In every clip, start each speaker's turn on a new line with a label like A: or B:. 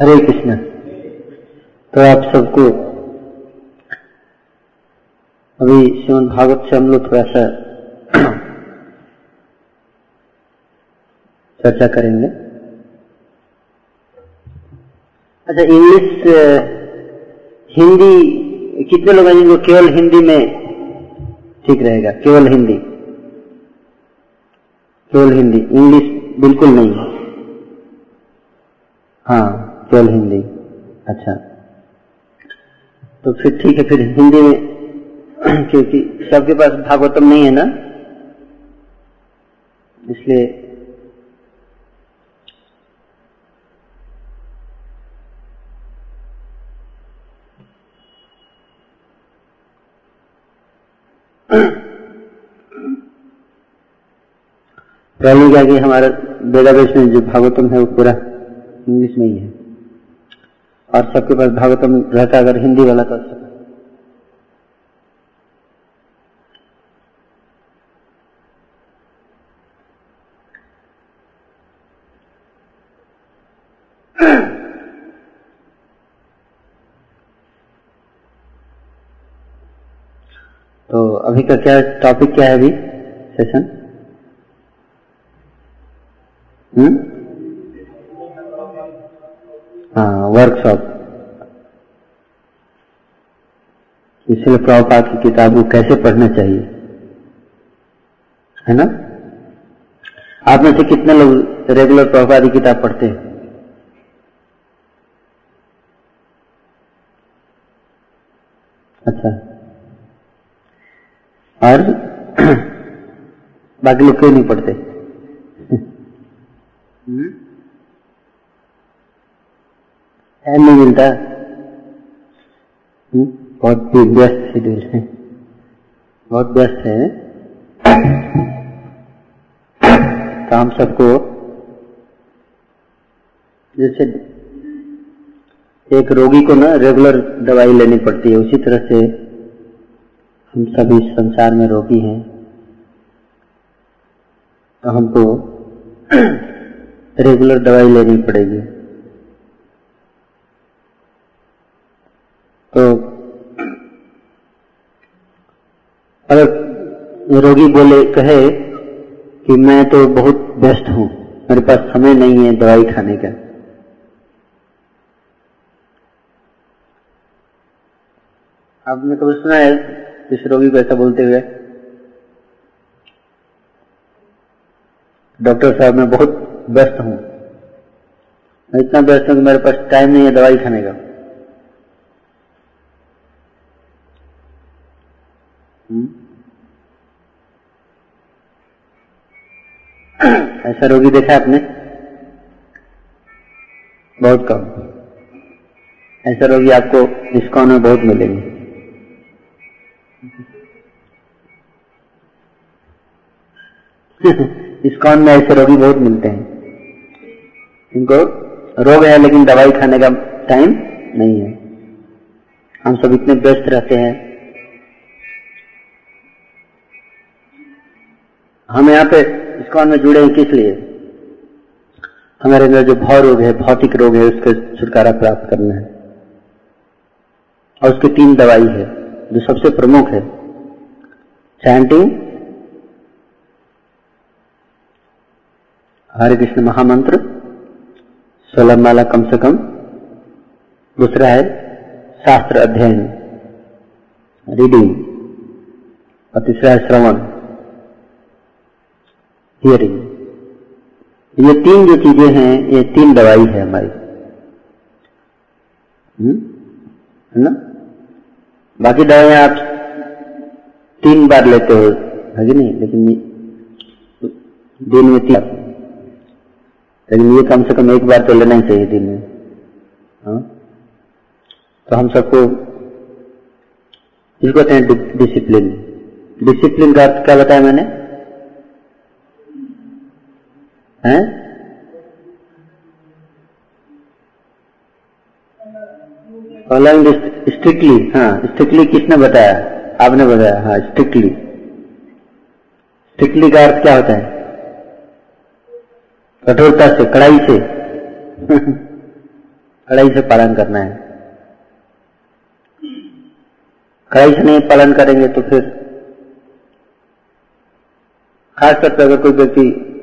A: हरे कृष्ण। तो आप सबको अभी श्रीमद भागवत से हम लोग थोड़ा सा चर्चा करेंगे। अच्छा इंग्लिश हिंदी, कितने लोग हैं जिनको केवल हिंदी में ठीक रहेगा? केवल हिंदी। केवल हिंदी। इंग्लिश बिल्कुल नहीं हाँ। केवल हिंदी। अच्छा। तो फिर ठीक है, फिर हिंदी में, क्योंकि सबके पास भागवतम नहीं है ना? इसलिए प्रॉब्लम क्या कि हमारा डेटाबेस में जो भागवतम है, वो पूरा इंग्लिश में ही है। और सबके पास भागवतम रहता अगर हिंदी वाला तो अच्छा तो अभी का क्या टॉपिक क्या है अभी? सेशन हम्म? वर्कशॉप इसलिए प्रभुपाद की किताब को कैसे पढ़ना चाहिए? है ना? आप में से कितने लोग रेगुलर प्रभुपाद की किताब पढ़ते हैं? अच्छा। और बाकी लोग क्यों नहीं पढ़ते? टाइम नहीं मिलता। बहुत व्यस्त शेड्यूल है बहुत व्यस्त है। तो हम सबको जैसे एक रोगी को ना रेगुलर दवाई लेनी पड़ती है, उसी तरह से हम सभी संसार में रोगी हैं। तो हमको रेगुलर दवाई लेनी पड़ेगी। तो अगर रोगी बोले, कहे कि मैं तो बहुत व्यस्त हूँ, मेरे पास समय नहीं है दवाई खाने का। आपने कभी सुना है किसी रोगी को ऐसा बोलते हुए? डॉक्टर साहब, मैं बहुत व्यस्त हूँ। मैं इतना व्यस्त हूँ कि मेरे पास टाइम नहीं है दवाई खाने का। ऐसा रोगी देखा आपने? बहुत कम। ऐसा रोगी आपको डिस्काउंट में बहुत मिलेंगे। डिस्काउंट में ऐसे रोगी बहुत मिलते हैं। इनको रोग है, लेकिन दवाई खाने का टाइम नहीं है। हम सब इतने व्यस्त रहते हैं। हम यहाँ पे इस्कॉन में जुड़े हैं किस लिए? हमारे अंदर जो भाव रोग है, भौतिक रोग है, उसके छुटकारा प्राप्त करना है। और उसकी तीन दवाई है, जो सबसे प्रमुख है। चैंटिंग, हरे कृष्ण महामंत्र सोलह माला कम से कम, दूसरा है शास्त्र अध्ययन, रीडिंग, और तीसरा है श्रवण। हियरिंग ये तीन जो चीज़ें हैं, ये तीन दवाई है हमारी। है ना? बाकी दवाएँ आप तीन बार लेते हो, है कि नहीं? लेकिन दिन में तीन लेकिन ये कम से कम एक बार तो लेना ही चाहिए दिन में। हाँ? तो हम सबको इसको कहते हैं डिसिप्लिन डिसिप्लिन का क्या बताया मैंने? हैं? फॉलोइंग स्ट्रिक्टली हाँ स्ट्रिक्टली किसने बताया? आपने बताया हाँ स्ट्रिक्टली स्ट्रिक्टली का अर्थ क्या होता है? कठोरता से, कड़ाई से। कड़ाई से पालन करना है। कड़ाई से नहीं पालन करेंगे तो फिर खासकर अगर कोई व्यक्ति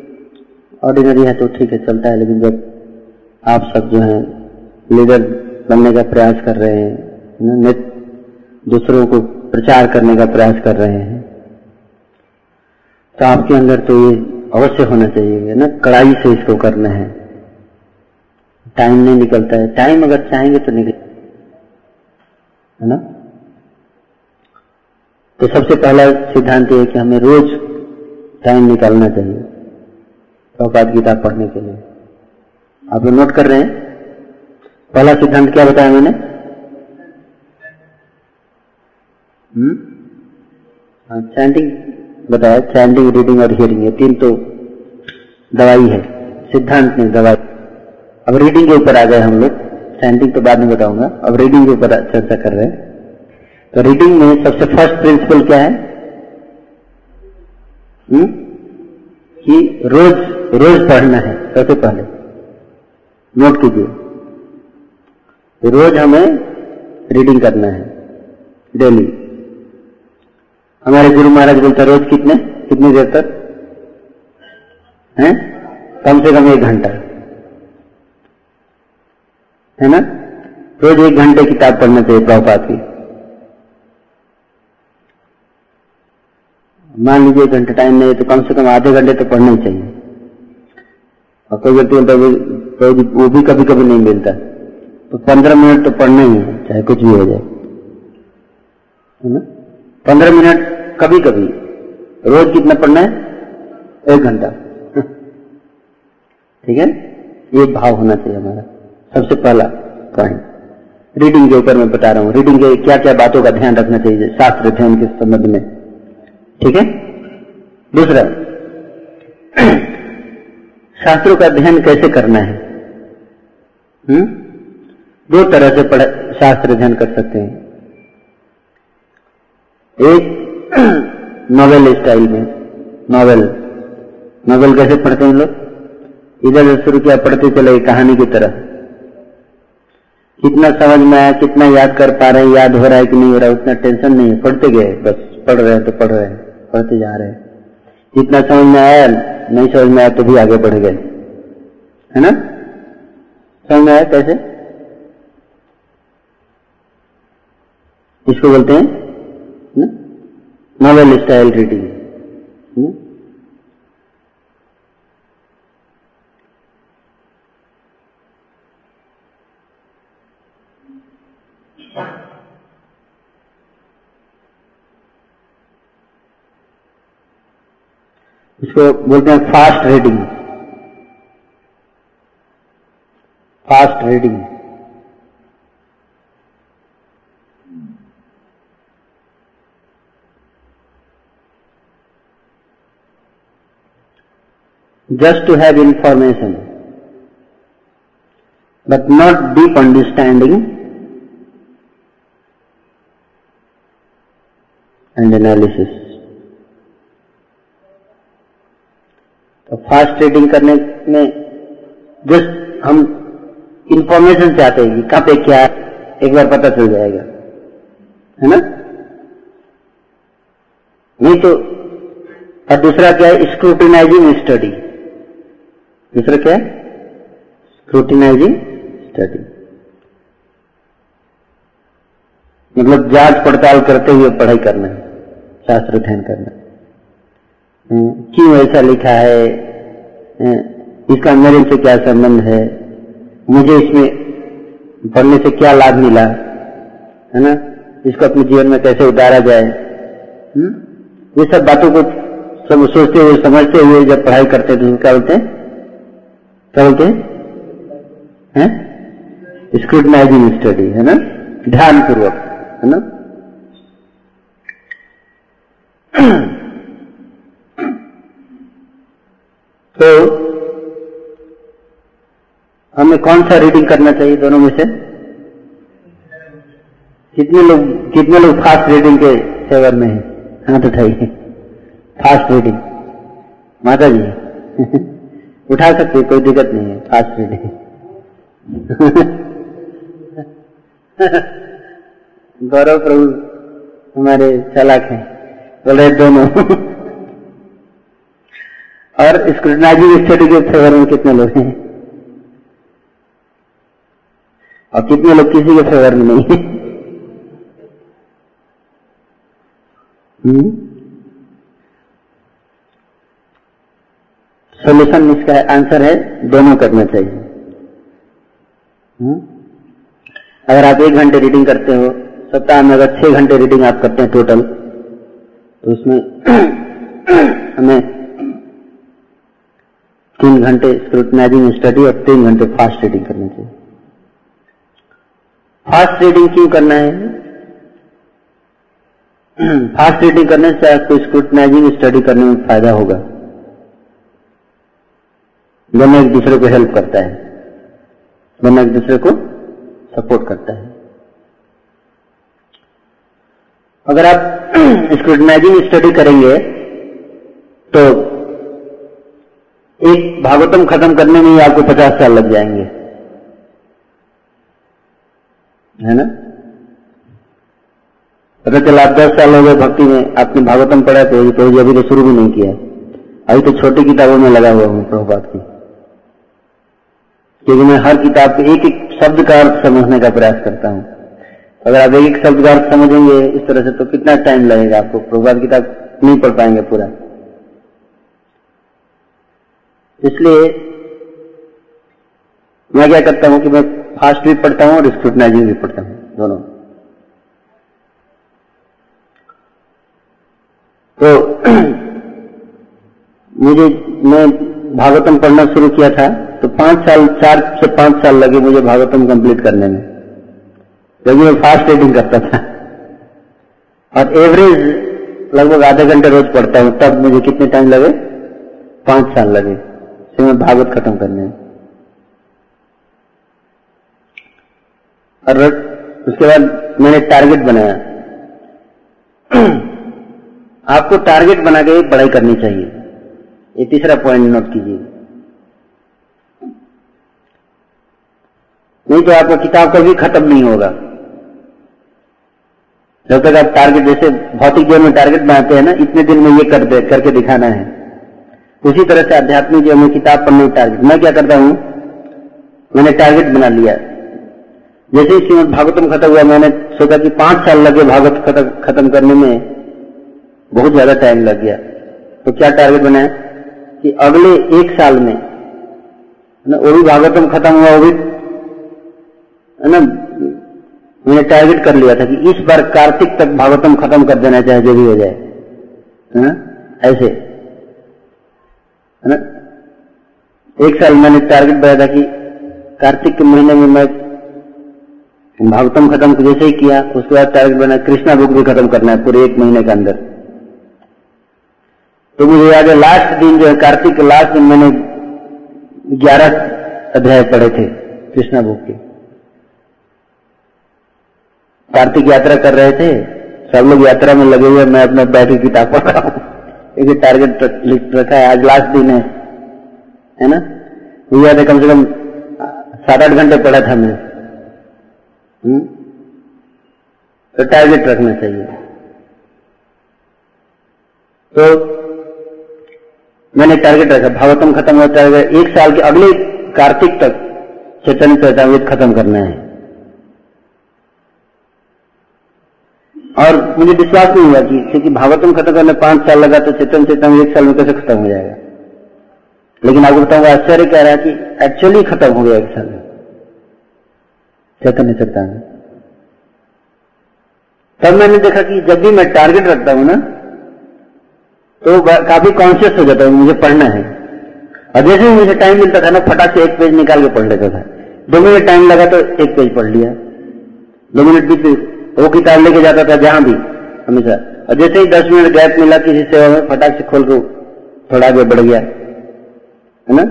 A: ऑर्डिनरी है तो ठीक है, चलता है, लेकिन जब आप सब जो है लीडर बनने का प्रयास कर रहे हैं दूसरों को प्रचार करने का प्रयास कर रहे हैं तो आपके अंदर तो ये अवश्य होना चाहिए ना? कड़ाई से इसको करना है। टाइम नहीं निकलता है। टाइम अगर चाहेंगे तो निकल, है ना? तो सबसे पहला सिद्धांत ये कि हमें रोज टाइम निकालना चाहिए। प्रभुपाद गीता पढ़ने के लिए। आप लोग नोट कर रहे हैं? पहला सिद्धांत क्या बताया मैंने? हम्म? चैंटिंग बताया चैंटिंग रीडिंग और हियरिंग ये तीन तो दवाई है। सिद्धांत नहीं दवाई। अब रीडिंग के ऊपर आ गए हम लोग। चैंटिंग तो बाद में बताऊँगा। अब रीडिंग के ऊपर चर्चा कर रहे हैं। तो रीडिंग में सबसे फ़र्स्ट प्रिंसिपल क्या है हुँ? हम्म? कि रोज रोज पढ़ना है, सबसे पहले। नोट कीजिए। रोज हमें रीडिंग करना है डेली हमारे गुरु महाराज बोलते रोज कितने, कितनी देर तक? हैं? कम से कम एक घंटा। है ना? रोज एक घंटे किताब पढ़ना चाहिए प्रभुपात की। मान लीजिए एक घंटे टाइम नहीं तो कम से कम आधे घंटे तो पढ़ना ही चाहिए। और कोई व्यक्ति वो भी कभी कभी नहीं मिलता। तो पंद्रह मिनट तो पढ़ना ही है, चाहे कुछ भी हो जाए। है ना? पंद्रह मिनट कभी कभी रोज कितना पढ़ना है? एक घंटा। ठीक है? ये भाव होना चाहिए हमारा। सबसे पहला पॉइंट रीडिंग के ऊपर मैं बता रहा हूँ। रीडिंग के क्या क्या बातों का ध्यान रखना चाहिए, शास्त्र अध्ययन के संबंध में। ठीक है? दूसरा। शास्त्रों का अध्ययन कैसे करना है? हुँ? दो तरह से पढ़, शास्त्र अध्ययन कर सकते हैं। एक नॉवेल स्टाइल में नॉवेल नॉवेल कैसे पढ़ते हैं लोग? इधर से शुरू किया, पढ़ते चले कहानी की तरह। कितना समझ में आया, कितना याद कर पा रहे याद हो रहा है कि नहीं हो रहा है उतना टेंशन नहीं है, पढ़ते गए, बस, पढ़ रहे हैं तो पढ़ रहे हैं, पढ़ते जा रहे हैं। जितना समझ में आया नहीं समझ में आया तो भी आगे बढ़ गए। है ना? समझ में आया कैसे? इसको बोलते हैं नॉवेल स्टाइल रीडिंग इसको बोलते हैं fast reading fast reading just to have information, but not deep understanding and analysis. तो फास्ट रीडिंग करने में जस्ट हम इंफॉर्मेशन चाहते हैं कि कहाँ पे क्या एक बार पता चल जाएगा, है ना? नहीं तो और दूसरा क्या है? स्क्रूटिनाइजिंग स्टडी दूसरा क्या है? स्क्रूटिनाइजिंग स्टडी मतलब जाँच पड़ताल करते हुए पढ़ाई करना, शास्त्र अध्ययन करना। क्यों ऐसा लिखा है? इसका मेरे से क्या संबंध है? मुझे इसमें पढ़ने से क्या लाभ मिला? है ना? इसको अपने जीवन में कैसे उतारा जाए? हम्म, ये सब बातों को सब सोचते हुए समझते हुए जब पढ़ाई करते तो क्या बोलते हैं? क्या बोलते हैं? स्क्रूटनाइजिंग स्टडी है ना? ध्यान पूर्वक है ना? तो हमें कौन सा रीडिंग करना चाहिए दोनों में से? कितने लोग कितने लोग फास्ट रीडिंग के सेवन में हैं? हाथ उठाइए। फास्ट रीडिंग माता जी उठा सकते कोई दिक्कत नहीं है फास्ट रीडिंग गौरव प्रभु हमारे चालाक हैं। बोल रहे दोनों। और स्क्रूटनाइजिंग स्टडी के फेवर में कितने लोग हैं और कितने लोग किसी के फेवर में नहीं है सोल्यूशन हम्म? इसका आंसर है, दोनों करना चाहिए हुँ? हम्म? अगर आप एक घंटे रीडिंग करते हो, सप्ताह में अगर छह घंटे रीडिंग आप करते हैं टोटल तो उसमें हमें तीन घंटे स्क्रूटनाइजिंग स्टडी और तीन घंटे फास्ट रीडिंग करनी चाहिए। फास्ट रीडिंग क्यों करना है? फास्ट रीडिंग करने से आपको स्क्रूटनाइजिंग स्टडी करने में फ़ायदा होगा। दोनों एक दूसरे को हेल्प करता है। दोनों एक दूसरे को सपोर्ट करता है। अगर आप स्क्रूटनाइजिंग स्टडी करेंगे तो एक भागवतम खत्म करने में ही आपको पचास साल लग जाएँगे। है ना? पता चला आप दस साल हो गए भक्ति में, आपने भागवतम पढ़ा तो अभी तो शुरू भी नहीं किया। अभी तो छोटी किताबों में लगा हुआ हूँ प्रभुपात की। क्योंकि मैं हर किताब के एक एक शब्द का अर्थ समझने का प्रयास करता हूँ। अगर आप एक एक शब्द का अर्थ समझेंगे, इस तरह से तो कितना टाइम लगेगा आपको? प्रभुपात किताब नहीं पढ़ पाएँगे पूरा। इसलिए मैं क्या करता हूँ कि मैं फास्ट भी पढ़ता हूँ और स्क्रूटनाइजिंग भी पढ़ता हूँ, दोनों। तो मुझे, मैं भागवतम पढ़ना शुरू किया था तो पाँच साल, चार से पाँच साल लगे मुझे भागवतम कंप्लीट करने में। क्योंकि मैं फास्ट रीडिंग करता था। और एवरेज लगभग आधे घंटे रोज पढ़ता हूँ, तब मुझे कितने टाइम लगे? पाँच साल लगे। मैं भागवत खत्म करने। और उसके बाद मैंने टारगेट बनाया। आपको टारगेट बना के पढ़ाई करनी चाहिए। ये तीसरा पॉइंट नोट कीजिए। नहीं तो आपका किताब कभी खत्म नहीं होगा। जब तक आप टारगेट जैसे भौतिक जीवन में टारगेट बनाते हैं ना, इतने दिन में ये कर करके दिखाना है। उसी तरह से आध्यात्मिक जीवन में किताब पढ़ने टारगेट मैं क्या करता हूँ? मैंने टारगेट बना लिया। जैसे ही श्रीमद भागवतम खत्म हुआ, मैंने सोचा कि पाँच साल लगे भागवत खत्म करने में। बहुत ज़्यादा टाइम लग गया। तो क्या टारगेट बनाया? कि अगले एक साल में वो भी भागवतम खत्म हुआ, वो भी है ना, मैंने टारगेट कर लिया था कि इस बार कार्तिक तक भागवतम खत्म कर देना चाहे जो भी हो जाए। है? ना ऐसे। है ना? एक साल मैंने टारगेट बनाया था कि कार्तिक के महीने में मैं भागवतम खत्म जैसे ही किया, उसके बाद टारगेट बना कृष्णा बुक भी खत्म करना है पूरे एक महीने के अंदर। तो मुझे याद है लास्ट दिन जो है, कार्तिक के लास्ट दिन मैंने ग्यारह अध्याय पढ़े थे, कृष्णा बुक के। कार्तिक यात्रा कर रहे थे, सब लोग यात्रा में लगे हुए मैं अपना बैठ किताब पढ़ रहा हूँ। एक टारगेट लिख रखा है आज लास्ट दिन है है ना याद है कम से कम सात आठ घंटे पढ़ा था मैं? तो टारगेट रखना चाहिए तो मैंने टारगेट रखा भागवतम खत्म हो टारगेट एक साल के अगले कार्तिक तक चैतन्य चैतामृत खत्म करना है और मुझे विश्वास नहीं हुआ कि, क्योंकि भागवतम खत्म करने पाँच साल लगा तो चेतन चेतन एक साल में कैसे खत्म हो जाएगा? लेकिन आपको बताऊँगा आश्चर्य कह रहा है कि एक्चुअली खत्म हो गया एक साल में। चैतन्य चेतन। तब मैंने देखा कि जब भी मैं टारगेट रखता हूँ ना तो काफ़ी कॉन्शियस हो जाता हूँ, मुझे पढ़ना है। और जैसे ही मुझे टाइम मिलता था ना, फटाक से एक पेज निकाल के पढ़ लेता था। दो मिनट टाइम लगा तो एक पेज पढ़ लिया। दो मिनट बीच वो किताब लेके जाता था जहाँ भी, हमेशा। और जैसे ही दस मिनट गैप मिला किसी सेवा में, फटाक से खोल के थोड़ा आगे बढ़ गया। है ना?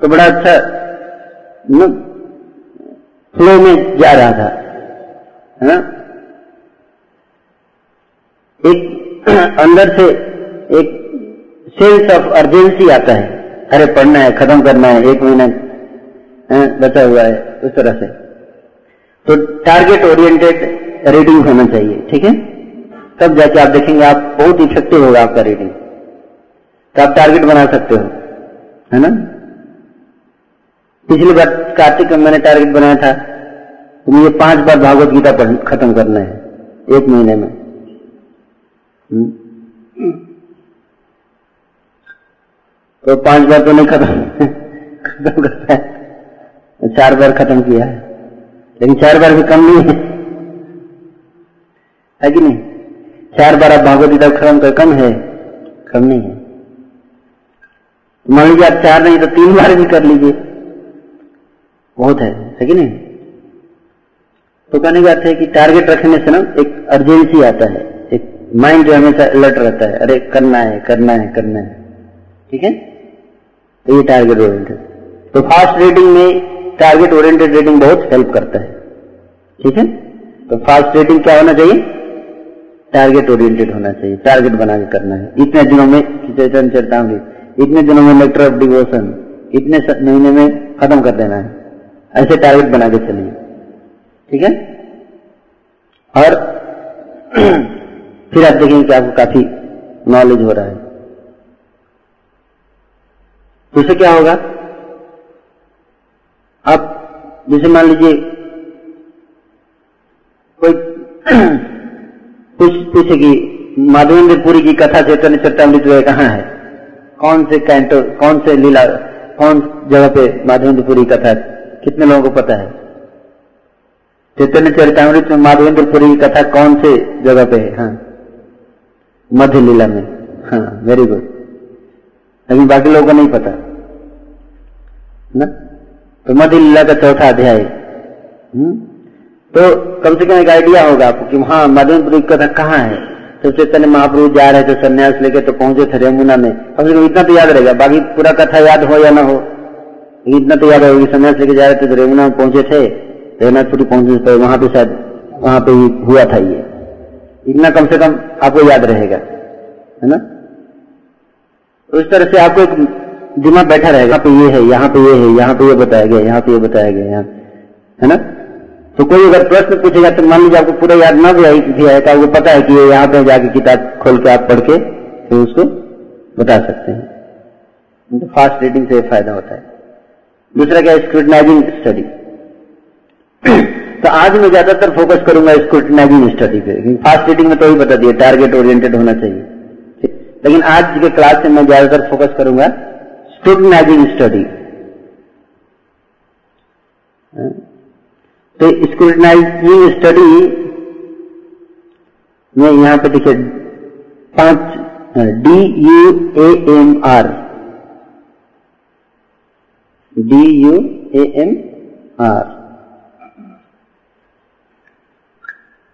A: तो बड़ा अच्छा फ्लो में जा रहा था। है ना? एक अंदर से एक सेंस ऑफ़ अर्जेंसी आता है। अरे, पढ़ना है, खत्म करना है, एक महीना बचा हुआ है, उस तरह से। तो टारगेट ओरिएंटेड रीडिंग होना चाहिए, ठीक है? तब जाके आप देखेंगे आप बहुत इफ़ेक्टिव होगा आपका रीडिंग तो आप टारगेट बना सकते हो, है ना? पिछली बार कार्तिक में मैंने टारगेट बनाया था तो मुझे पाँच बार भागवत गीता खत्म करना है, एक महीने में। हम्म। तो पाँच बार तो नहीं खत्म खत्म करता है, चार बार खत्म किया है। लेकिन चार बार भी कम नहीं है। है कि नहीं? चार बार आप भागवत गीता खत्म कर कम है, कम नहीं है। मान लीजिए आप चार नहीं तो तीन बार भी कर लीजिए। बहुत है है कि नहीं? तो कहने का अर्थ है कि टारगेट रखने से ना एक अर्जेंसी आता है। एक माइंड जो हमेशा अलर्ट रहता है। अरे, करना है करना है करना है। ठीक है? तो ये टारगेट ओरिएंटेड तो फास्ट रीडिंग में टारगेट ओरिएंटेड रीडिंग बहुत हेल्प करता है। ठीक है? तो फास्ट रीडिंग क्या होना चाहिए? टारगेट ओरिएंटेड होना चाहिए। टारगेट बना के करना है। इतने दिनों में चैतन्य चरतामृत इतने दिनों में लेटर ऑफ़ डिवोशन इतने महीने में खत्म कर देना है। ऐसे टारगेट बना के चलिए। ठीक है? और फिर आप देखेंगे कि आपको काफ़ी नॉलेज हो रहा है। तो उससे क्या होगा? आप जैसे मान लीजिए, कोई पूछ, पूछे कि माधवेंद्र पुरी की कथा चैतन्य चरतामृत वह कहाँ है? कौन से कैंटो, कौन से लीला, कौन जगह पे माधवेंद्र पुरी कथा कितने लोगों को पता है? चैतन्य चरितमृत में माधवेंद्र पुरी की कथा कौन से जगह पे है? हाँ। मध्य लीला में। हाँ वेरी गुड लेकिन बाकी लोगों को नहीं पता। ना? तो मध्य लीला का चौथा अध्याय। हम्म? तो कम से कम एक आइडिया होगा आपको कि हाँ की कथा कहाँ है? तो चैतन्य महाप्रभु जा रहे थे संन्यास लेके तो पहुँचे थे रेमुना में। कम से कम इतना तो याद रहेगा। बाकी पूरा कथा याद हो या ना हो? इतना तो याद होगा सन्यास लेके जा रहे थे तो रेमुना में पहुँचे थे। जगन्नाथपुरी पहुँचे पर वहाँ पे शायद, वहाँ पे ही हुआ था ये। इतना कम से कम आपको याद रहेगा। है ना? तो इस तरह से आपको एक दिमाग बैठा रहेगा पे ये है, यहाँ पे ये है, यहाँ पे ये बताया गया, यहाँ पे ये बताया गया, यहाँ है ना? तो कोई अगर प्रश्न पूछेगा तो मान लीजिए आपको पूरा याद ना भी आई किसी आया आपको पता है कि ये यहाँ पे जाके किताब खोल के आप पढ़ के फिर उसको बता सकते हैं। तो फास्ट रीडिंग से फ़ायदा होता है। दूसरा क्या स्क्रूटनाइजिंग स्टडी तो आज मैं ज़्यादातर फोकस करूँगा स्क्रूटनाइजिंग स्टडी पे फास्ट रीडिंग में तो ही बता दिया टारगेट ओरिएंटेड होना चाहिए। लेकिन आज के क्लास में मैं ज़्यादातर फोकस करूँगा स्क्रूटनाइजिंग स्टडी तो स्क्रूटनाइजिंग स्टडी में यहाँ पे देखिए, पाँच D U A M R D U A M R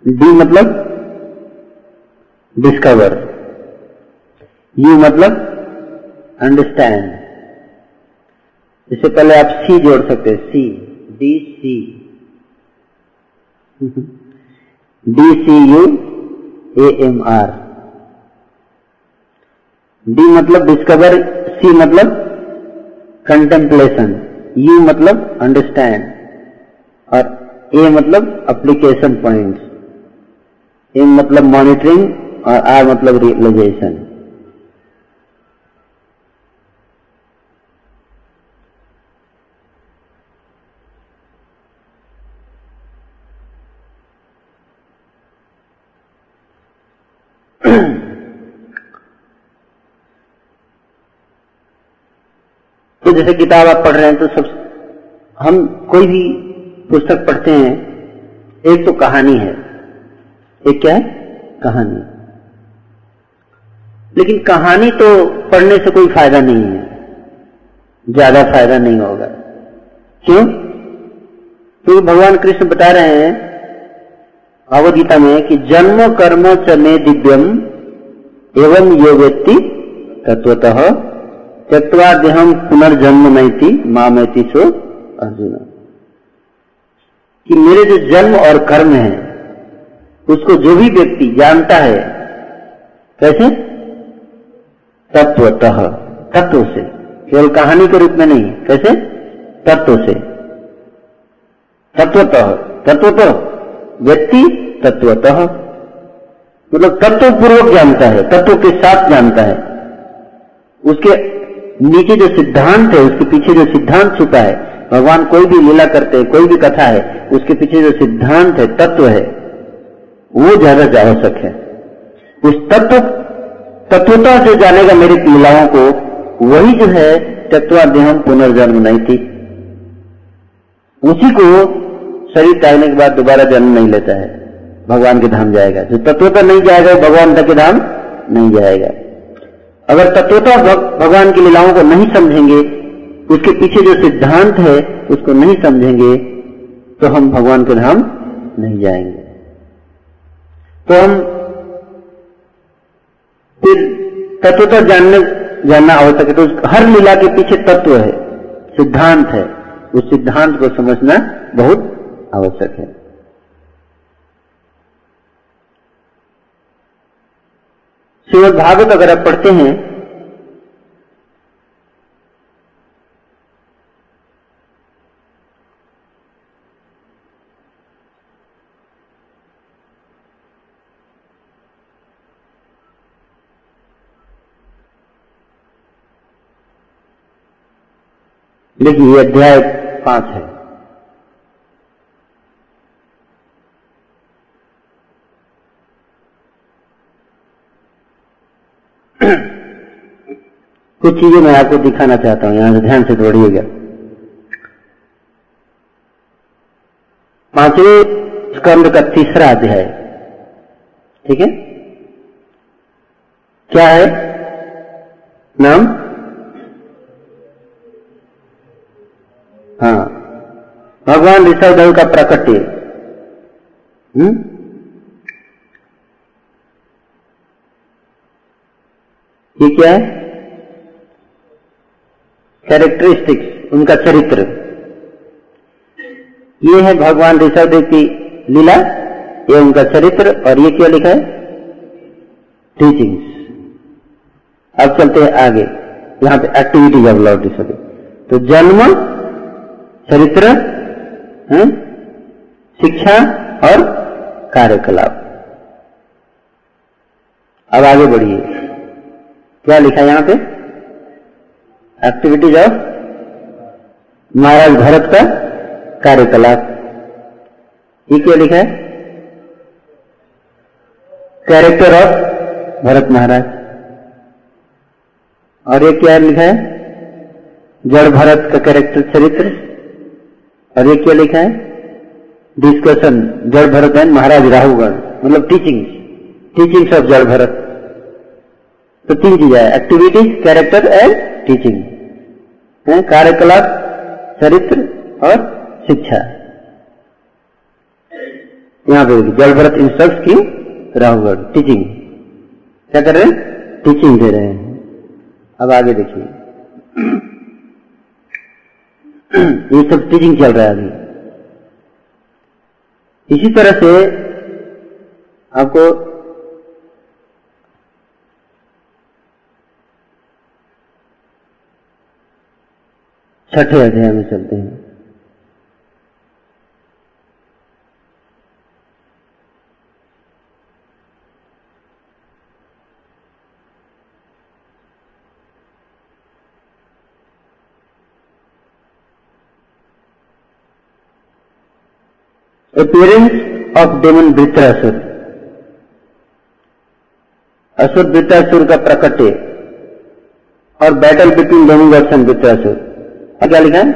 A: D मतलब डिस्कवर यू मतलब अंडरस्टैंड इससे पहले आप सी जोड़ सकते हैं, C, D C. D, C, U, A, M, R. D मतलब डिस्कवर सी मतलब कंटेम्पलेशन यू मतलब अंडरस्टैंड और ए मतलब अप्लीकेशन पॉइंट्स एम मतलब मॉनिटरिंग और आर मतलब रियलाइजेशन तो जैसे किताब आप पढ़ रहे हैं तो सब हम कोई भी पुस्तक पढ़ते हैं, एक तो कहानी है। एक क्या है? कहानी। लेकिन कहानी तो पढ़ने से कोई फ़ायदा नहीं है। ज़्यादा फ़ायदा नहीं होगा। क्यों? क्योंकि भगवान कृष्ण बता रहे हैं भगवदगीता में, कि जन्म कर्म च मे दिव्यम एवं यो व्यक्ति तत्वतः त्यक्वा देहम पुनर्जन्म नहीं माँ मैती सो अर्जुन। कि मेरे जो जन्म और कर्म है, उसको जो भी व्यक्ति जानता है, कैसे? तत्वतः, तत्व से। केवल कहानी के रूप में नहीं, कैसे? तत्व से। तत्वतः तत्व तो व्यक्ति तत्वतः। मतलब तत्व पूर्वक जानता है, तत्व के साथ जानता है। उसके नीचे जो सिद्धांत है, उसके पीछे जो सिद्धांत छुपा है, भगवान कोई भी लीला करते हैं, कोई भी कथा है, उसके पीछे जो सिद्धांत है, तत्व है, वो ज़्यादा आवश्यक है। उस तत्व, तत्वता से जानेगा मेरी लीलाओं को, वही जो है तत्वाध्यम पुनर्जन्म नहीं थी। उसी को शरीर त्यागने के बाद दोबारा जन्म नहीं लेता है। भगवान के धाम जाएगा। जो तत्वता नहीं जाएगा भगवान तक के धाम नहीं जाएगा। अगर तत्वता भगवान की लीलाओं को नहीं समझेंगे, उसके पीछे जो सिद्धांत है, उसको नहीं समझेंगे तो हम भगवान के धाम नहीं जाएँगे। तो हम फिर तत्वता जानने, जानना आवश्यक है। तो हर लीला के पीछे तत्व है, सिद्धांत है। उस सिद्धांत को समझना बहुत आवश्यक है। श्रीमद भागवत अगर आप पढ़ते हैं देखिए अध्याय पाँच है। कुछ चीज़ें मैं आपको दिखाना चाहता हूँ, यहाँ से ध्यान से दौड़िएगा पाँचवें स्कंद का तीसरा अध्याय, ठीक है? क्या है? नाम? हाँ भगवान ऋषभदेव का प्रकट्य ये क्या है? कैरेक्टरिस्टिक्स उनका चरित्र। ये है भगवान ऋषभदेव की लीला, ये उनका चरित्र और ये क्या लिखा है? टीचिंग्स अब चलते हैं आगे। यहाँ पे एक्टिविटीज़ ऑफ़ लॉर्ड ऋषभदेव तो जन्म, चरित्र, है? शिक्षा और कार्यकलाप। अब आगे बढ़िए। क्या लिखा यहाँ पे? एक्टिविटीज़ ऑफ़ महाराज भरत का कार्यकलाप। ये क्या लिखा है? कैरेक्टर ऑफ़ भरत महाराज और ये क्या लिखा है? जड़ भरत का कैरेक्टर चरित्र। और ये क्या लिखा है? डिस्कशन जड़ भरत एंड महाराज राहुगण मतलब टीचिंग टीचिंग्स ऑफ़ जड़ भरत तो तीन चीज़ें है एक्टिविटीज़ कैरेक्टर एंड टीचिंग कार्यकलाप, चरित्र और शिक्षा। यहाँ पे जड़ भरत इंस्ट्रक्ट की राहुगढ़ टीचिंग क्या कर रहे हैं? टीचिंग दे रहे हैं। अब आगे देखिए। ये सब टीचिंग चल रहा है अभी। इसी तरह से आपको छठे अध्याय में चलते हैं। Appearance of demon वृत्रासुर असुर वृत्रासुर का प्रकटे और बैटल बिटवीन डेमोगॉड्स एंड वृत्रासुर क्या लिखा है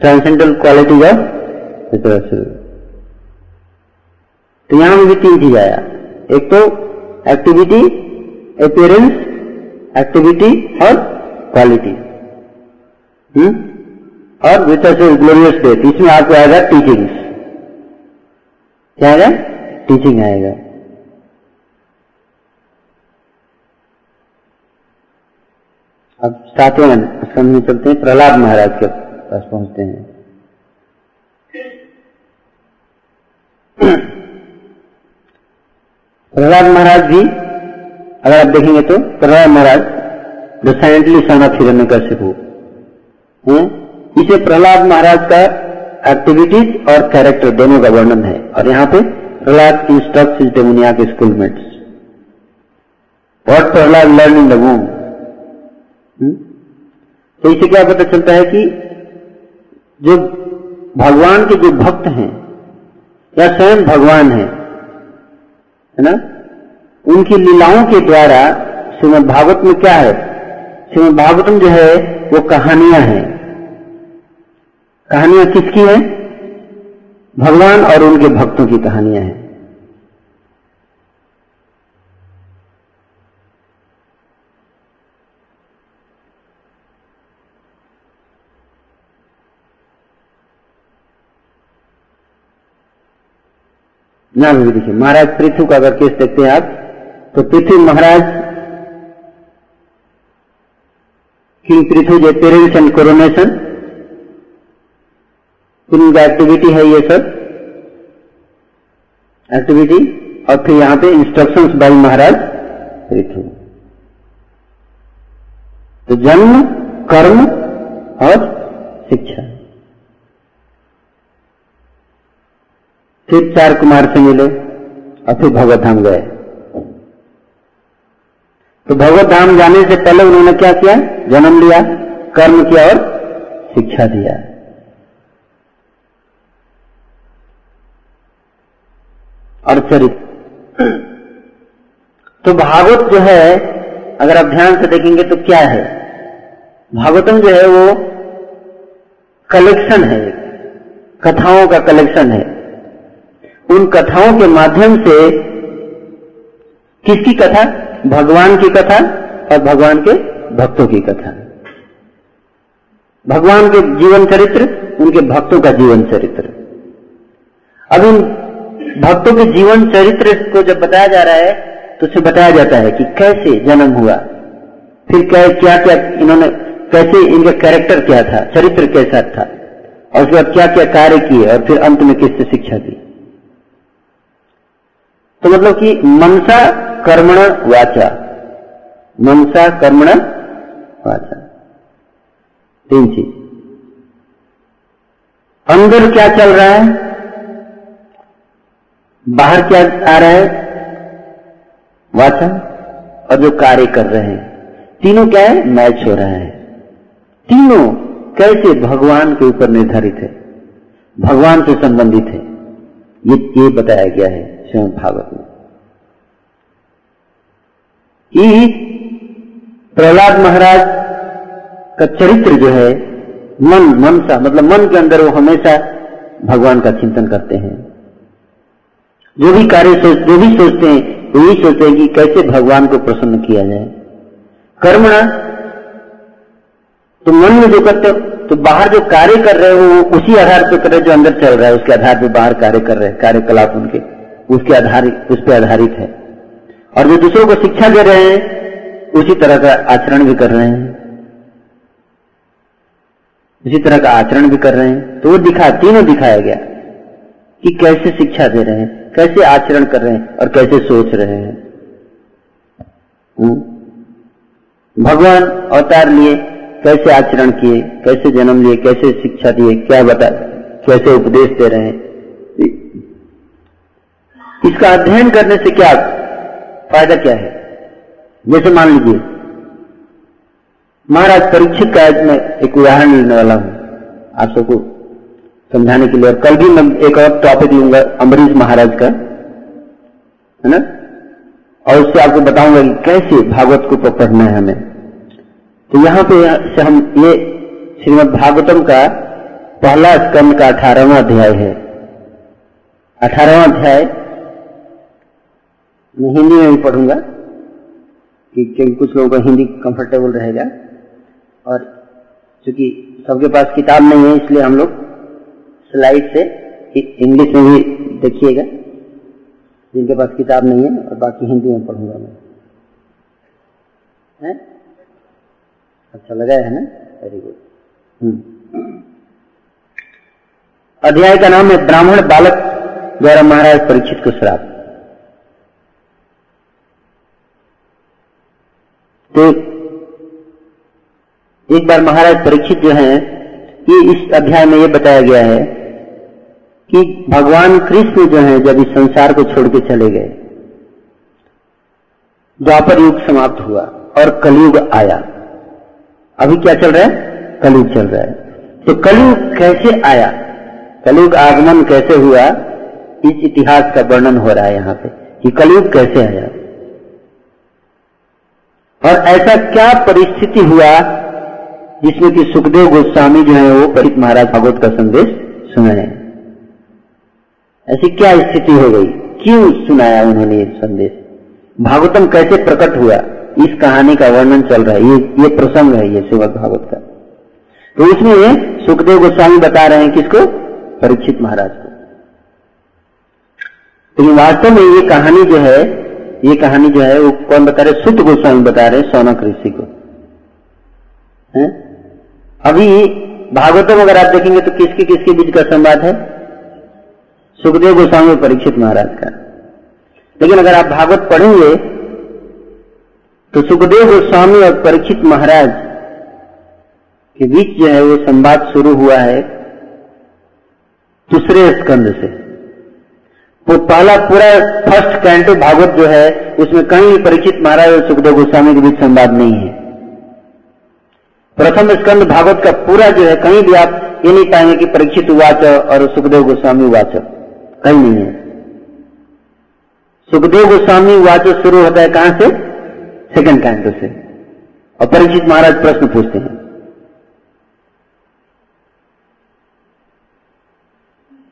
A: ट्रांसेंडल क्वालिटीज ऑफ़ तो यहाँ भी तीन चीज़ आया एक तो एक्टिविटी अपियरेंस एक्टिविटी और क्वालिटी हम्म? और वृत्रासुर ग्लोरियस डेथ इसमें आपको आएगा टीचिंग्स क्या आएगा? टीचिंग आएगा। अब सातवें स्कंद में चलते हैं, प्रहलाद महाराज के पास पहुँचते हैं। प्रहलाद महाराज भी अगर आप देखेंगे तो Prahlad Maharaj the silently son Hiranyakashipu इसे प्रहलाद महाराज का एक्टिविटीज़ और कैरेक्टर दोनों का वर्णन है। और यहाँ पे प्रहलाद इंस्ट्रक्ट इज़ डेमोनिया के schoolmates what Prahlad learn in the womb तो इससे क्या पता चलता है कि जो भगवान के जो भक्त हैं, या स्वयं भगवान है है ना? उनकी लीलाओं के द्वारा श्रीमद भागवत में क्या है? श्रीमद भागवतम जो है, वो कहानियाँ हैं। कहानियाँ किसकी हैं? भगवान और उनके भक्तों की कहानियाँ हैं। ना भी देखिए, महाराज पृथ्वी का अगर केस देखते हैं आप तो पृथ्वी महाराज किंग पृथ्वी जो पेरेंट्स एंड कोरोनेशन उनका एक्टिविटी है ये सब एक्टिविटी और फिर यहाँ पे इंस्ट्रक्शंस बाई महाराज पृथ्वी। तो जन्म, कर्म और शिक्षा। फिर चार कुमार से मिले और फिर भगवत धाम गए। तो भगवत धाम जाने से पहले उन्होंने क्या किया? जन्म लिया, कर्म किया और शिक्षा दिया। और चरित्र तो भागवत जो है, अगर आप ध्यान से देखेंगे तो क्या है? भागवतम जो है वो कलेक्शन है। कथाओं का कलेक्शन है। उन कथाओं के माध्यम से किसकी कथा? भगवान की कथा और भगवान के भक्तों की कथा। भगवान के जीवन चरित्र, उनके भक्तों का जीवन चरित्र। अब इन भक्तों के जीवन चरित्र को जब बताया जा रहा है तो उसे बताया जाता है कि कैसे जन्म हुआ, फिर क्या क्या क्या इन्होंने, कैसे इनका कैरेक्टर क्या था, चरित्र कैसा था, और उसके बाद क्या क्या कार्य किए, और फिर अंत में किससे शिक्षा दी। तो मतलब कि मनसा कर्मण वाचा। मनसा कर्मण वाचा। तीन चीज़। अंदर क्या चल रहा है? बाहर क्या आ रहा है? वाचा। और जो कार्य कर रहे हैं। तीनों क्या है? मैच हो रहा है। तीनों कैसे भगवान के ऊपर निर्धारित है? भगवान से संबंधित है। ये ये बताया गया है। श्रीमद भागवत में। कि प्रहलाद महाराज का चरित्र जो है, मन मन सा मतलब मन के अंदर वो हमेशा भगवान का चिंतन करते हैं। जो भी कार्य सोच, जो भी सोचते हैं, वो यही सोचते हैं कि कैसे भगवान को प्रसन्न किया जाए। कर्मणा तो मन में जो करते हो तो बाहर जो कार्य कर रहे हो, वो उसी आधार पर कर रहे जो अंदर चल रहा है, उसके आधार पर बाहर कार्य कर रहे हैं, कार्यकलाप उनके। उसके आधारित, उस पर आधारित है। और जो दूसरों को शिक्षा दे रहे हैं, उसी तरह का आचरण भी कर रहे हैं। उसी तरह का आचरण भी कर रहे हैं। तो वो दिखा, तीनों दिखाया गया कि कैसे शिक्षा दे रहे हैं, कैसे आचरण कर रहे हैं और कैसे सोच रहे हैं। हम्म? भगवान अवतार लिए, कैसे आचरण किए, कैसे जन्म लिए, कैसे शिक्षा दिए, क्या बता, कैसे उपदेश दे रहे हैं इसका अध्ययन करने से क्या फ़ायदा क्या है? जैसे मान लीजिए, महाराज परीक्षित का मैं एक उदाहरण लेने वाला हूँ। आप सबको समझाने के लिए। और कल भी मैं एक और टॉपिक लूँगा अम्बरीश महाराज का, है ना? और उससे आपको बताऊँगा कि कैसे भागवत को पढ़ना है हमें। तो यहाँ पे से हम ये श्रीमद भागवतम का पहला स्कंद का अठारहवा अध्याय है। अठारहवा अध्याय मैं हिंदी में भी पढ़ूँगा कि क्योंकि कुछ लोगों को हिंदी कंफर्टेबल रहेगा। और चूँकि सबके पास किताब नहीं है, इसलिए हम लोग स्लाइड से इंग्लिश में भी देखिएगा। जिनके पास किताब नहीं है और बाकी हिंदी में पढ़ूँगा मैं। है? अच्छा लगा है ना? वेरी गुड अध्याय का नाम है ब्राह्मण बालक द्वारा महाराज परीक्षित को श्राप। तो एक बार महाराज परीक्षित जो है, ये इस अध्याय में ये बताया गया है कि भगवान कृष्ण जो है, जब इस संसार को छोड़ के चले गए, द्वापर युग समाप्त हुआ और कलयुग आया। अभी क्या चल रहा है? कलयुग चल रहा है। तो कलयुग कैसे आया? कलयुग आगमन कैसे हुआ? इस इतिहास का वर्णन हो रहा है यहाँ पे कि कलयुग कैसे आया? और ऐसा क्या परिस्थिति हुआ जिसमें कि सुखदेव गोस्वामी जो है वो परीत महाराज भागवत का संदेश सुनाए? ऐसी क्या स्थिति हो गई? क्यों सुनाया उन्होंने ये संदेश? भागवतम कैसे प्रकट हुआ? इस कहानी का वर्णन चल रहा है। ये ये प्रसंग है ये सेवक भागवत का। तो इसमें सुखदेव गोस्वामी बता रहे हैं किसको? परीक्षित महाराज को। लेकिन वास्तव में ये कहानी जो है ये कहानी जो है वो कौन बता रहे? सुत गोस्वामी बता रहे सौनक ऋषि को। है? अभी भागवतम अगर आप देखेंगे तो किसके किसके बीच का संवाद है? सुखदेव गोस्वामी परीक्षित महाराज का। लेकिन अगर आप भागवत पढ़ेंगे तो सुखदेव गोस्वामी और परीक्षित महाराज के बीच जो है वो संवाद शुरू हुआ है दूसरे स्कंद से। वो पहला पूरा फ़र्स्ट कैंटो भागवत जो है, उसमें कहीं परीक्षित महाराज और सुखदेव गोस्वामी के बीच संवाद नहीं है। प्रथम स्कंद भागवत का पूरा जो है, कहीं भी आप ये नहीं पाएँगे कि परीक्षित उवाच और सुखदेव गोस्वामी उवाच। कहीं नहीं है। सुखदेव गोस्वामी उवाच शुरू होता है कहाँ से? सेकंड कैंटो से। और परीक्षित महाराज प्रश्न पूछते हैं।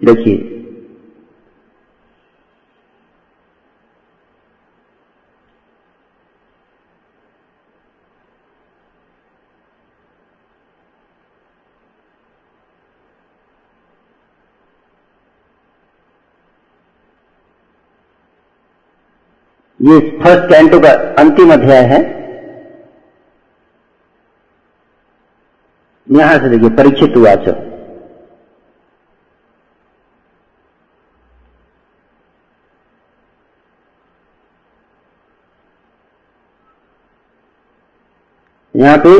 A: देखिए ये फ़र्स्ट कैंटो का अंतिम अध्याय है। यहाँ से देखिए, परीक्षित हुआ चो यहाँ पे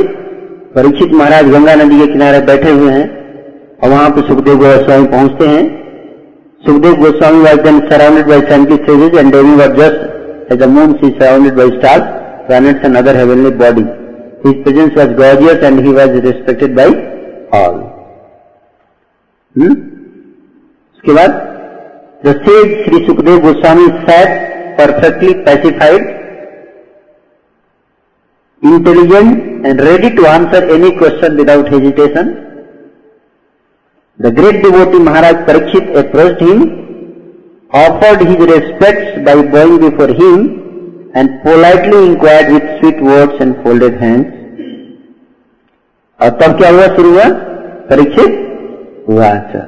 A: परीक्षित महाराज गंगा नदी के किनारे बैठे हुए हैं और वहाँ पे सुखदेव गोस्वामी पहुँचते हैं। Sukhdev Goswami then surrounded by scientist and devi were just As the moon is surrounded by stars, planets and other heavenly bodies. His presence was gorgeous and he was respected by all. Hmm? उसके बाद the sage Sri Sukdev Goswami sat perfectly pacified, intelligent and ready to answer any question without hesitation. The great devotee Maharaj Parikshit approached him offered his respects by bowing before him and politely inquired with sweet words and folded hands. और तब क्या हुआ? शुरू हुआ? परीक्षित? हुआ अच्छा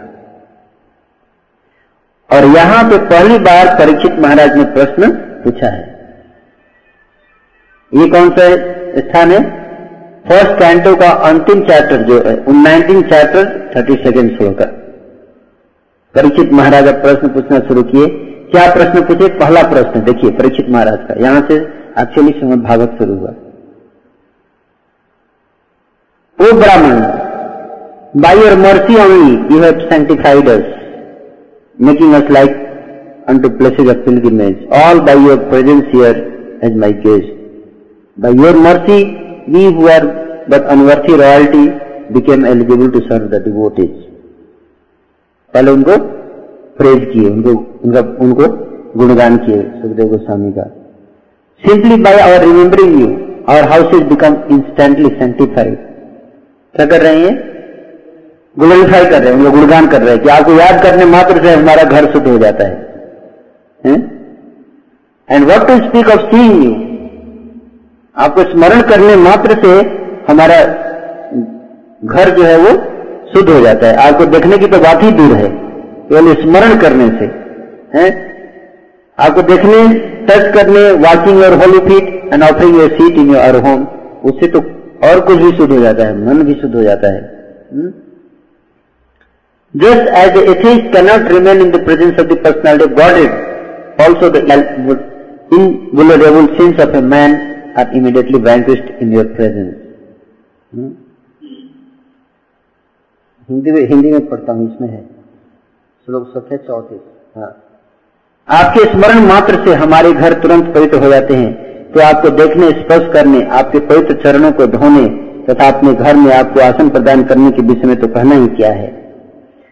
A: और यहाँ पे पहली बार परीक्षित महाराज ने प्रश्न पूछा है। ये कौन सा स्थान है? फ़र्स्ट कैंटो का अंतिम चैप्टर जो है नाइनटीन चैप्टर थर्टी सेकेंड श्लोक का परिचित महाराज अब प्रश्न पूछना शुरू किए। क्या प्रश्न पूछे? पहला प्रश्न, देखिए, परिचित महाराज का। यहाँ से एक्चुअली समय भागवत शुरू हुआ। O Brahmin by your mercy only you have sanctified making us like unto places of pilgrimage all by your presence here as my guest by your mercy we who but unworthy royalty became eligible to serve the devotees पहले उनको praise किए, उनको, उनका, उनको गुणगान किए सुखदेव गोस्वामी का। Simply by our remembering you our house is become instantly sanctified क्या कर रहे हैं ग्लोरीफाई कर रहे हैं, उनको गुणगान कर रहे हैं कि आपको याद करने मात्र से हमारा घर शुद्ध हो जाता है। And what to speak of seeing you आपको स्मरण करने मात्र से हमारा घर जो है वो शुद्ध हो जाता है। आपको देखने की तो बात ही दूर है केवल स्मरण करने से, है? आपको देखने टच करने watching your holy feet and offering your seat in your home उससे तो और कुछ भी शुद्ध हो जाता है, मन भी शुद्ध हो जाता है। Just as atheist cannot remain in the presence of the personality of God it also the invulnerable sins of a man are immediately vanquished in your presence Hindi में हिंदी में पढ़ता हूँ, इसमें है। श्लोक सफ़ेद चौथे हाँ। आपके स्मरण मात्र से हमारे घर तुरंत पवित्र हो जाते हैं। तो आपको देखने, स्पर्श करने, आपके पवित्र चरणों को धोने तथा अपने घर में आपको आसन प्रदान करने के विषय में तो कहना ही क्या है?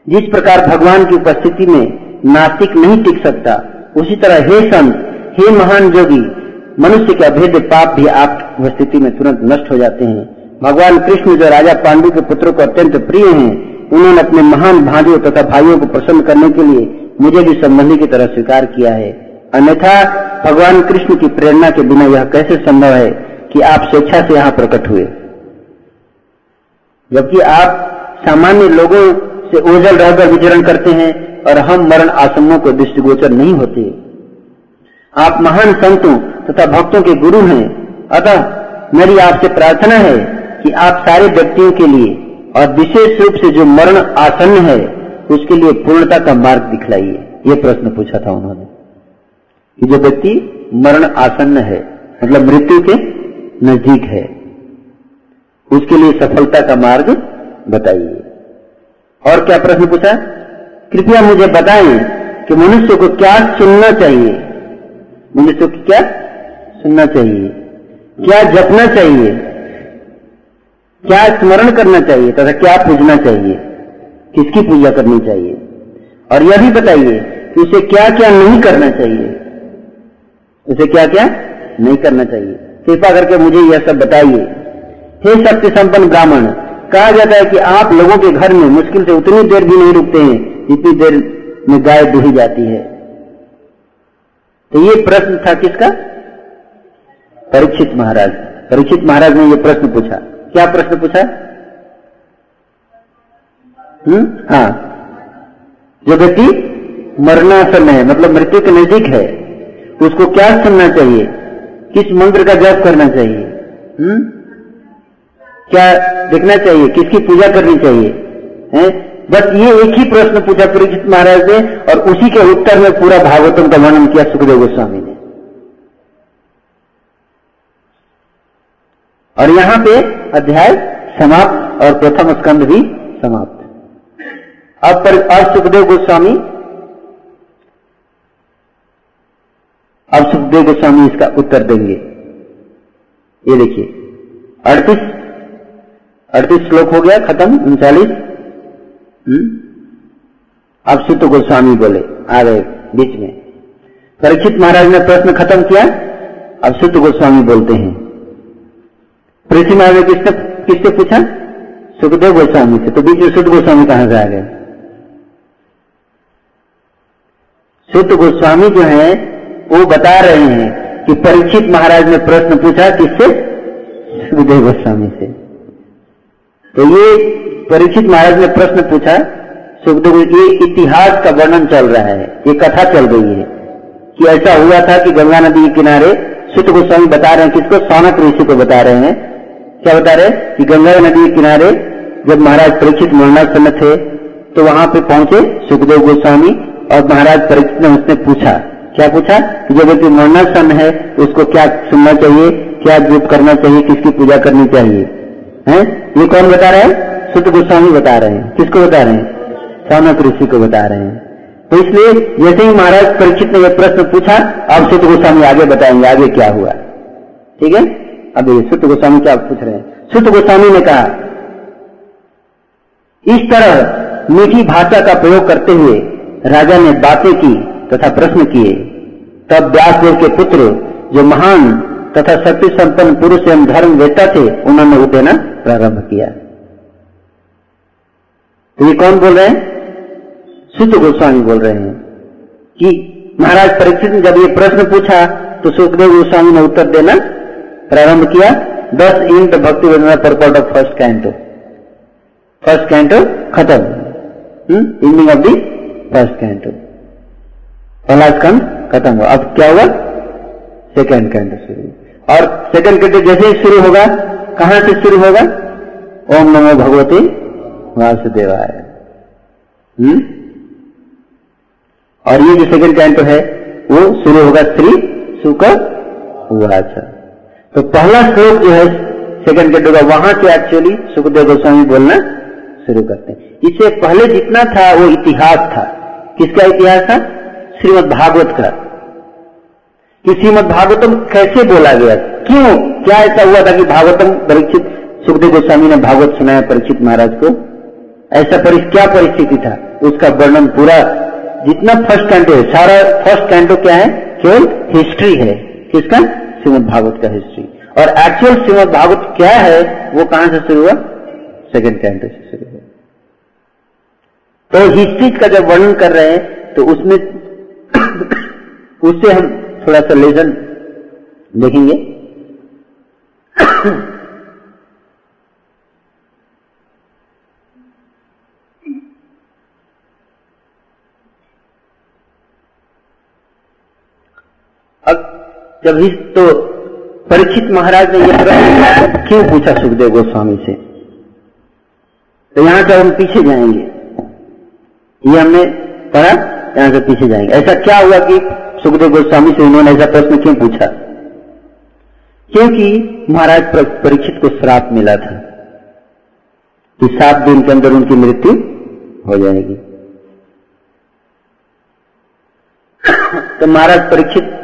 A: जिस प्रकार भगवान की उपस्थिति में नास्तिक नहीं टिक सकता, उसी तरह हे संत, हे महान जोगी, मनुष्य के अभेद पाप भी आप उपस्थिति में तुरंत नष्ट हो जाते हैं। भगवान कृष्ण जो राजा पांडु के पुत्रों को अत्यंत प्रिय हैं, उन्होंने अपने महान भाइयों तथा भाइयों को प्रसन्न करने के लिए मुझे भी संबंधी की तरह स्वीकार किया है। अन्यथा, भगवान कृष्ण की प्रेरणा के बिना यह कैसे संभव है कि आप स्वेच्छा से यहाँ प्रकट हुए? जबकि आप सामान्य लोगों से ओझल रहकर विचरण करते हैं और हम मरण आसमों को दृष्टिगोचर नहीं होते। आप महान संतों तथा भक्तों के गुरु हैं। अतः मेरी आपसे प्रार्थना है कि आप सारे व्यक्तियों के लिए और विशेष रूप से जो मरण आसन्न है, उसके लिए पूर्णता का मार्ग दिखलाइए। ये प्रश्न पूछा था उन्होंने। कि जो व्यक्ति मरण आसन्न है मतलब मृत्यु के नज़दीक है, उसके लिए सफलता का मार्ग बताइए। और क्या प्रश्न पूछा? कृपया मुझे बताएँ कि मनुष्य को क्या सुनना चाहिए। मनुष्य को क्या सुनना चाहिए? क्या जपना चाहिए? क्या स्मरण करना चाहिए तथा क्या पूजना चाहिए? किसकी पूजा करनी चाहिए? और यह भी बताइए कि उसे क्या क्या नहीं करना चाहिए। उसे क्या क्या नहीं करना चाहिए। कृपा करके मुझे यह सब बताइए। हे शक्ति संपन्न ब्राह्मण, कहा जाता है कि आप लोगों के घर में मुश्किल से उतनी देर भी नहीं रुकते हैं, जितनी देर में गाय दुही जाती है। तो ये प्रश्न था किसका? परीक्षित महाराज। परीक्षित महाराज ने यह प्रश्न पूछा। क्या प्रश्न पूछा? हम्म? हाँ। जो व्यक्ति मरणासन है मतलब मृत्यु के नज़दीक है, उसको क्या सुनना चाहिए? किस मंत्र का जप करना चाहिए? हम्म? क्या देखना चाहिए? किसकी पूजा करनी चाहिए? है? बस ये एक ही प्रश्न पूछा परीक्षित महाराज ने और उसी के उत्तर में पूरा भागवतम का वर्णन किया सुखदेव गोस्वामी ने। और यहाँ पे अध्याय समाप्त और प्रथम स्कंद भी समाप्त। अब पर अब सुखदेव गोस्वामी, अब सुखदेव गोस्वामी इसका उत्तर देंगे। ये देखिए, अड़तीस अड़तीस श्लोक हो गया, खत्म, उनचालीस। हम्म? अब सुत गोस्वामी बोले, आ गए बीच में। परीक्षित महाराज ने प्रश्न खत्म किया, अब सुत गोस्वामी बोलते हैं परीक्षित महाराज ने किससे किससे पूछा? सुखदेव गोस्वामी से। तो बीच में शुद्ध गोस्वामी कहाँ से आ गए? शुद्ध गोस्वामी जो है, वो बता रहे हैं कि परीक्षित महाराज ने प्रश्न पूछा किससे? सुखदेव गोस्वामी से। तो ये परीक्षित महाराज ने प्रश्न पूछा, सुखदेव ये इतिहास का वर्णन चल रहा है, ये कथा चल रही है, कि ऐसा हुआ था कि गंगा नदी के किनारे सुत गोस्वामी बता रहे हैं, किसको? सौनक ऋषि को बता रहे हैं क्या बता रहे कि गंगा नदी के किनारे जब महाराज परीक्षित मरणासन थे तो वहाँ पे पहुँचे सुखदेव गोस्वामी और महाराज परीक्षित ने उसने पूछा, क्या पूछा? कि जब व्यक्ति मरणासन है उसको क्या सुनना चाहिए? क्या जप करना चाहिए? किसकी पूजा करनी चाहिए? हैं? ये कौन बता रहे हैं? सुत गोस्वामी बता रहे हैं। किसको बता रहे हैं? सौनक ऋषि को बता रहे हैं। तो इसलिए जैसे ही महाराज परीक्षित ने यह प्रश्न पूछा, अब सुत गोस्वामी आगे बताएँगे, आगे क्या हुआ। ठीक है? अब सुत गोस्वामी क्या पूछ रहे हैं? सुत गोस्वामी ने कहा, इस तरह मीठी भाषा का प्रयोग करते हुए राजा ने बातें की तथा प्रश्न किए। तब व्यासदेव के पुत्र जो महान तथा शक्ति संपन्न पुरुष एवं धर्म वेता थे, उन्होंने वो देना प्रारंभ किया। तो ये कौन बोल रहे हैं? सुत गोस्वामी बोल रहे हैं कि महाराज परीक्षित ने जब ये प्रश्न पूछा तो सुखदेव गोस्वामी ने उत्तर देना प्रारंभ किया। Thus end Bhaktivedanta purport of first canto first canto खत्म। Evening of the first canto पहला स्कंद खत्म हुआ। अब क्या हुआ? सेकेंड कैंटो शुरू। और सेकंड कैंटो जैसे ही शुरू होगा, कहाँ से शुरू होगा? ओम नमो भगवती वासुदेवाय। हम्म? और ये जो सेकंड कैंटो है, वो शुरू होगा श्री सुख उवाच तो पहला श्लोक जो है सेकंड कैंटो का वहाँ से एक्चुअली सुखदेव गोस्वामी बोलना शुरू करते हैं। इससे पहले जितना था वो इतिहास था। किसका इतिहास था? श्रीमद भागवत का। कि श्रीमद भागवतम कैसे बोला गया? क्यों? क्या ऐसा हुआ था कि भागवतम परीक्षित सुखदेव गोस्वामी ने भागवत सुनाया परीक्षित महाराज को? ऐसा परिस, क्या परिस्थिति था? उसका वर्णन पूरा जितना फ़र्स्ट कैंटो है सारा फ़र्स्ट कैंटो क्या है? केवल हिस्ट्री है। किसका? श्रीमद भागवत का हिस्ट्री और एक्चुअल श्रीमद भागवत क्या है, वो कहाँ से शुरू हुआ? सेकेंड कैंटो से शुरू हुआ। तो हिस्ट्री का जब वर्णन कर रहे हैं तो उसमें उससे हम थोड़ा सा लेसन देखेंगे। अब जब इस तो परीक्षित महाराज ने यह प्रश्न क्यों पूछा सुखदेव गोस्वामी से? तो यहाँ से हम पीछे जाएँगे। ये हमने पढ़ा, यहाँ से पीछे जाएँगे। ऐसा क्या हुआ कि सुखदेव गोस्वामी से उन्होंने ऐसा प्रश्न क्यों पूछा? क्योंकि महाराज परीक्षित को श्राप मिला था कि सात दिन के अंदर उनकी मृत्यु हो जाएगी। तो महाराज परीक्षित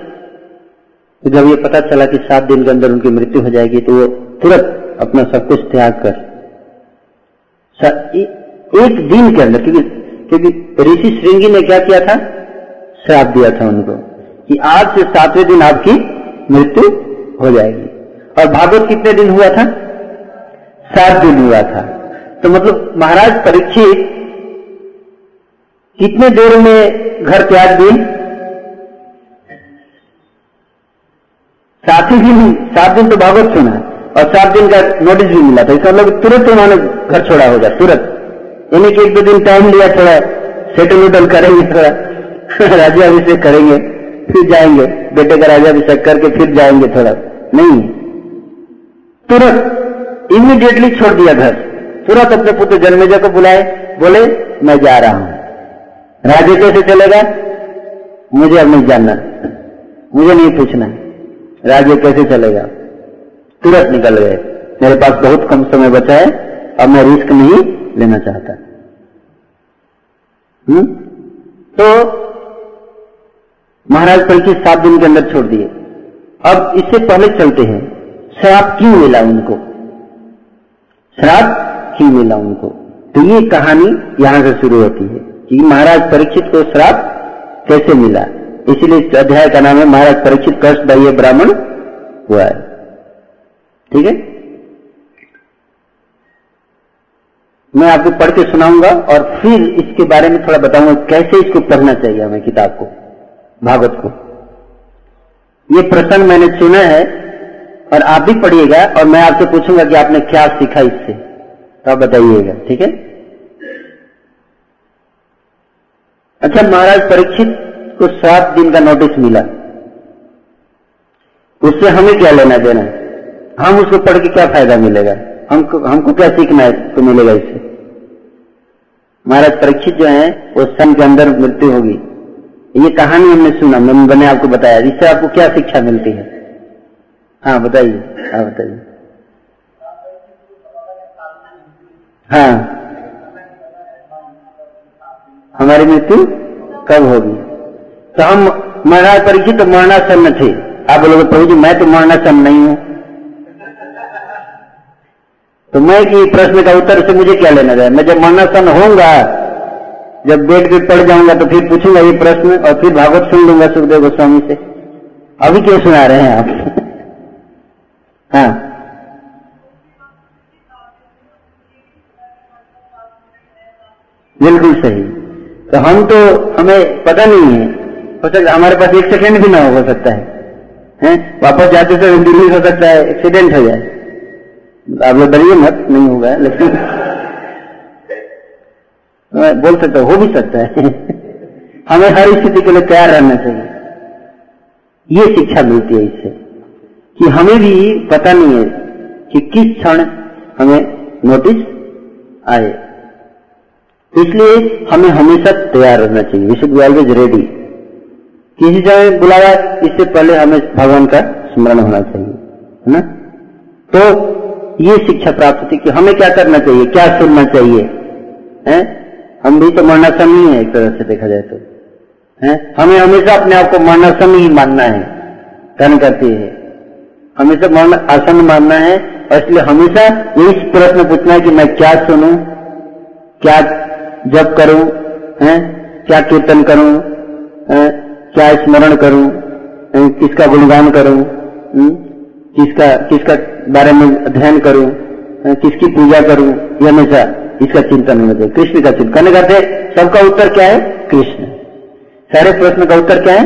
A: तो जब ये पता चला कि सात दिन के अंदर उनकी मृत्यु हो जाएगी तो वो तुरंत अपना सब कुछ त्याग कर एक दिन के अंदर, क्योंकि क्योंकि ऋषि श्रृंगी ने क्या किया था? श्राप दिया था उनको कि आज से सातवें दिन आपकी मृत्यु हो जाएगी। और भागवत कितने दिन हुआ था? सात दिन हुआ था। तो मतलब महाराज परीक्षित कितने देर में घर त्याग दिए? सात ही दिन सात दिन तो भागवत सुना और सात दिन का नोटिस भी मिला था। इसका मतलब तुरंत उन्होंने घर छोड़ा होगा, तुरंत। यानी कि एक दो दिन टाइम लिया, थोड़ा सेटल उटल करेंगे, थोड़ा राज्याभिषेक करेंगे, फिर जाएँगे। बेटे का राज्याभिषेक करके फिर जाएँगे थोड़ा। नहीं। तुरंत इमीडिएटली छोड़ दिया घर। तुरंत अपने पुत्र जन्मेजा को बुलाए, बोले, मैं जा रहा हूँ। राज्य कैसे चलेगा? मुझे अब नहीं जानना। मुझे नहीं पूछना। राज्य कैसे चलेगा? तुरंत निकल गए। मेरे पास बहुत कम समय बचा है, अब मैं रिस्क नहीं लेना चाहता। हुँ? हम्म? तो महाराज परीक्षित सात दिन के अंदर छोड़ दिए। अब इससे पहले चलते हैं। श्राप क्यों मिला उनको? श्राप क्यों मिला उनको? तो ये कहानी यहाँ से शुरू होती है कि महाराज परीक्षित को श्राप कैसे मिला? इसीलिए इस अध्याय का नाम है, महाराज परीक्षित कष्ट दैय ब्राह्मण हुआ है। ठीक है? मैं आपको पढ़ के सुनाऊँगा और फिर इसके बारे में थोड़ा बताऊँगा कैसे इसको पढ़ना चाहिए हमें किताब को, भागवत को। ये प्रसंग मैंने सुना है और आप भी पढ़िएगा और मैं आपसे पूछूँगा कि आपने क्या सीखा इससे। तो आप बताइएगा, ठीक है? अच्छा महाराज परीक्षित को सात दिन का नोटिस मिला। उससे हमें क्या लेना देना? हम उसको पढ़ के क्या फ़ायदा मिलेगा? हमको हमको क्या सीखना है तो मिलेगा इससे? महाराज परीक्षित जो है, वो सन के अंदर मृत्यु होगी। ये कहानी हमने सुना मैंने आपको बताया। इससे आपको क्या शिक्षा मिलती है? हाँ बताइए। हाँ बताइए। हाँ। हमारी मृत्यु कब होगी? तो हम महाराज परीक्षित तो मरणासन थे। आप बोलोगे, प्रभु जी, मैं तो मरणासन नहीं हूँ। तो मैं कि प्रश्न का उत्तर से मुझे क्या लेना है मैं जब मरणासन होऊँगा, जब बेड पे पड़ जाऊँगा तो फिर पूछूँगा ये प्रश्न और फिर भागवत सुन लूँगा सुखदेव गोस्वामी से। अभी क्यों सुना रहे हैं आप? हाँ। बिल्कुल सही। तो हम तो हमें पता नहीं है हो सकता हमारे पास एक सेकेंड भी ना हो सकता है? हैं? वापस जाते समय दिल्ली हो सकता है एक्सीडेंट हो जाए। आप लोग डरिए मत, नहीं होगा, लेकिन बोल सकता हो भी सकता है। हमें हर स्थिति के लिए तैयार रहना चाहिए। ये शिक्षा मिलती है इससे, कि हमें भी पता नहीं है कि किस क्षण हमें नोटिस आए। इसलिए हमें हमेशा तैयार रहना चाहिए। We should be always ready किसी जगह बुलाया इससे पहले हमें भगवान का स्मरण होना चाहिए, है ना? तो ये शिक्षा प्राप्त थी कि हमें क्या करना चाहिए, क्या सुनना चाहिए, है? हम भी तो मरणासन ही है, एक तरह से देखा जाए तो है? हमें हमेशा अपने आप को मरणासन ही मानना है, धन करती है हमेशा मरण आसन मानना है, और इसलिए हमेशा इस प्रश्न पूछना है कि मैं क्या सुनूं, क्या जप करूँ, है? क्या कीर्तन करूँ, है? क्या स्मरण करूँ? किसका गुणगान करूँ? हम्म? किसका किसका बारे में अध्ययन करूँ? किसकी पूजा करूँ? ये हमेशा इसका चिंतन होना चाहिए कृष्ण का चिंतन। करने करते सबका उत्तर क्या है? कृष्ण। सारे प्रश्न का उत्तर क्या है?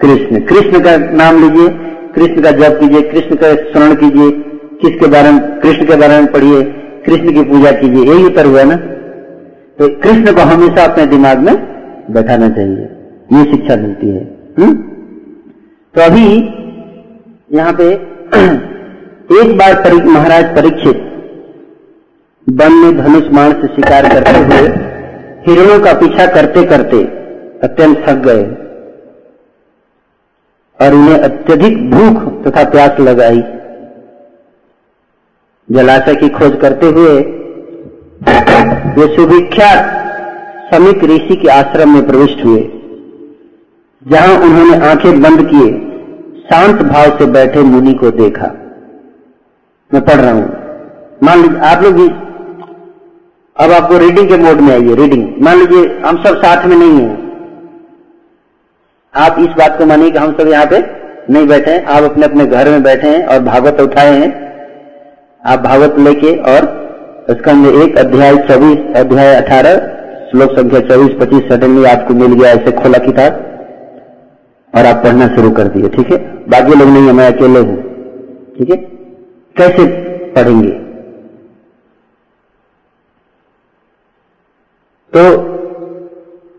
A: कृष्ण। कृष्ण का नाम लीजिए। कृष्ण का जप कीजिए। कृष्ण का स्मरण कीजिए। किसके बारे में, कृष्ण के बारे में पढ़िए। कृष्ण की पूजा कीजिए। यही उत्तर हुआ ना? तो कृष्ण को हमेशा अपने दिमाग में बैठाना चाहिए। ये शिक्षा मिलती है? हम्म? तो अभी यहाँ पे एक बार परि, महाराज परीक्षित वन में धनुष मान से शिकार करते हुए हिरणों का पीछा करते करते अत्यंत थक गए और उन्हें अत्यधिक भूख तथा प्यास लगाई जलाशय की खोज करते हुए वे सुविख्यात समिक ऋषि के आश्रम में प्रविष्ट हुए जहाँ उन्होंने आँखें बंद किए, शांत भाव से बैठे मुनि को देखा। मैं पढ़ रहा हूँ। मान लीजिए, आप लोग भी अब आपको रीडिंग के मोड में आइए रीडिंग मान लीजिए, हम सब साथ में नहीं है। आप इस बात को मानिए कि हम सब यहाँ पे नहीं बैठे हैं। आप अपने अपने घर में बैठे हैं और भागवत उठाए हैं। आप भागवत लेके और स्कंद एक, अध्याय चौबीस, अध्याय अठारह, श्लोक संख्या चौबीस, पच्चीस सडनली आपको मिल गया ऐसे खोला किताब। और आप पढ़ना शुरू कर दिए, ठीक है? बाकी लोग नहीं है, मैं अकेले हूँ, ठीक है? कैसे पढ़ेंगे? तो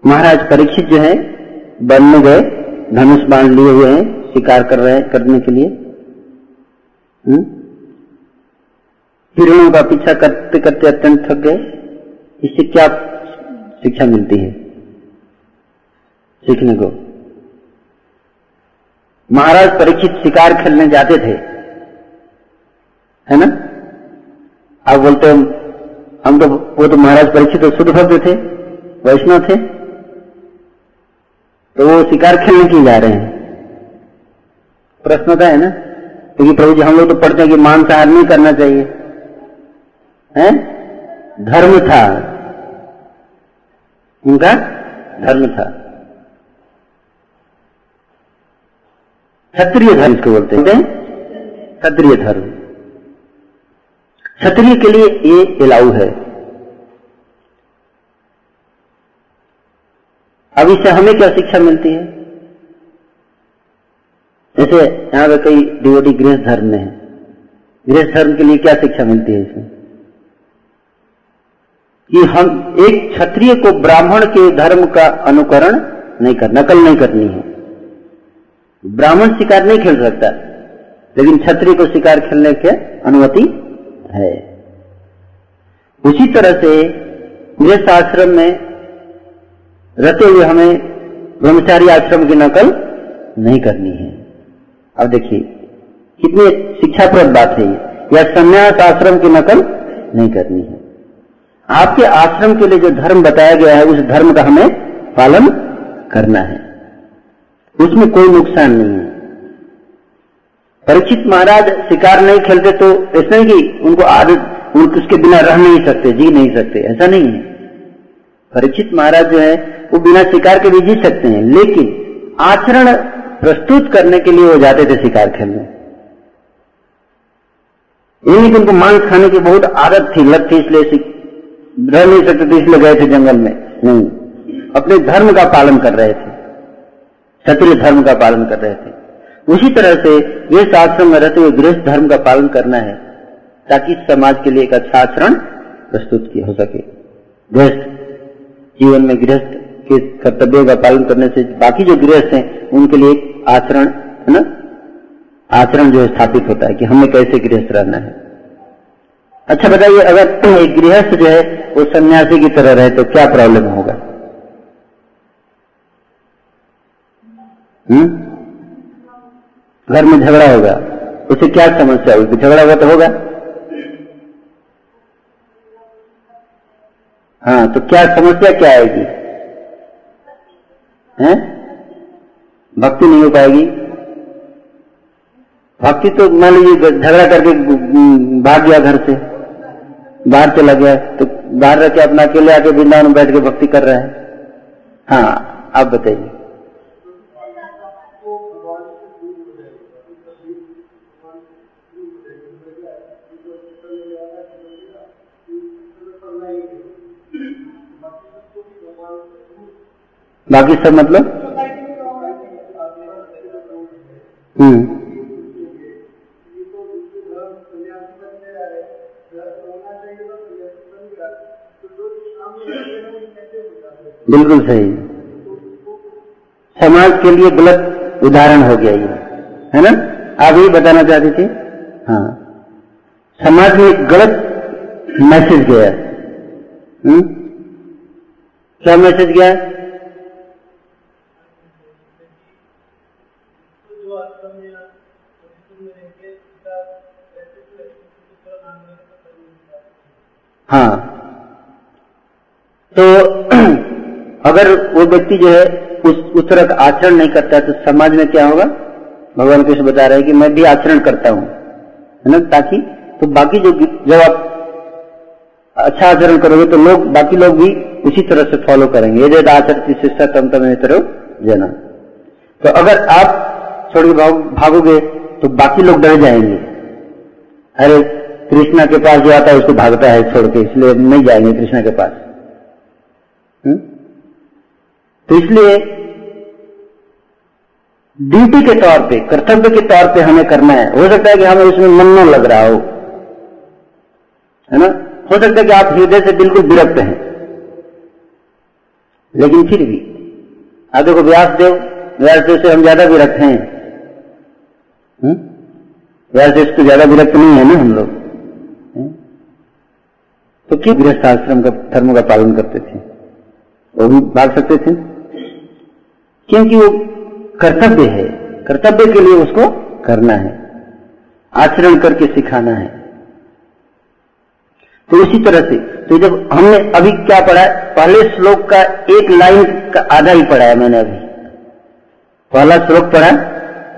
A: महाराज परीक्षित जो है वन में गए, धनुष बाण लिए हुए हैं, शिकार कर रहे हैं करने के लिए। हम्म? हिरणों का पीछा करते करते अत्यंत थक गए। इससे क्या शिक्षा मिलती है? सीखने को। महाराज परीक्षित शिकार खेलने जाते थे। है ना? आप बोलते हम हम तो वो तो महाराज परीक्षित तो शुद्ध भक्त थे, वैष्णव थे। तो वो शिकार खेलने के जा रहे हैं? प्रश्न होता है ना? क्योंकि तो प्रभु जी, हम लोग तो पढ़ते हैं कि मांसाहार नहीं करना चाहिए। है? धर्म था। उनका धर्म था। क्षत्रिय धर्म इसको बोलते हैं। क्षत्रिय धर्म। क्षत्रिय के लिए ये इलाऊ है। अब इससे हमें क्या शिक्षा मिलती है? जैसे यहाँ पे कई डिवोटी गृह धर्म में है। गृह धर्म के लिए क्या शिक्षा मिलती है इसमें? कि हम एक क्षत्रिय को ब्राह्मण के धर्म का अनुकरण नहीं कर नकल नहीं करनी है। ब्राह्मण शिकार नहीं खेल सकता, लेकिन छत्री को शिकार खेलने के अनुमति है। उसी तरह से गृह आश्रम में रहते हुए हमें ब्रह्मचारी आश्रम की नकल नहीं करनी है। अब देखिए, कितनी शिक्षाप्रद बात है या संन्यास आश्रम की नकल नहीं करनी है। आपके आश्रम के लिए जो धर्म बताया गया है, उस धर्म का हमें पालन करना है। उसमें कोई नुकसान नहीं है। परीक्षित महाराज शिकार नहीं खेलते तो ऐसा नहीं कि उनको आदत उसके बिना रह नहीं सकते, जी नहीं सकते, ऐसा नहीं है। परीक्षित महाराज जो है, वो बिना शिकार के भी जी सकते हैं, लेकिन आचरण प्रस्तुत करने के लिए वो जाते थे शिकार खेलने। यही कि उनको मांस खाने की बहुत आदत थी लत थी इसलिए रह नहीं सकते थे, इसलिए गए थे जंगल में। नहीं, अपने धर्म का पालन कर रहे थे। क्षत्रिय धर्म का पालन कर रहे थे। उसी तरह से गृहस्थ आश्रम में रहते हुए गृहस्थ धर्म का पालन करना है, ताकि समाज के लिए एक अच्छा आचरण प्रस्तुत हो सके। गृहस्थ जीवन में गृहस्थ के कर्तव्यों का पालन करने से बाकी जो गृहस्थ हैं, उनके लिए एक आचरण, है ना? आचरण जो स्थापित होता है कि हमें कैसे गृहस्थ रहना है। अच्छा बताइए, अगर एक गृहस्थ जो है वो सन्यासी की तरह रहे तो क्या प्रॉब्लम होगा? हम्म? घर में झगड़ा होगा। उसे क्या समस्या होगी झगड़ा होगा तो होगा। हाँ तो क्या समस्या क्या आएगी? हैं? भक्ति नहीं हो पाएगी। भक्ति तो मान लीजिए झगड़ा करके भाग गया घर से। बाहर चला गया। तो बाहर रह के अपना अकेले आके वृंदावन बैठ के भक्ति कर रहा है। हाँ आप बताइए। बाकी सब मतलब? हम्म। बिल्कुल सही। समाज के लिए गलत उदाहरण हो गया ये। है ना? आप यही बताना चाहते थे? हाँ। समाज में एक गलत मैसेज गया। हम्म? क्या मैसेज गया? हाँ। तो अगर वो व्यक्ति जो है, उस उस तरह का आचरण नहीं करता है तो समाज में क्या होगा? भगवान कृष्ण बता रहे हैं कि मैं भी आचरण करता हूँ, है ना? ताकि तो बाकी जो जब आप अच्छा आचरण करोगे तो लोग, बाकी लोग भी उसी तरह से फॉलो करेंगे। ये जब आचरण शिक्षा तम तम तरह जना। तो अगर आप छोड़ भागोगे तो बाकी लोग डर जाएँगे। अरे कृष्णा के पास जो आता है उसको भागता है छोड़ के, इसलिए नहीं जाएँगे कृष्णा के पास हुँ? हम्म? तो इसलिए ड्यूटी के तौर पे, कर्तव्य के तौर पे हमें करना है हो सकता है कि हमें उसमें मन न लग रहा हो, है ना हो सकता है कि आप हृदय से बिल्कुल विरक्त हैं लेकिन फिर भी आप देखो व्यास देव व्यास देव से हम ज़्यादा विरक्त हैं हम्म? व्यास देव से ज़्यादा विरक्त नहीं है ना हम लोग तो क्यों गृहस्थ आश्रम का धर्म का पालन करते थे? वो भी भाग सकते थे? क्योंकि वो कर्तव्य है। कर्तव्य के लिए उसको करना है। आचरण करके सिखाना है। तो उसी तरह से तो जब हमने अभी क्या पढ़ा पहले श्लोक का एक लाइन का आधा ही पढ़ा है मैंने अभी। पहला श्लोक पढ़ा,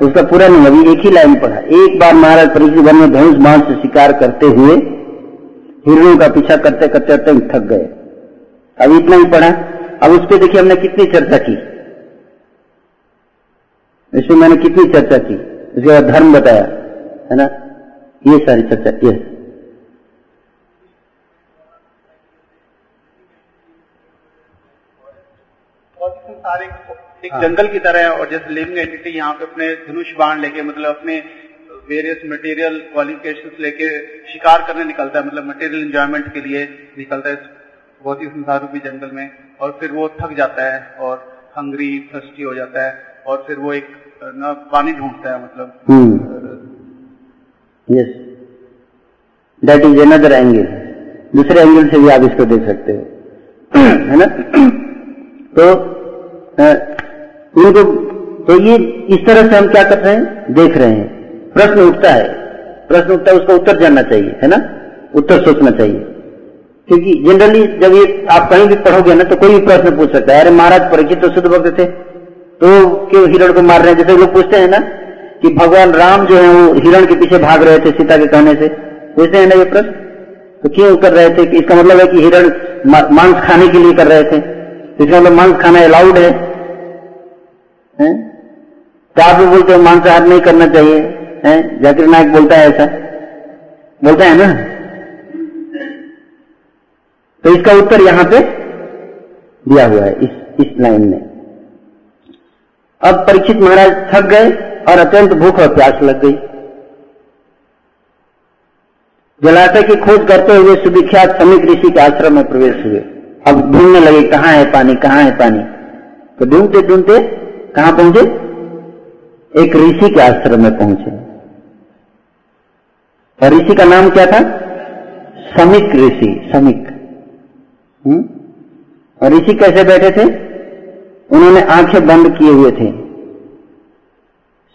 A: उसका पूरा नहीं, अभी एक ही लाइन पढ़ा। एक बार महाराज परीक्षित वन में धनुष बाण से शिकार करते हुए हिरणों का पीछा करते करते करते थक गए। अब इतना ही पढ़ा अब उस पर देखिए हमने कितनी चर्चा की। इसमें मैंने कितनी चर्चा की उसके बाद धर्म बताया है ना? ये सारी चर्चा ये।
B: सारे एक हाँ। जंगल की तरह है और जैसे लिविंग एंटिटी यहाँ पे अपने धनुष बाण लेके मतलब अपने वेरियस मटेरियल क्वालिफिकेशन लेके शिकार करने निकलता है मतलब मटेरियल एंजॉयमेंट के लिए निकलता है बहुत ही संसार रूपी जंगल में, और फिर वो थक जाता है और हंगरी थर्स्टी हो जाता है, और फिर वो एक, ना, पानी ढूंढता है मतलब।
A: Yes that is another angle दूसरे एंगल से भी आप इसको देख सकते हो। है ना? तो इनको तो ये, इस तरह से हम क्या कर रहे हैं? देख रहे हैं। प्रश्न उठता है। प्रश्न उठता है उसका उत्तर जानना चाहिए है ना? उत्तर सोचना चाहिए। क्योंकि जनरली जब ये आप कहीं भी पढ़ोगे ना तो कोई भी प्रश्न पूछ सकता है। अरे महाराज परिचित तो शुद्ध भक्त थे। तो क्यों हिरण को मार रहे हैं? जैसे लोग पूछते हैं ना कि भगवान राम जो है वो हिरण के पीछे भाग रहे थे सीता के कहने से। पूछते हैं ना ये प्रश्न? तो क्यों कर रहे थे? कि इसका मतलब है कि हिरण मांस खाने के लिए कर रहे थे। इसका मतलब मांस खाना अलाउड है, है? तो आप भी बोलते हो मांसाहार नहीं करना चाहिए। है? जाकिर नायक बोलता है ऐसा। बोलता है ना? तो इसका उत्तर यहाँ पे दिया हुआ है, इस इस लाइन में। अब परीक्षित महाराज थक गए और अत्यंत भूख और प्यास लग गई। जलाशय की खोज करते हुए सुविख्यात समीक ऋषि के आश्रम में प्रवेश हुए। अब ढूँढने लगे, कहाँ है पानी? कहाँ है पानी? तो ढूंढते ढूंढते कहाँ पहुँचे? एक ऋषि के आश्रम में पहुँचे। और ऋषि का नाम क्या था? समिक ऋषि, समिक? और ऋषि कैसे बैठे थे? उन्होंने आँखें बंद किए हुए थे।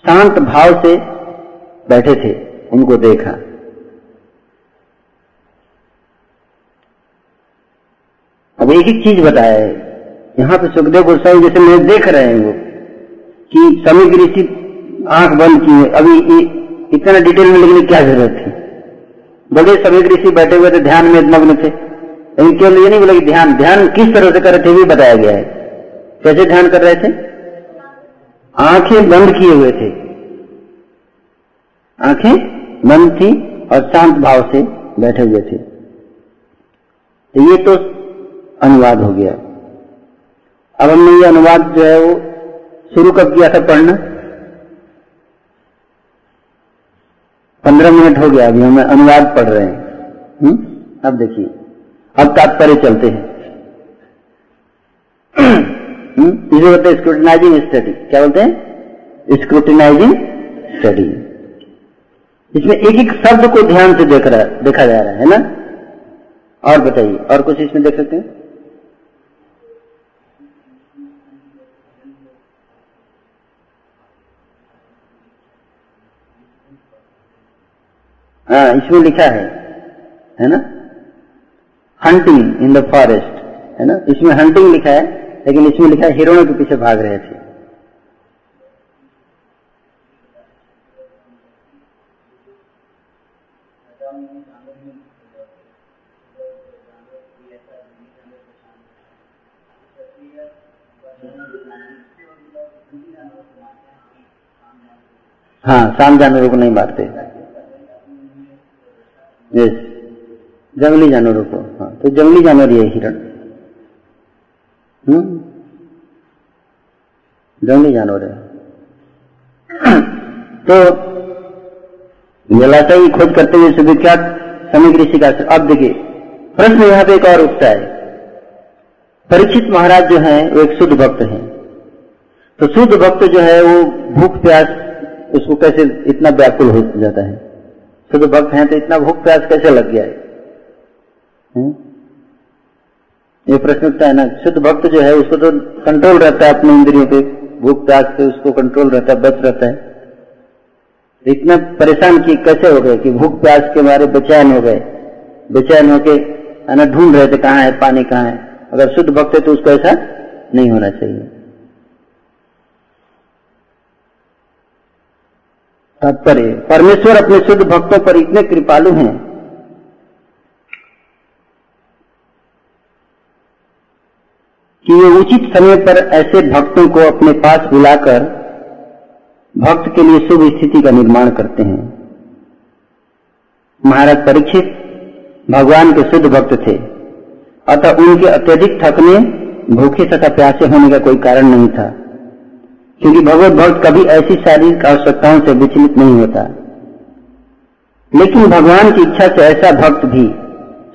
A: शांत भाव से बैठे थे, उनको देखा। अब एक ही चीज़ बताया है। यहाँ पे सुखदेव गोस्वामी जैसे मैं देख रहे हैं वो, कि समीक ऋषि आँख बंद किए। अभी इतना डिटेल में लिखने की क्या ज़रूरत थी? बड़े सभी ऋषि बैठे हुए थे, ध्यान में मग्न थे। लेकिन केवल ये नहीं बोला कि ध्यान ध्यान किस तरह से कर रहे थे भी बताया गया है। कैसे ध्यान कर रहे थे? आँखें बंद किए हुए थे। आँखें बंद थी और शांत भाव से बैठे हुए थे। तो ये तो अनुवाद हो गया। अब हमने ये अनुवाद जो है, वो शुरू कब किया था पढ़ना? पंद्रह मिनट हो गया, अभी हम अनुवाद पढ़ रहे हैं हुँ? हम्म? अब देखिए, अब तात्पर्य चलते हैं हम्म? इसे बोलते हैं स्क्रूटिनाइजिंग स्टडी क्या बोलते हैं स्क्रूटिनाइजिंग स्टडी इसमें एक एक शब्द को ध्यान से देख रहा, देखा जा रहा है ना और बताइए, और कुछ इसमें देख सकते हैं हाँ इसमें लिखा है है ना? हंटिंग इन द फॉरेस्ट है ना? इसमें हंटिंग लिखा है, लेकिन इसमें लिखा है हिरणों के पीछे भाग रहे थे। हाँ शाम जानवरों को नहीं मारते। जंगली जानवरों को हाँ तो जंगली जानवर ये हिरण हम्म? जंगली जानवर है। तो जलाशय की खोज करते हुए सुविख्यात समीक ऋषि का अब देखिए, प्रश्न यहाँ पे एक और उठता है। परीक्षित महाराज जो है, वो एक शुद्ध भक्त है। तो शुद्ध भक्त जो है, वो भूख प्यास, उसको कैसे इतना व्याकुल हो जाता है? शुद्ध भक्त हैं तो इतना भूख प्यास कैसे लग गया है? हम्म? ये प्रश्न उठता है ना, शुद्ध भक्त जो है, उसको तो कंट्रोल रहता है अपने इंद्रियों पे भूख प्यास पे उसको कंट्रोल रहता है, बच रहता है। इतना परेशान की कैसे हो गए कि भूख प्यास के मारे बेचैन हो गए? बेचैन होके ढूंढ रहे थे कहाँ है, पानी कहाँ है। अगर शुद्ध भक्त है तो उसको ऐसा नहीं होना चाहिए। तात्पर्य, परमेश्वर अपने शुद्ध भक्तों पर इतने कृपालु हैं। कि वे उचित समय पर ऐसे भक्तों को अपने पास बुलाकर भक्त के लिए शुभ स्थिति का निर्माण करते हैं। महाराज परीक्षित भगवान के शुद्ध भक्त थे। अतः उनके अत्यधिक थकने, भूखे तथा प्यासे होने का कोई कारण नहीं था। क्योंकि भगवत भक्त कभी ऐसी शारीरिक आवश्यकताओं से विचलित नहीं होता। लेकिन भगवान की इच्छा से ऐसा भक्त भी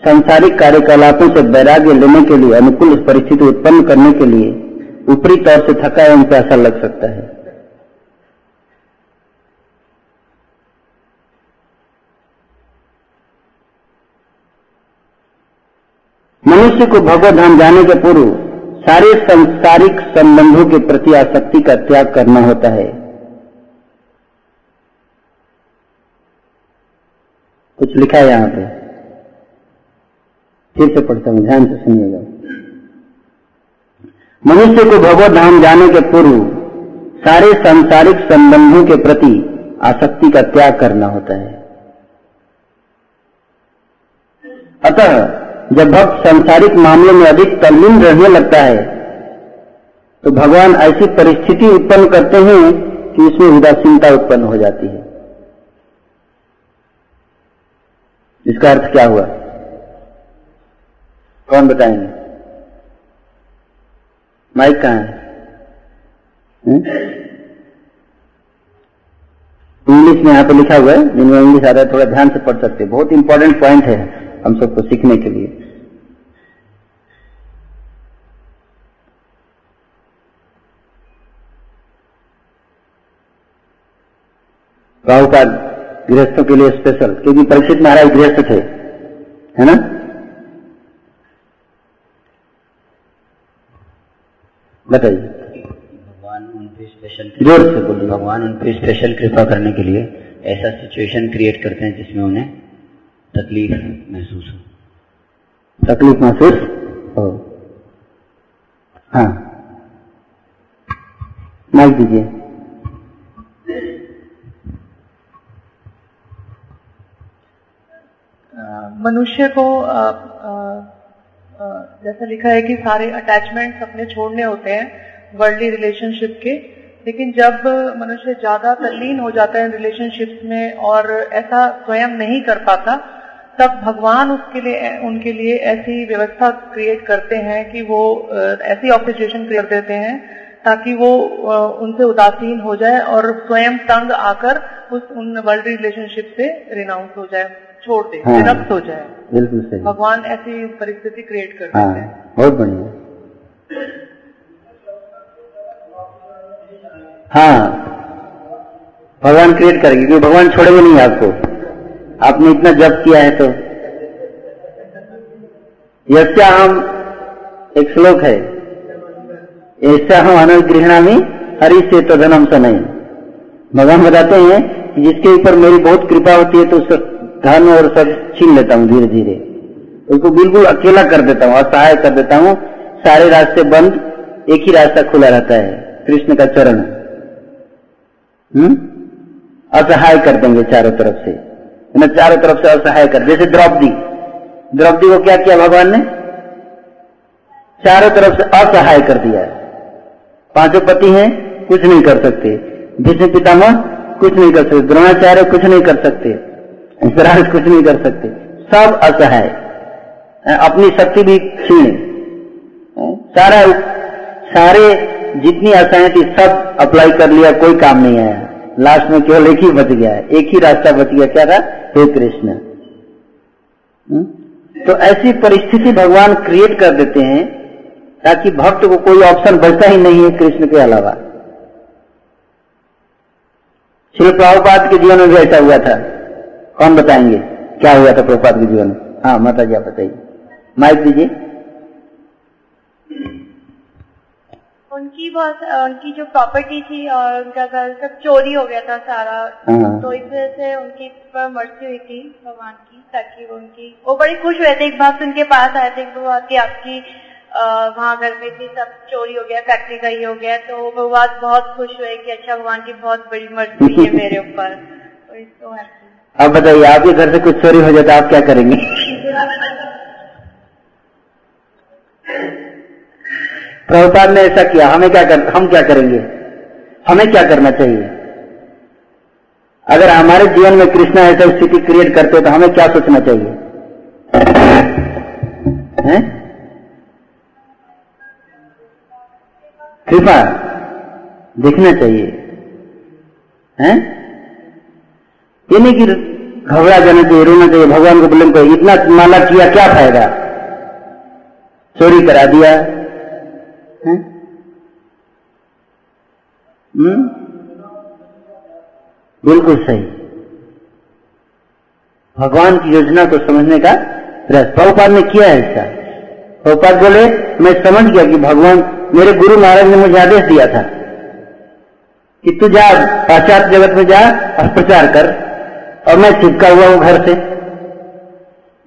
A: सांसारिक कार्यकलापों से वैराग्य लेने के लिए, अनुकूल परिस्थिति उत्पन्न करने के लिए ऊपरी तौर से थका एवं प्यासा लग सकता है। मनुष्य को भगवत धाम जाने के पूर्व सारे संसारिक संबंधों के प्रति आसक्ति का त्याग करना होता है। कुछ लिखा है यहाँ पे। फिर से पढ़ता हूँ, ध्यान से सुनिएगा। मनुष्य को भगवत धाम जाने के पूर्व सारे सांसारिक संबंधों के प्रति आसक्ति का त्याग करना होता है। अतः जब भक्त सांसारिक मामले में अधिक तल्लीन रहने लगता है तो भगवान ऐसी परिस्थिति उत्पन्न करते हैं कि उसमें उदासीनता उत्पन्न हो जाती है। इसका अर्थ क्या हुआ? कौन बताएँगे? माइक कहाँ है? इंग्लिश में यहाँ पे लिखा हुआ है, जिनमें इंग्लिश आ रहा है थोड़ा ध्यान से पढ़ सकते हैं। बहुत इंपॉर्टेंट पॉइंट है हम सबको सीखने के लिए। का गृहस्थों के लिए स्पेशल क्योंकि परीक्षित महाराज गृहस्थ थे है ना? बताइए।
C: भगवान उन पे स्पेशल
A: ज़ोर से बोलिए।
C: भगवान उन पे स्पेशल कृपा करने के लिए ऐसा सिचुएशन क्रिएट करते हैं जिसमें उन्हें तकलीफ़ महसूस हो।
A: तकलीफ़ महसूस हो। हाँ। माइक दीजिए।
D: मनुष्य को जैसा लिखा है कि सारे अटैचमेंट्स अपने छोड़ने होते हैं वर्ल्डली रिलेशनशिप के, लेकिन जब मनुष्य ज़्यादा तल्लीन हो जाता है रिलेशनशिप्स में और ऐसा स्वयं नहीं कर पाता, तब भगवान उसके लिए, उनके लिए ऐसी व्यवस्था क्रिएट करते हैं कि वो ऐसी ऑक्सीजेशन क्रिएट देते हैं ताकि वो उनसे उदासीन हो जाए और स्वयं तंग आकर उस उन वर्ल्ड रिलेशनशिप से रिनाउंस हो जाए। छोड़ दे
A: हाँ।
D: निरस्त हो जाए।
A: बिल्कुल सही।
D: भगवान ऐसी परिस्थिति क्रिएट कर
A: हाँ
D: हैं।
A: बहुत बढ़िया। हाँ भगवान क्रिएट करेंगे क्योंकि भगवान छोड़ेंगे नहीं आपको। आपने इतना जप किया है तो। यस्या हम एक श्लोक है। ऐसा हम अनुगृहणा में हरि से तदनम स नहीं भगवान बताते हैं जिसके ऊपर मेरी बहुत कृपा होती है तो उस धन और सब छीन लेता हूँ धीरे धीरे। उसको बिल्कुल अकेला कर देता हूँ, असहाय कर देता हूँ। सारे रास्ते बंद, एक ही रास्ता खुला रहता है, कृष्ण का चरण। हम्म? असहाय कर देंगे चारों तरफ़ से। ना, चारों तरफ़ से असहाय कर, जैसे द्रौपदी। द्रौपदी को क्या किया भगवान ने? चारों तरफ़ से असहाय कर दिया। पाँचों पति हैं, कुछ नहीं कर सकते। भीष्म पितामह, कुछ नहीं कर सकते। द्रोणाचार्य, कुछ नहीं कर सकते। धृतराष्ट्र कुछ नहीं कर सकते। सब असहाय। अपनी शक्ति भी छीने सारा सारे जितनी आशाएँ थी, सब अप्लाई कर लिया, कोई काम नहीं आया। लास्ट में केवल एक ही बच गया एक ही रास्ता बच गया, क्या था? हे कृष्ण। हम्म? तो ऐसी परिस्थिति भगवान क्रिएट कर देते हैं, ताकि भक्त को कोई ऑप्शन बचता ही नहीं है कृष्ण के अलावा। श्री प्रभुपाद के जीवन में भी ऐसा हुआ था। कौन बताएँगे? क्या हुआ था प्रभुपाद के जीवन में? हाँ माता जी आप बताइए। माइक दीजिए।
E: उनकी बहुत उनकी जो प्रॉपर्टी थी और उनका घर सब चोरी हो गया था सारा।
A: हाँ।
E: तो इस वजह से उनकी पर मृत्यु हुई थी भगवान की ताकि वो उनकी वो बड़ी खुश हुए थे। एक भक्त उनके पास आए थे वो कि आपकी वहाँ घर में थी सब चोरी हो गया फैक्ट्री का ही हो गया। तो वो बात बहुत खुश हुए कि अच्छा भगवान की बहुत बड़ी मर्ज़ी है मेरे ऊपर। तो इसको।
A: अब बताइए आपके घर से कुछ चोरी हो जाता आप क्या करेंगे? प्रभुपाद ने ऐसा किया, हमें क्या कर, हम क्या करेंगे? हमें क्या करना चाहिए? अगर हमारे जीवन में कृष्णा ऐसा स्थिति क्रिएट करते तो हमें क्या सोचना चाहिए? कृपा देखना चाहिए। हैं? ये नहीं कि घबरा जाना चाहिए रोना चाहिए भगवान को बोले को इतना माला किया, क्या फ़ायदा? चोरी करा दिया? हम्म? बिल्कुल सही। भगवान की योजना को समझने का प्रयास प्रभुपाद ने किया है ऐसा प्रभुपाद बोले, मैं समझ गया कि भगवान, मेरे गुरु महाराज ने मुझे आदेश दिया था कि तू जा, पाश्चात्य जगत में जा और प्रचार कर। और मैं चिपका हुआ हूँ घर से।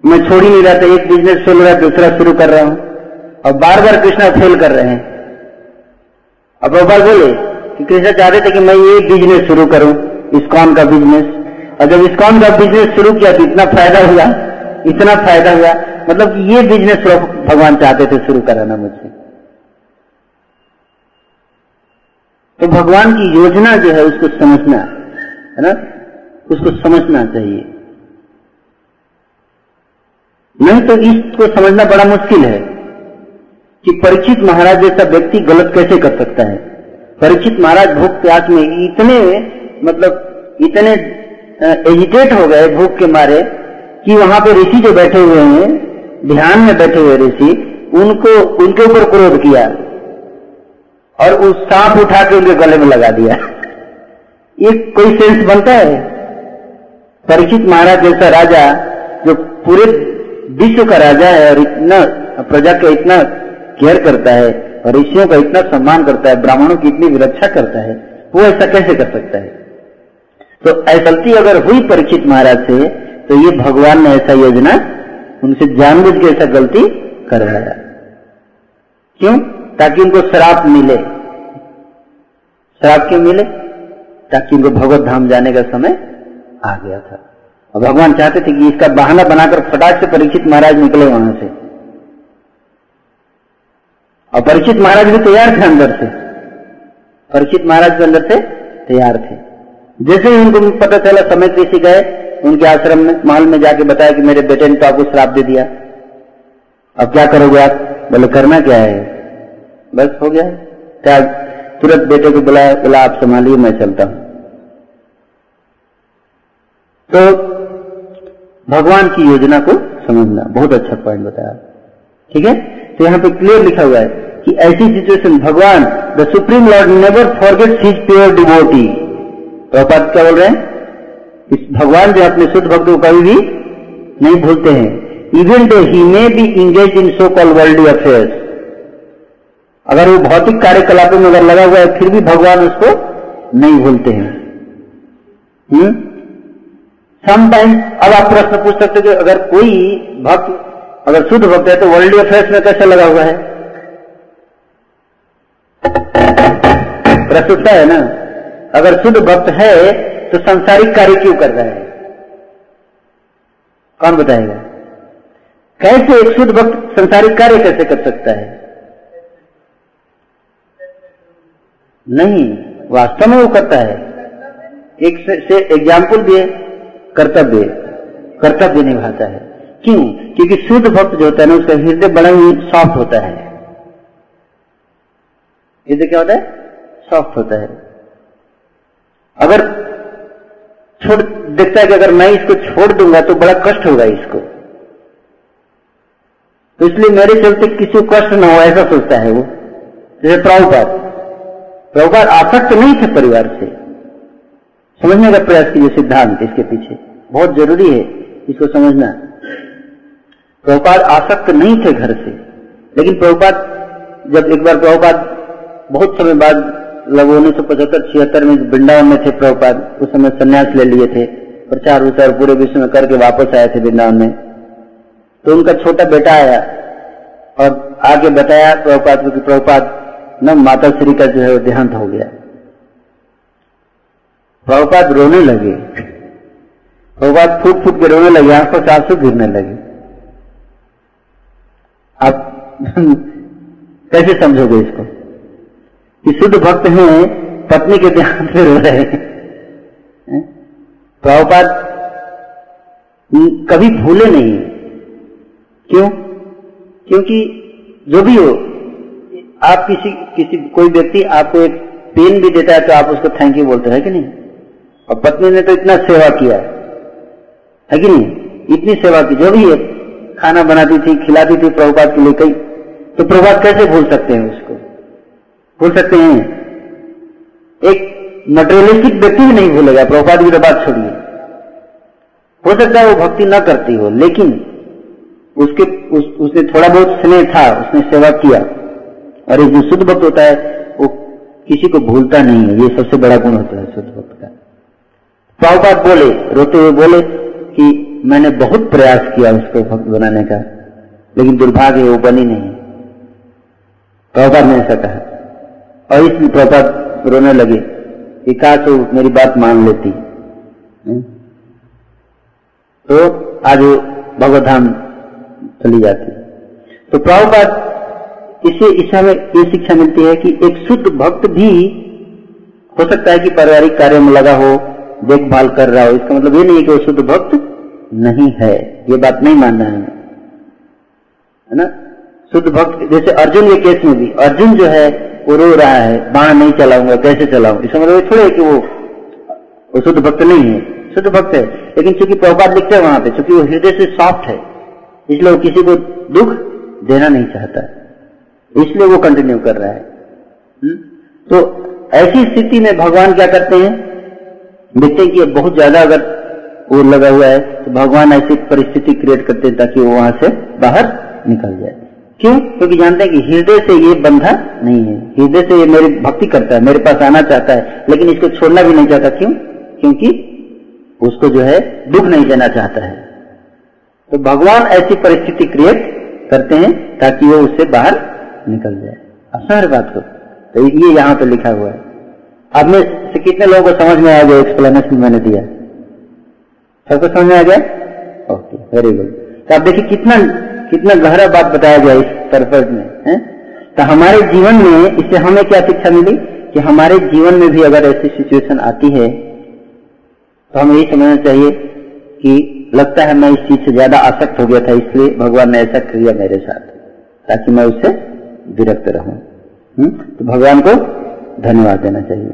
A: मैं छोड़ ही नहीं रहा था, एक बिज़नेस खोल रहा है दूसरा शुरू कर रहा हूँ। और बार बार कृष्णा फेल कर रहे हैं। अब प्रभुपाद बोले कि कृष्णा चाहते थे कि मैं ये बिज़नेस शुरू करूँ इस्कॉन का बिज़नेस और जब इस्कॉन का बिज़नेस शुरू किया तो इतना फ़ायदा हुआ, इतना फ़ायदा हुआ। मतलब ये बिज़नेस भगवान चाहते थे शुरू कराना मुझसे। तो भगवान की योजना जो है उसको समझना, है ना? उसको समझना चाहिए। नहीं तो इसको समझना बड़ा मुश्किल है कि परिचित महाराज जैसा व्यक्ति गलत कैसे कर सकता है? परिचित महाराज भूख प्यास में इतने मतलब इतने एजिटेट हो गए भूख के मारे कि वहाँ पे ऋषि जो बैठे हुए हैं, ध्यान में बैठे हुए ऋषि, उनको, उनके ऊपर क्रोध किया और उस सांप उठा के उनके गले में लगा दिया। ये कोई सेंस बनता है? परीक्षित महाराज जैसा राजा, जो पूरे विश्व का राजा है और इतना प्रजा का इतना केयर करता है और ऋषियों का इतना सम्मान करता है, ब्राह्मणों की इतनी रक्षा करता है, वो ऐसा कैसे कर सकता है? तो गलती अगर हुई परीक्षित महाराज से तो ये भगवान ने ऐसा योजना उनसे जानबूझ के ऐसा गलती करवाया। क्यों? ताकि उनको श्राप मिले। श्राप क्यों मिले? ताकि उनको भगवत धाम जाने का समय आ गया था। और भगवान चाहते थे कि इसका बहाना बनाकर फटाक से परीक्षित महाराज निकले वहाँ से। और परीक्षित महाराज भी तैयार थे अंदर से। परीक्षित महाराज भी अंदर से तैयार थे। जैसे ही उनको पता चला समय ऋषि गए, उनके आश्रम में, महल में जाके बताया कि मेरे बेटे ने तो आपको श्राप दे दिया। अब क्या करोगे आप? बोले करना क्या है? बस हो गया। क्या तुरंत बेटे को बुलाया, बोला, आप संभालिए, मैं चलता हूँ। तो भगवान की योजना को समझना, बहुत अच्छा पॉइंट बताया। ठीक है? तो यहाँ पे क्लियर लिखा हुआ है कि ऐसी सिचुएशन भगवान the supreme Lord never forget his pure devotee प्रपात क्या बोल रहे हैं? इस भगवान जो अपने शुद्ध भक्त को कभी भी नहीं भूलते हैं। Even though he may be engage in so call world affairs अगर वो भौतिक कार्यकलापों में अगर लगा हुआ है, फिर भी भगवान उसको नहीं भूलते हैं। हम्म? समटाइम अब आप प्रश्न पूछ सकते कि अगर कोई भक्त अगर शुद्ध भक्त है तो वर्ल्ड अफेयर्स में कैसे लगा हुआ है? प्रश्न है ना? अगर शुद्ध भक्त है तो संसारिक कार्य क्यों कर रहा है? कौन बताएगा? कैसे एक शुद्ध भक्त संसारिक कार्य कैसे कर सकता है? नहीं वास्तव में वो करता है। एक से, एग्ज़ाम्पल है। कर्तव्य कर्तव्य निभाता है। क्यों? क्योंकि शुद्ध भक्त जो होता है ना, उसका हृदय बड़ा ही सॉफ्ट होता है। हृदय क्या होता है? सॉफ्ट होता है। अगर छोड़, देखता है कि अगर मैं इसको छोड़ दूँगा तो बड़ा कष्ट होगा इसको। तो इसलिए मेरे चलते किसी को कष्ट ना हो, ऐसा सोचता है वो। जैसे प्रभुपाद। प्रभुपाद आसक्त नहीं थे परिवार से। समझने का प्रयास कीजिए, सिद्धांत इसके पीछे। बहुत ज़रूरी है इसको समझना। प्रभुपाद आसक्त नहीं थे घर से, लेकिन प्रभुपाद जब एक बार प्रभुपाद बहुत समय बाद लगभग उन्नीस सौ पचहत्तर, छिहत्तर में वृंदावन में थे प्रभुपाद, उस समय संन्यास ले लिए थे, प्रचार विचार पूरे विश्व में करके वापस आए थे वृंदावन में। तो उनका छोटा बेटा आया और आगे बताया प्रभुपाद को कि प्रभुपाद, न माता श्री का जो है देहांत हो गया। प्रभुपाद रोने लगे। प्रभुपाद फूट फूट के रोने लगे, आँखों से आँसू गिरने लगे। आप कैसे समझोगे इसको? कि शुद्ध भक्त हैं, पत्नी के ध्यान से रो रहे हैं। प्रभुपाद कभी भूले नहीं। क्यों? क्योंकि जो भी हो, आप किसी किसी, कोई व्यक्ति आपको एक पेन भी देता है तो आप उसको थैंक यू बोलते हैं कि नहीं? और पत्नी ने तो इतना सेवा किया। है कि नहीं? इतनी सेवा की जो भी है खाना बनाती थी खिलाती थी प्रभुपाद के लिए कई। तो प्रभुपाद कैसे भूल सकते हैं उसको? भूल सकते हैं? एक मटेरियलिस्टिक व्यक्ति भी नहीं भूलेगा प्रभुपाद की तो बात छोड़िए। हो सकता है वो भक्ति न करती हो लेकिन उसके उस, उसने थोड़ा बहुत स्नेह था उसने सेवा किया। और एक जो शुद्ध भक्त होता है वो किसी को भूलता नहीं है। ये सबसे बड़ा गुण होता है शुद्ध भक्त का। प्रभुपाद बोले रोते हुए बोले कि मैंने बहुत प्रयास किया उसको भक्त बनाने का, लेकिन दुर्भाग्य वो बनी नहीं। प्रभुपाद ने ऐसा कहा। और इसमें प्रभुपाद रोने लगे कि तो मेरी बात मान लेती। तो आज वो भगवत धाम चली जाती। तो प्रभुपाद इसे इस में, ये शिक्षा मिलती है कि एक शुद्ध भक्त भी हो सकता है कि पारिवारिक कार्य में लगा हो, देखभाल कर रहा हो। इसका मतलब ये नहीं कि वो शुद्ध भक्त नहीं है। ये बात नहीं मानना है। है ना? शुद्ध भक्त, जैसे अर्जुन के केस में भी, अर्जुन जो है, वो रो रहा है, बाण नहीं चलाऊँगा, कैसे चलाऊं? इसका मतलब थोड़े कि वो वो शुद्ध भक्त नहीं है। शुद्ध भक्त है, लेकिन चूँकि प्रभुपात लिखते हैं वहाँ पे, चूँकि वो हृदय से सॉफ्ट है, इसलिए वो किसी को दुख देना नहीं चाहता। इसलिए वो कंटिन्यू कर रहा है। हुँ? तो ऐसी स्थिति में भगवान क्या करते हैं? देखते हैं कि बहुत ज़्यादा अगर वो लगा हुआ है तो भगवान ऐसी परिस्थिति क्रिएट करते हैं ताकि वो वहाँ से बाहर निकल जाए। क्यों? क्योंकि जानते हैं कि हृदय से ये बंधा नहीं है। हृदय से ये मेरी भक्ति करता है, मेरे पास आना चाहता है, लेकिन इसको छोड़ना भी नहीं चाहता। क्यों? क्योंकि उसको जो है दुख नहीं देना चाहता है। तो भगवान ऐसी परिस्थिति क्रिएट करते हैं ताकि वो उससे बाहर निकल जाए। आसान बात को तो ये यहाँ पे लिखा हुआ है। अब मैं कितने लोगों को समझ में आ गया? एक्सप्लेनेशन मैंने दिया। सबको समझ में आ गया? ओके वेरी गुड तो आप देखिए कितना कितना गहरा बात बताया गया इस परपज में, है? तो हमारे जीवन में इससे हमें क्या शिक्षा मिली? कि हमारे जीवन में भी अगर ऐसी सिचुएशन आती है तो हमें यही समझना चाहिए कि लगता है मैं इस चीज़ से ज़्यादा आसक्त हो गया था, इसलिए भगवान ने ऐसा किया मेरे साथ, ताकि मैं उससे विरक्त रहूँ। हम्म? तो भगवान को धन्यवाद देना चाहिए।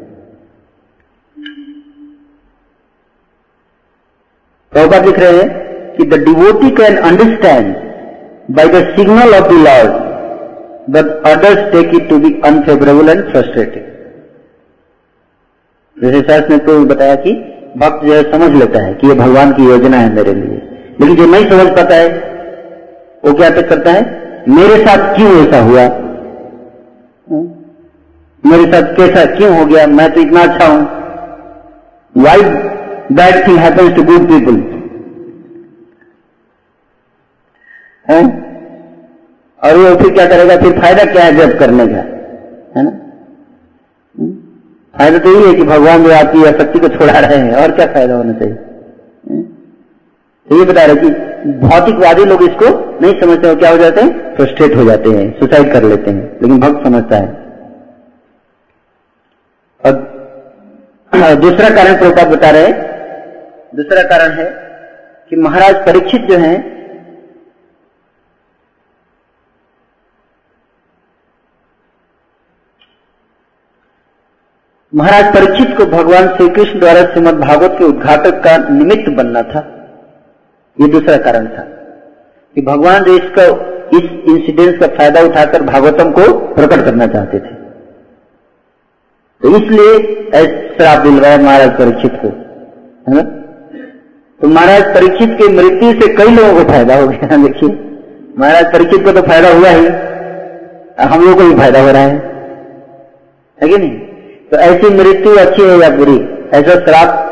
A: प्रभुपाद लिख रहे हैं कि the devotee can understand by the signal of the Lord but others take it to be unfavourable and frustrated जैसे शास्त्र ने तो बताया कि भक्त जो है समझ लेता है कि ये भगवान की योजना है मेरे लिए। लेकिन जो नहीं समझ पाता है, वो क्या तक करता है? मेरे साथ क्यों ऐसा हुआ? हम्म? मेरे साथ कैसा क्यों हो गया? मैं तो इतना अच्छा हूँ। Why bad thing happens to good people और वो फिर क्या करेगा? फिर फ़ायदा क्या है जब करने का? है ना? हम्म? फ़ायदा तो यही है कि भगवान जो आपकी आसक्ति को छोड़ा रहे हैं, और क्या फ़ायदा होना चाहिए? हम्म? तो ये बता रहे कि भौतिकवादी लोग इसको नहीं समझते हो क्या हो जाते हैं? फ्रस्ट्रेट हो जाते हैं सुसाइड कर लेते हैं। लेकिन भक्त समझता है। और दूसरा कारण प्रभुपाद बता रहे दूसरा कारण है कि महाराज परीक्षित जो हैं, महाराज परीक्षित को भगवान श्री कृष्ण द्वारा श्रीमद भागवत के उद्घाटक का निमित्त बनना था। ये दूसरा कारण था कि भगवान जो इसका, इस इंसिडेंस का फ़ायदा उठाकर भागवतम को प्रकट करना चाहते थे। तो इसलिए श्राप दिलवाया महाराज परीक्षित को, है ना? तो महाराज परीक्षित की मृत्यु से कई लोगों को फ़ायदा हो गया, देखिए। महाराज परीक्षित को तो फ़ायदा हुआ ही। हम लोगों को भी फ़ायदा हो रहा है। है कि नहीं? तो ऐसी मृत्यु अच्छी है या बुरी? ऐसा श्राप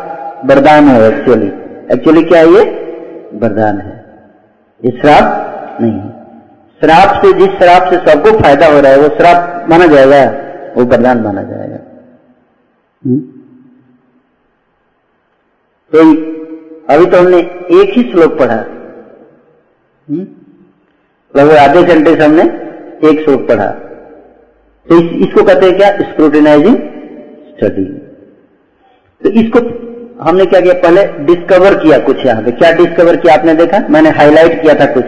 A: वरदान है एक्चुअली एक्चुअली क्या है ये? वरदान है। ये श्राप नहीं श्राप से, जिस श्राप से सबको फ़ायदा हो रहा है, वो श्राप माना जाएगा, वो वरदान माना जाएगा? तो अभी तो हमने एक ही श्लोक पढ़ा। हम्म? लगभग आधे घंटे से हमने एक श्लोक पढ़ा। तो इस, इसको कहते हैं क्या? स्क्रूटिनाइजिंग स्टडी तो इसको हमने क्या किया? पहले डिस्कवर किया कुछ यहाँ पे। क्या डिस्कवर किया आपने देखा? मैंने हाईलाइट किया था कुछ।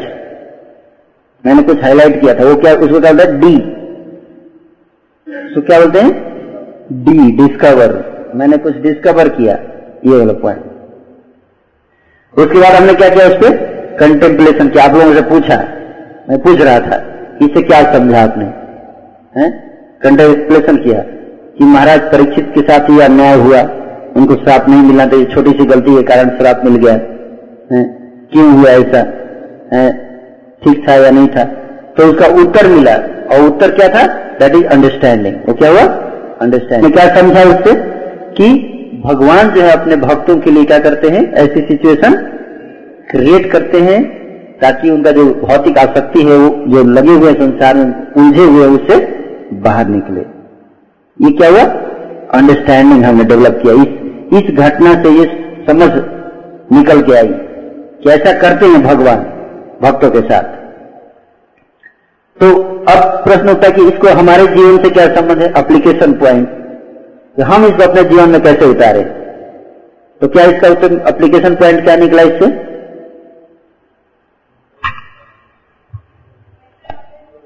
A: मैंने कुछ हाईलाइट किया था। वो क्या उसको क्या बोलते हैं? डी तो क्या बोलते हैं? डी डिस्कवर मैंने कुछ डिस्कवर किया। ये वाला पॉइंट उसके बाद हमने क्या किया उस पर कंटेम्पलेशन किया। आप लोगों से पूछा। मैं पूछ रहा था इसे क्या समझा आपने? कंटेम्पलेशन किया कि महाराज परीक्षित के साथ ही अन्याय हुआ। उनको श्राप नहीं मिलना था। छोटी सी गलती के कारण श्राप मिल गया। है? क्यों हुआ ऐसा? है? ठीक था या नहीं था? तो उसका उत्तर मिला। और उत्तर क्या था? दैट इज़ अंडरस्टैंडिंग वो क्या हुआ? अंडरस्टैंडिंग क्या समझा उससे? कि भगवान जो है अपने भक्तों के लिए क्या करते हैं? ऐसी सिचुएशन क्रिएट करते हैं ताकि उनका जो भौतिक आसक्ति है, वो जो लगे हुए संसार में, उलझे हुए उससे बाहर निकले। ये क्या हुआ? अंडरस्टैंडिंग हमने डेवलप किया। इस इस घटना से ये समझ निकल के आई कि ऐसा करते हैं भगवान भक्तों के साथ। तो अब प्रश्न होता है कि इसको हमारे जीवन से क्या संबंध है? एप्लीकेशन पॉइंट तो हम इसको अपने जीवन में कैसे उतारे? तो क्या इसका उत्तर एप्लीकेशन पॉइंट क्या निकला इससे?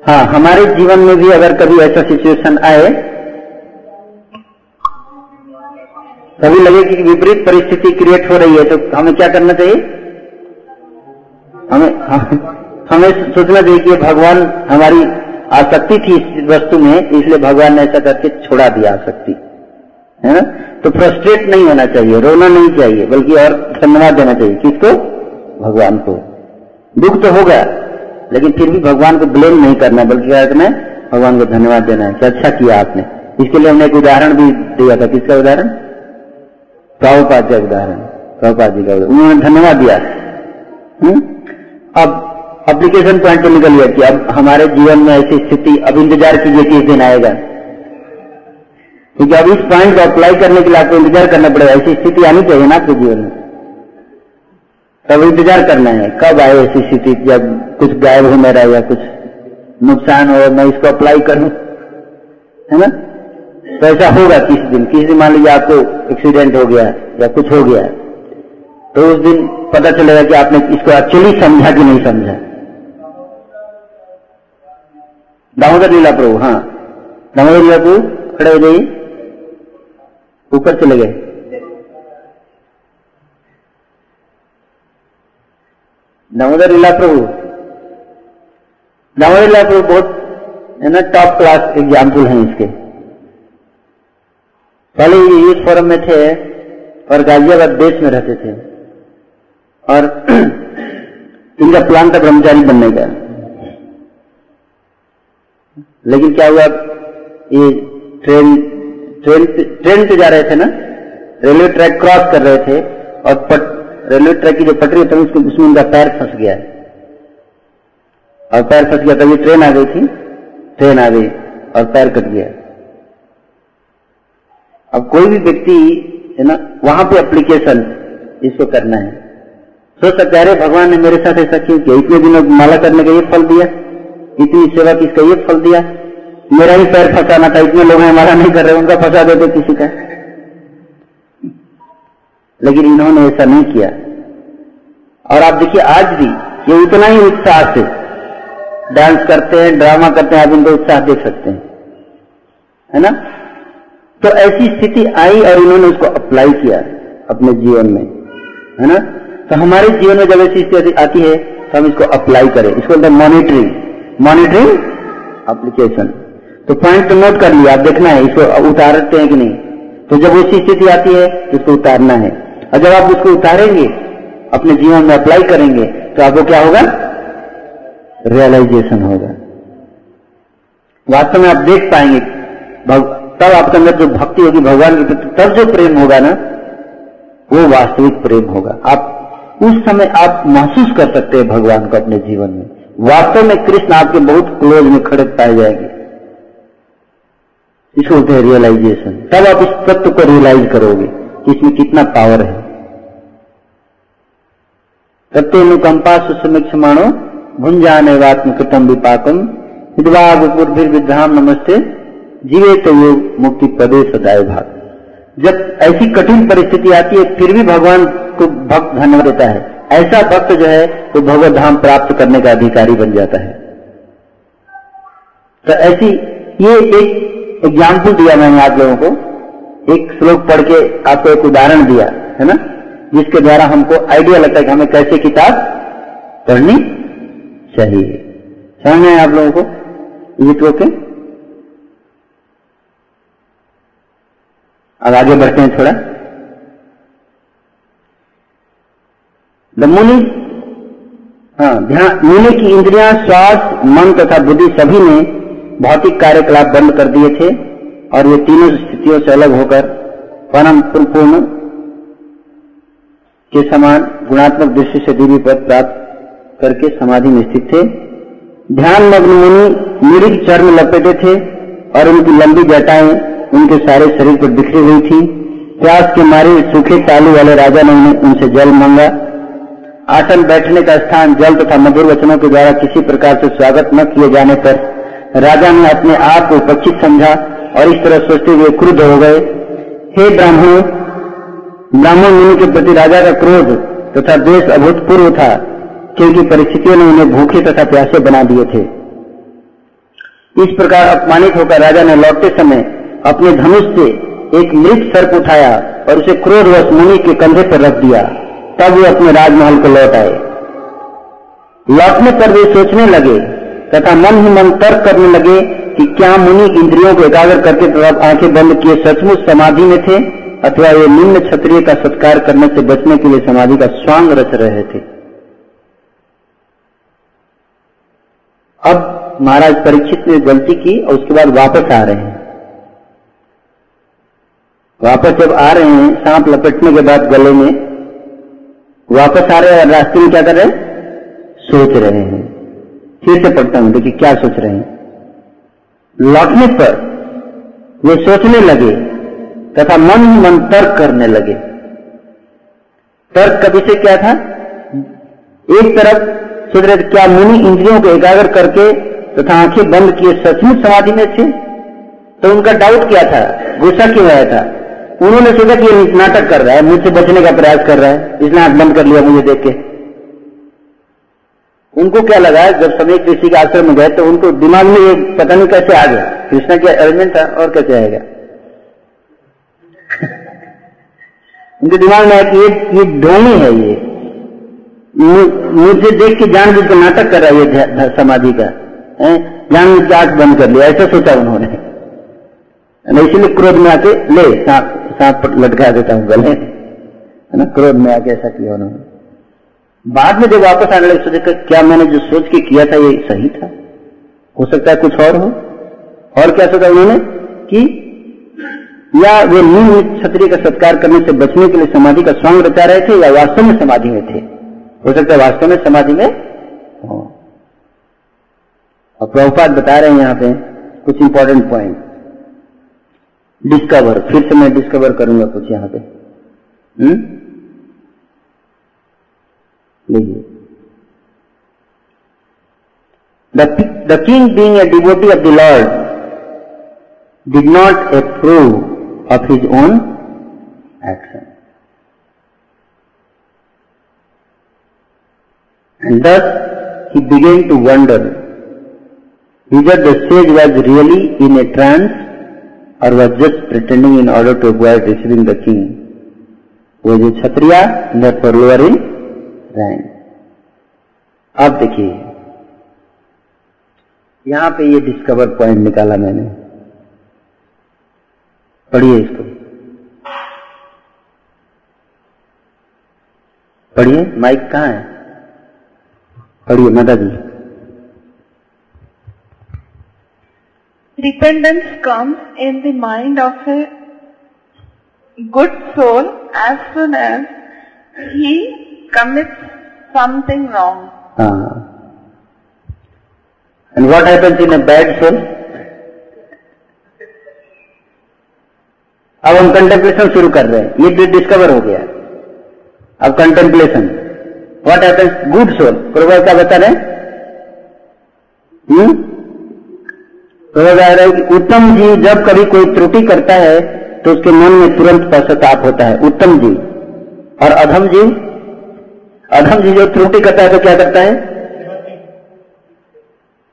A: हाँ हमारे जीवन में भी अगर कभी ऐसा सिचुएशन आए, कभी लगे कि विपरीत परिस्थिति क्रिएट हो रही है तो हमें क्या करना चाहिए? हमें हमें सोचना चाहिए कि भगवान हमारी आसक्ति थी इस वस्तु में, इसलिए भगवान ने ऐसा करके छोड़ा दिया आसक्ति। है ना? तो फ्रस्ट्रेट नहीं होना चाहिए, रोना नहीं चाहिए, बल्कि और धन्यवाद देना चाहिए। किसको? भगवान को। दुख तो होगा, लेकिन फिर भी भगवान को ब्लेम नहीं करना, बल्कि करना है? भगवान को धन्यवाद देना है कि अच्छा किया आपने। इसके लिए हमने एक उदाहरण भी दिया था। किसका उदाहरण? प्रभुपाद का उदाहरण। प्रभुपाद जी का उदाहरण। उन्होंने धन्यवाद दिया। हुँ? अब एप्लीकेशन पॉइंट पे निकल गया कि अब हमारे जीवन में ऐसी स्थिति, अब इंतज़ार कीजिए किस दिन आएगा। क्योंकि अब इस पॉइंट को अप्लाई करने के लिए आपको इंतज़ार करना पड़ेगा, ऐसी स्थिति आनी चाहिए ना आपके जीवन में। तब इंतज़ार करना है, कब आए ऐसी स्थिति जब कुछ गायब हो मेरा या कुछ नुकसान हो, मैं इसको अप्लाई करूँ? है ना? तो ऐसा होगा किस दिन। किस दिन मान लीजिए आपको एक्सीडेंट हो गया या कुछ हो गया तो उस दिन पता चलेगा कि आपने इसको एक्चुअली समझा कि नहीं समझा। दामोदर लीला प्रभु हाँ। दामोदर लीला प्रभु खड़े हो जाइए। ऊपर चले गए। दामोदर लीला प्रभु। दामोदर लीला प्रभु बहुत, है ना टॉप क्लास एग्ज़ाम्पल हैं इसके। पहले ये यूथ फोरम में थे और गाजियाबाद देश में रहते थे। और इनका प्लान था ब्रह्मचारी बनने का। लेकिन क्या हुआ, ये ट्रेन ट्रेन ट्रेन पे जा रहे थे ना? रेलवे ट्रैक क्रॉस कर रहे थे और रेलवे ट्रैक की जो पटरी थी उसके, उसमें उनका पैर फंस गया। और पैर फंस गया, तभी ट्रेन आ गई थी। ट्रेन आ गई और पैर कट गया। अब कोई भी व्यक्ति, है ना, वहाँ पे एप्लीकेशन इसको करना है। सोच सकते अरे भगवान ने मेरे साथ ऐसा क्यों किया? इतने दिनों माला करने का ये फल दिया? इतनी सेवा की इसका ये फल दिया? मेरा ही पैर फंसाना था, इतने लोग हमारा नहीं कर रहे, उनका फंसा देते किसी का। लेकिन इन्होंने ऐसा नहीं किया। और आप देखिए, आज भी ये उतना ही उत्साह से डांस करते हैं, ड्रामा करते हैं, आप इनको उत्साह देख सकते हैं। है ना? तो ऐसी स्थिति आई और इन्होंने उसको अप्लाई किया अपने जीवन में। है ना? तो हमारे जीवन में जब ऐसी स्थिति आती है तो हम इसको अप्लाई करें। इसको बोलते मॉनिटरिंग मॉनिटरिंग एप्लीकेशन तो पॉइंट तो नोट कर लिया, आप देखना है, इसको उतारते हैं कि नहीं? तो जब ऐसी स्थिति आती है तो इसको उतारना है। और जब आप उसको उतारेंगे, अपने जीवन में अप्लाई करेंगे तो आपको क्या होगा? रियलाइजेशन होगा। वास्तव में आप देख पाएँगे तब आपके अंदर जो भक्ति होगी, भगवान के प्रति, तब जो प्रेम होगा ना, वो वास्तविक प्रेम होगा। आप उस समय आप महसूस कर सकते हैं भगवान को अपने जीवन में। वास्तव में कृष्ण आपके बहुत क्लोज में खड़े पाए जाएँगे। इसको बोलते हैं रियलाइजेशन तब आप इस तत्व को रियलाइज़ करोगे कि इसमें कितना पावर है। तत्व अनुकंपा सुसमिक्ष मानो भुंजाने वात्म कृतम विपाकम। विद्वाग विद्राम नमस्ते। जीवे तो योग मुक्ति पदे सदाय भाग। जब ऐसी कठिन परिस्थिति आती है, फिर भी भगवान को भक्त धन्यवाद देता है। ऐसा भक्त जो है, वो तो भगवत धाम प्राप्त करने का अधिकारी बन जाता है। तो ऐसी ये एक एग्ज़ाम्पल दिया मैंने आप लोगों को। एक श्लोक पढ़ के आपको एक उदाहरण दिया, है ना? जिसके द्वारा हमको आइडिया लगता है कि हमें कैसे किताब पढ़नी चाहिए। समझ में आप लोगों को? ये तो के अब आगे बढ़ते हैं थोड़ा। द मुनि हाँ ध्यान मुनि की इंद्रियाँ श्वास मन तथा बुद्धि सभी ने भौतिक कार्यकलाप बंद कर दिए थे और ये तीनों स्थितियों से अलग होकर परम पूर्ण के समान गुणात्मक दृष्टि से दिव्य पद प्राप्त करके समाधि में स्थित थे। ध्यान मग्न मुनि निरिग चर्म लपेटे थे और उनकी लंबी जटाएँ उनके सारे शरीर पर बिखरी हुई थी। प्यास के मारे सूखे तालू वाले राजा ने उन्हें उनसे जल मांगा। आसन बैठने का स्थान जल तथा मधुर वचनों के द्वारा किसी प्रकार से स्वागत न किए जाने पर राजा ने अपने आप को उपक्षित समझा और इस तरह सोचते हुए क्रुद्ध हो गए। हे ब्राह्मण ब्राह्मण मुनि के प्रति राजा का क्रोध तथा द्वेष अभूतपूर्व था, क्योंकि परिस्थितियों ने उन्हें भूखे तथा प्यासे बना दिए थे। इस प्रकार अपमानित होकर राजा ने लौटते समय अपने धनुष से एक मृत सर्प उठाया और उसे क्रोधवश मुनि के कंधे पर रख दिया। तब वे अपने राजमहल को लौट आए। लौटने पर वे सोचने लगे तथा मन ही मन तर्क करने लगे कि क्या मुनि इंद्रियों को एकाग्र करके तथा आँखें बंद किए सचमुच समाधि में थे, अथवा वे निम्न क्षत्रिय का सत्कार करने से बचने के लिए समाधि का स्वांग रच रहे थे। अब महाराज परीक्षित ने गलती की और उसके बाद वापस आ रहे हैं। वापस जब आ रहे हैं, सांप लपेटने के बाद गले में, वापस आ रहे हैं रास्ते में क्या कर रहे हैं? सोच रहे हैं। फिर से पढ़ता हूँ, देखिए क्या सोच रहे हैं। लौटने पर वे सोचने लगे तथा मन ही मन तर्क करने लगे। तर्क का विषय क्या था? एक तरफ़ सोच रहे क्या मुनि इंद्रियों को एकाग्र करके तथा आँखें बंद किए सचमुच समाधि में थे? तो उनका डाउट क्या था? गुस्सा क्यों आया था? उन्होंने सोचा कि ये नाटक कर रहा है, मुझसे बचने का प्रयास कर रहा है, इसने आँख बंद कर लिया मुझे देख के। उनको क्या लगा जब समय ऋषि के आश्रम में गए तो उनको दिमाग में ये पता नहीं कैसे आ गया। कृष्णा क्या अरेंजमेंट था और कैसे आएगा? उनके दिमाग में आया कि ये ये है ये। मुझे देख के जान बुझ नाटक कर रहा है ये समाधि का। जान बुझ आँख बंद कर लिया, ऐसा सोचा उन्होंने। इसीलिए क्रोध में आके, ले, सांप सांप लटका देता हूँ गले। है ना? क्रोध में आके ऐसा किया उन्होंने। बाद में जब वापस आने लगे, सोचे क्या मैंने जो सोच के किया था, ये सही था? हो सकता है कुछ और हो। और क्या सोचा उन्होंने? कि या वे नींद क्षत्रिय का सत्कार करने से बचने के लिए समाधि का स्वांग रचा रहे थे या वास्तव में समाधि में थे? हो सकता है वास्तव में समाधि में हो। और प्रभुपात बता रहे हैं यहाँ पे कुछ इंपॉर्टेंट पॉइंट डिस्कवर फिर से मैं डिस्कवर करूँगा कुछ यहाँ पे। हम्म लीजिए the king being a devotee of the lord did not approve of his own action. And thus he began to wonder whether the sage was really in a trance or was just pretending in order to avoid receiving the king. Was a Kshatriya and therefore lower रहेंगे अब देखिए। यहाँ पे ये discover point निकाला मैंने। पढ़िए इसको। पढ़िए माइक कहाँ है? पढ़िए नदा जी
D: dependence come in the mind of a good soul as soon as he commits something wrong.
A: Uh, and what happens in a bad soul? अब हम कंटेम्पलेशन शुरू कर रहे हैं। ये डिस्कवर हो गया। अब contemplation what happens good soul प्रभु क्या बता रहे हम्म? प्रभु बता रहे कि उत्तम जीव जब कभी कोई त्रुटि करता है तो उसके मन में तुरंत पश्चाताप होता है। उत्तम जीव। और अधम जीव? अधम जी जो त्रुटि करता है तो क्या करता है?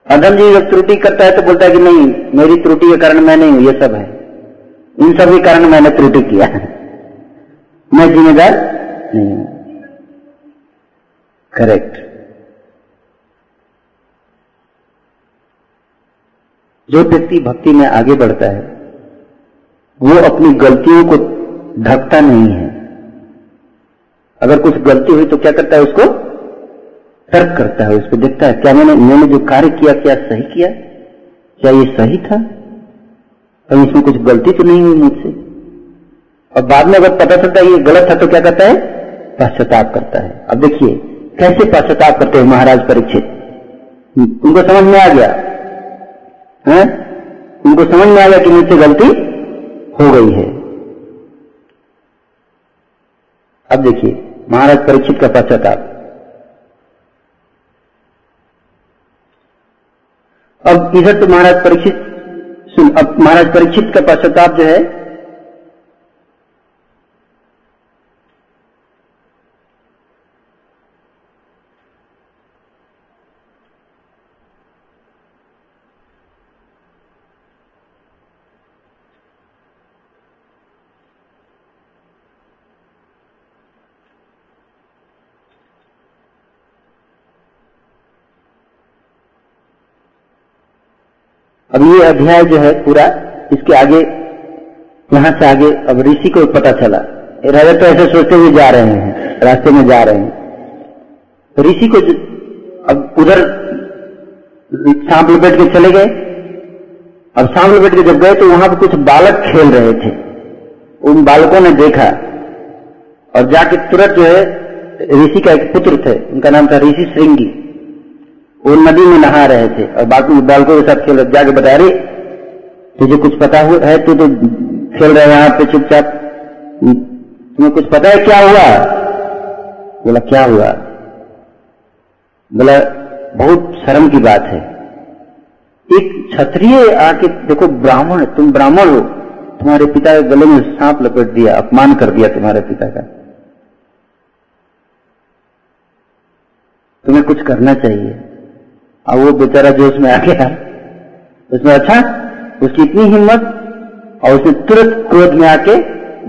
A: अधम जी जब त्रुटि करता है तो बोलता है कि नहीं, मेरी त्रुटि के कारण मैं नहीं हूँ ये सब है। इन सब के कारण मैंने त्रुटि किया है। मैं जिम्मेदार नहीं हूँ। करेक्ट जो व्यक्ति भक्ति में आगे बढ़ता है, वो अपनी गलतियों को ढकता नहीं है। अगर कुछ गलती हुई तो क्या करता है उसको? तर्क करता है, उसको देखता है, क्या मैंने मैंने जो कार्य किया, क्या सही किया? क्या ये सही था? कहीं इसमें कुछ गलती तो नहीं हुई मुझसे? और बाद में अगर पता चलता है ये गलत था तो क्या करता है? पश्चाताप करता है। अब देखिए, कैसे पश्चाताप करते हैं महाराज परीक्षित? उनको समझ में आ गया? है? उनको समझ में आ गया कि मुझसे गलती हो गई है। अब देखिए महाराज परीक्षित का पश्चाताप। अब इधर तो महाराज परीक्षित सुन, अब महाराज परीक्षित का पश्चाताप जो है अब ये अध्याय जो है पूरा, इसके आगे, यहाँ से आगे, अब ऋषि को पता चला। राजा तो ऐसे सोचते हुए जा रहे हैं, रास्ते में जा रहे हैं। ऋषि को अब उधर सांप लपेट के चले गए। अब सांप लपेट के जब गए तो वहाँ पर कुछ बालक खेल रहे थे। उन बालकों ने देखा, और जाके तुरंत जो है, ऋषि का एक पुत्र थे, उनका नाम था ऋषि श्रृंगी। वो नदी में नहा रहे थे और बाकी बालकों के साथ खेल जाके बता रहे, तुझे कुछ पता है तू तो खेल रहे यहाँ पे चुपचाप। तुम्हें कुछ पता है क्या हुआ? बोला, क्या हुआ? बोला, बहुत शर्म की बात है। एक क्षत्रिय आके, देखो ब्राह्मण, तुम ब्राह्मण हो। तुम्हारे पिता के गले में सांप लपेट दिया, अपमान कर दिया तुम्हारे पिता का। तुम्हें कुछ करना चाहिए। और वो बेचारा जो उसमें आ गया, उसमें अच्छा उसकी इतनी हिम्मत और उसने तुरंत क्रोध में आके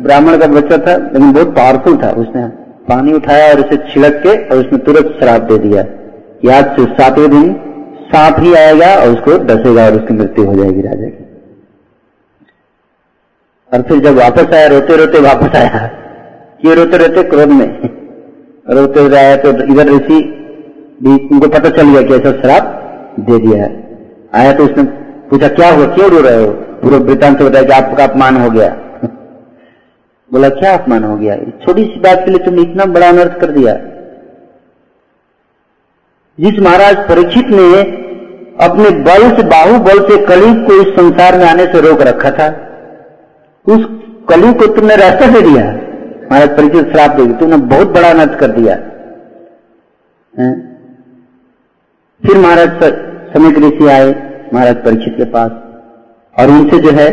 A: ब्राह्मण का बच्चा था, लेकिन बहुत पावरफुल था, उसने पानी उठाया और उसे छिड़क के और उसने तुरंत श्राप दे दिया। याद से सातवें दिन सांप ही आएगा और उसको डसेगा और उसकी मृत्यु हो जाएगी राजा की। और फिर जब वापस आया रोते रोते वापस आया, ये रोते रोते क्रोध में रोते हुए आया तो इधर ऋषि भी उनको पता चल गया कि ऐसा श्राप दे दिया है। आया तो उसने पूछा, क्या हुआ? क्यों रो रहे हो? पूरा वृतांत बताया कि आपका अपमान हो गया। बोला, क्या अपमान हो गया? छोटी सी बात के लिए तुमने इतना बड़ा अनर्थ कर दिया। जिस महाराज परीक्षित ने अपने बल से, बाहुबल से कलयुग को इस संसार में आने से रोक रखा था, उस कलयुग को तुमने रास्ता दे दिया। महाराज परीक्षित श्राप देगी तुमने बहुत बड़ा अनर्थ कर दिया। है? फिर महाराज पर समय ऋषि आए, महाराज परीक्षित के पास। और उनसे जो है,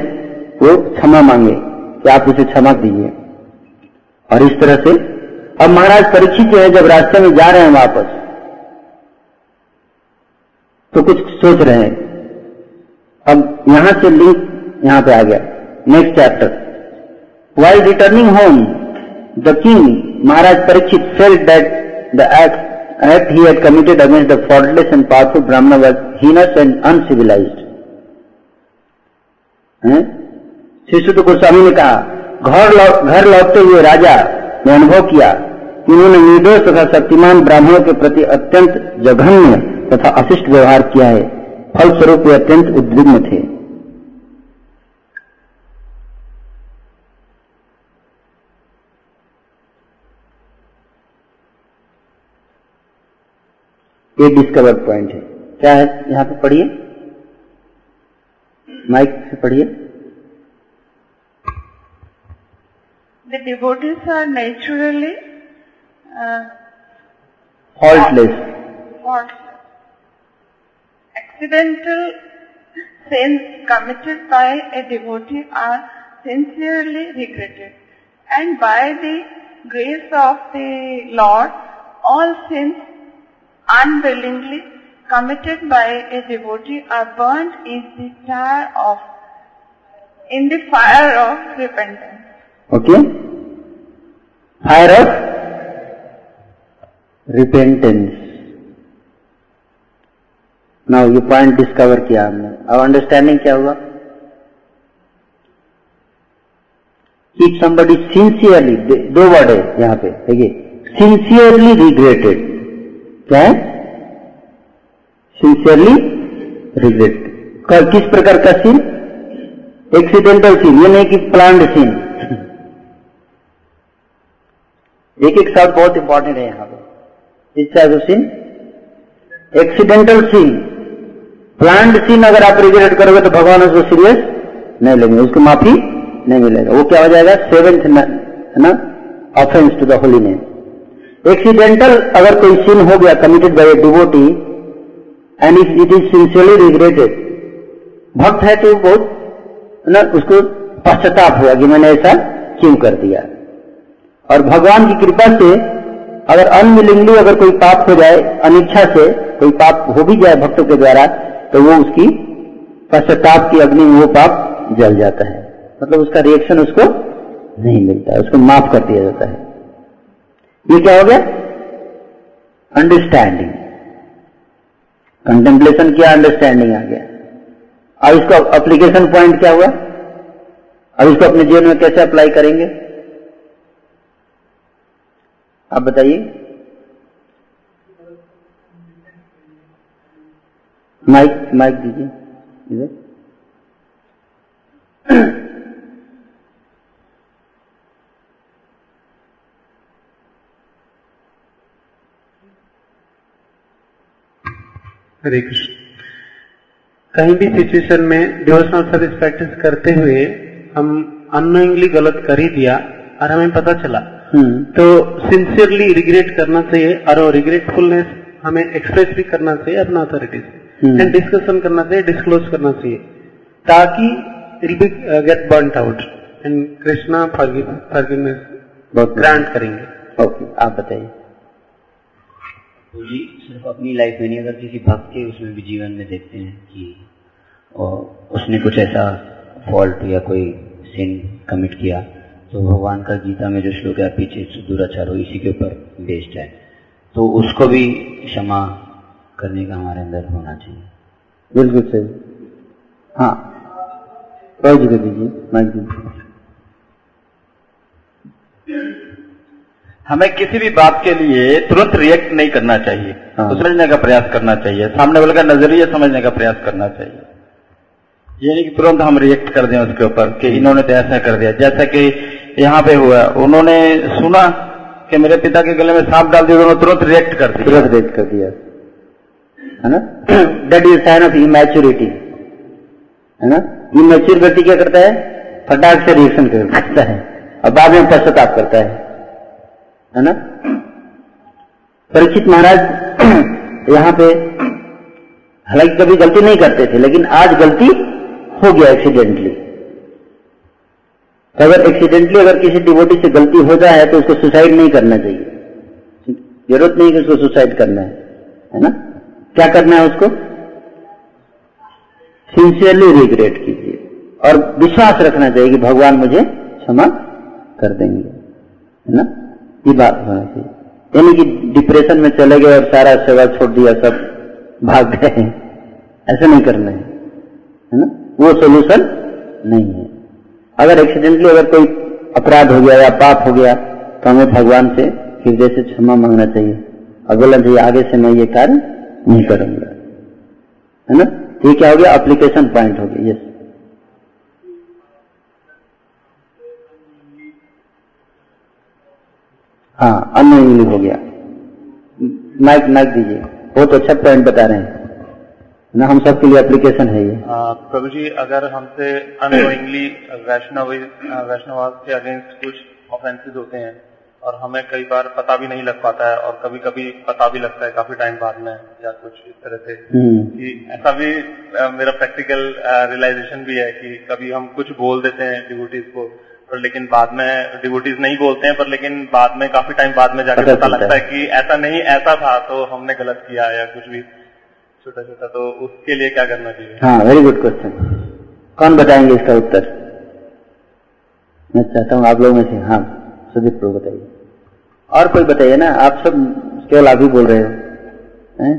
A: वो क्षमा मांगे कि आप उसे क्षमा दीजिए और इस तरह से अब महाराज परीक्षित जो है, जब रास्ते में जा रहे हैं वापस तो कुछ सोच रहे हैं। अब यहाँ से लिंक यहाँ पे आ गया। Next chapter while returning home the king Maharaj Parikshit felt that the act act he had committed against the faultless and powerful Brahmana was heinous and uncivilized. शिशुद गोस्वामी ने कहा घर घर लौटते हुए राजा ने अनुभव किया कि उन्होंने निर्दोष तथा शक्तिमान ब्राह्मणों के प्रति अत्यंत जघन्य तथा अशिष्ट व्यवहार किया है फलस्वरूप वे अत्यंत उद्विग्न थे ये डिस्कवर पॉइंट है। क्या है? यहाँ पे पढ़िए। माइक से पढ़िए। Faultless
D: accidental sins committed by a devotee are sincerely regretted and by the grace of the Lord, all sins unwillingly committed by a devotee are burnt in the fire of in the fire of repentance.
A: Okay? Fire of repentance. Now ये point discover किया हमने अब understanding क्या हुआ if somebody sincerely दो word है यहाँ पे देखिए सिंसियरली रिग्रेटेड क्या है? सिंसियरली रिग्रेट किस प्रकार का सीन एक्सीडेंटल सीन ये नहीं कि प्लान्ड सीन एक एक शब्द बहुत इंपॉर्टेंट है यहाँ पर इस type sin accidental sin planned sin अगर आप रिग्रेट करोगे तो भगवान उसको सीरियस नहीं लेंगे, उसको माफ़ी नहीं मिलेगा। वो क्या हो जाएगा? सेवेंथ है ना? Offence to the holy name accidental अगर कोई सीन हो गया committed by a devotee and if it is sincerely regretted भक्त है तो बहुत, ना, उसको पश्चाताप हुआ कि मैंने ऐसा क्यों कर दिया। और भगवान की कृपा से अगर अनविलिंगली अगर कोई पाप हो जाए, अनिच्छा से कोई पाप हो भी जाए भक्तों के द्वारा तो वो उसकी पश्चाताप की अग्नि में वो पाप जल जाता है। मतलब उसका रिएक्शन उसको नहीं मिलता, उसको माफ़ कर दिया जाता है। ये क्या हो गया? अंडरस्टैंडिंग कंटेम्पलेशन किया अंडरस्टैंडिंग आ गया? अब इसका अप्लीकेशन पॉइंट क्या हुआ? अब इसको अपने जीवन में कैसे अप्लाई करेंगे? आप बताइए। माइक माइक दीजिए। इधर।
F: हरे कृष्ण। कहीं भी सिचुएशन में डिवोशनल सर्विस प्रैक्टिस करते हुए हम अनोइंगली गलत कर ही दिया और हमें पता चला।
A: हम्म।
F: तो सिंसियरली रिग्रेट करना चाहिए और रिग्रेटफुलनेस हमें एक्सप्रेस भी करना चाहिए अपना अथॉरिटी से।
A: हम्म।
F: एंड डिस्कशन करना चाहिए डिस्क्लोज करना चाहिए ताकि be get burn out and Krishna
A: forgiveness
F: grant करेंगे।
A: ओके आप बताइए।
C: जी, सिर्फ़ अपनी लाइफ में नहीं, अगर किसी भक्त के उसमें भी जीवन में देखते हैं कि उसने कुछ ऐसा फॉल्ट या कोई सिन कमिट किया तो भगवान का गीता में जो श्लोक है पीछे दुराचार हो इसी के ऊपर बेस्ड है। तो उसको भी क्षमा करने का हमारे अंदर होना चाहिए।
A: बिल्कुल सही। हाँ। जी को दीजिए माइक दीजिए।
G: हमें किसी भी बात के लिए तुरंत रिएक्ट नहीं करना चाहिए।
A: हाँ।
G: तो समझने का प्रयास करना चाहिए। सामने वाले का नज़रिया समझने का प्रयास करना चाहिए। ये नहीं कि तुरंत हम रिएक्ट कर दें उसके ऊपर कि इन्होंने तो ऐसा कर दिया। जैसा कि यहाँ पे हुआ उन्होंने सुना कि मेरे पिता के गले में सांप डाल दिया उन्होंने तुरंत रिएक्ट कर दिया।
A: तुरंत रिएक्ट कर दिया। है ना? That is sign of immaturity है ना? इमेच्योर व्यक्ति क्या करता है? फटाक से रिएक्शन करता है। और बाद में पश्चाताप करता है। है ना? परीक्षित महाराज यहाँ पे हालाँकि कभी गलती नहीं करते थे, लेकिन आज गलती हो गया एक्सीडेंटली तो अगर एक्सीडेंटली अगर किसी डिवोटी से गलती हो जाए तो उसको सुसाइड नहीं करना चाहिए। ज़रूरत नहीं कि उसको सुसाइड करना है है ना? क्या करना है उसको? सिंसियरली रिग्रेट कीजिए। और विश्वास रखना चाहिए कि भगवान मुझे क्षमा कर देंगे, है ना? ये बात होना चाहिए यानी कि डिप्रेशन में चले गए और सारा सेवा छोड़ दिया, सब भाग गए ऐसा नहीं करना है है ना? वो सोल्यूशन नहीं है। अगर एक्सीडेंटली अगर कोई अपराध हो गया या पाप हो गया तो हमें भगवान से, हृदय से क्षमा मांगना चाहिए। और चाहिए आगे से मैं ये कार्य नहीं करूँगा। है ना? ये क्या हो गया? अप्लीकेशन पॉइंट हो गया। यस हाँ अनोइंगली हो गया। माइक माइक दीजिए। बहुत अच्छा पॉइंट बता रहे हैं। ना हम सबके लिए एप्लीकेशन है ये।
H: प्रभु जी अगर हमसे अनोइंगली वैष्णव वैष्णवाद के अगेंस्ट कुछ ऑफेंसेस होते हैं और हमें कई बार पता भी नहीं लग पाता है और कभी कभी पता भी लगता है काफ़ी टाइम बाद में या कुछ इस तरह से
A: हम्म,
H: कि ऐसा भी मेरा प्रैक्टिकल रियलाइजेशन भी है कि कभी हम कुछ बोल देते हैं डिवोटीज को पर लेकिन बाद में डिवोटीज नहीं बोलते हैं पर लेकिन बाद में काफ़ी टाइम बाद में जाके
A: पता
H: लगता
A: है।
H: है कि ऐसा नहीं ऐसा था तो हमने गलत किया या कुछ भी छोटा छोटा तो उसके लिए क्या करना चाहिए?
A: हाँ वेरी गुड क्वेश्चन कौन बताएँगे इसका उत्तर? मैं चाहता हूँ आप लोगों में से हाँ सुदीप प्रभु बताइए। और कोई बताइए ना आप सब केवल आप ही बोल रहे हो हैं?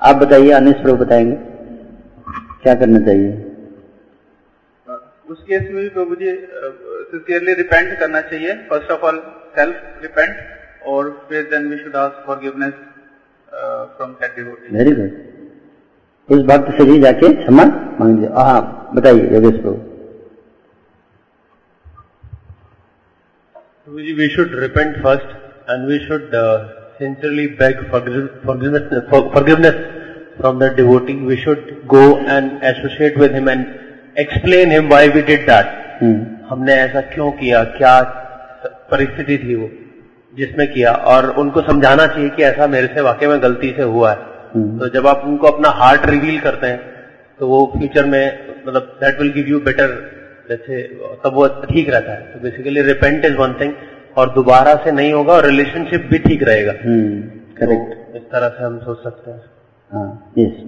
A: आप बताइए अनिश प्रभु बताएँगे। क्या करना चाहिए?
B: उस केस में भी मुझे सिंसियरली रिपेंट करना चाहिए। First of all self repent और फिर then we should ask forgiveness from that devotee
A: very good इस भक्त से भी जाके क्षमा मांग लीजिए बताइए योगेश प्रभु।
I: जी we should repent first and we should sincerely beg forgiveness forgiveness from that devotee we should go and associate with him and explain him why we did that.
A: हम्म,
I: हमने ऐसा क्यों किया? क्या परिस्थिति थी वो जिसमें किया? और उनको समझाना चाहिए कि ऐसा मेरे से वाकई में गलती से हुआ है।
A: हम्म,
I: तो जब आप उनको अपना हार्ट रिवील करते हैं तो वो फ्यूचर में मतलब that will give you better जैसे तब वो ठीक रहता है। तो basically repent is one thing और दोबारा से नहीं होगा और रिलेशनशिप भी ठीक रहेगा।
A: हम्म, करेक्ट
I: तो इस तरह से हम सोच सकते हैं।
A: हाँ यस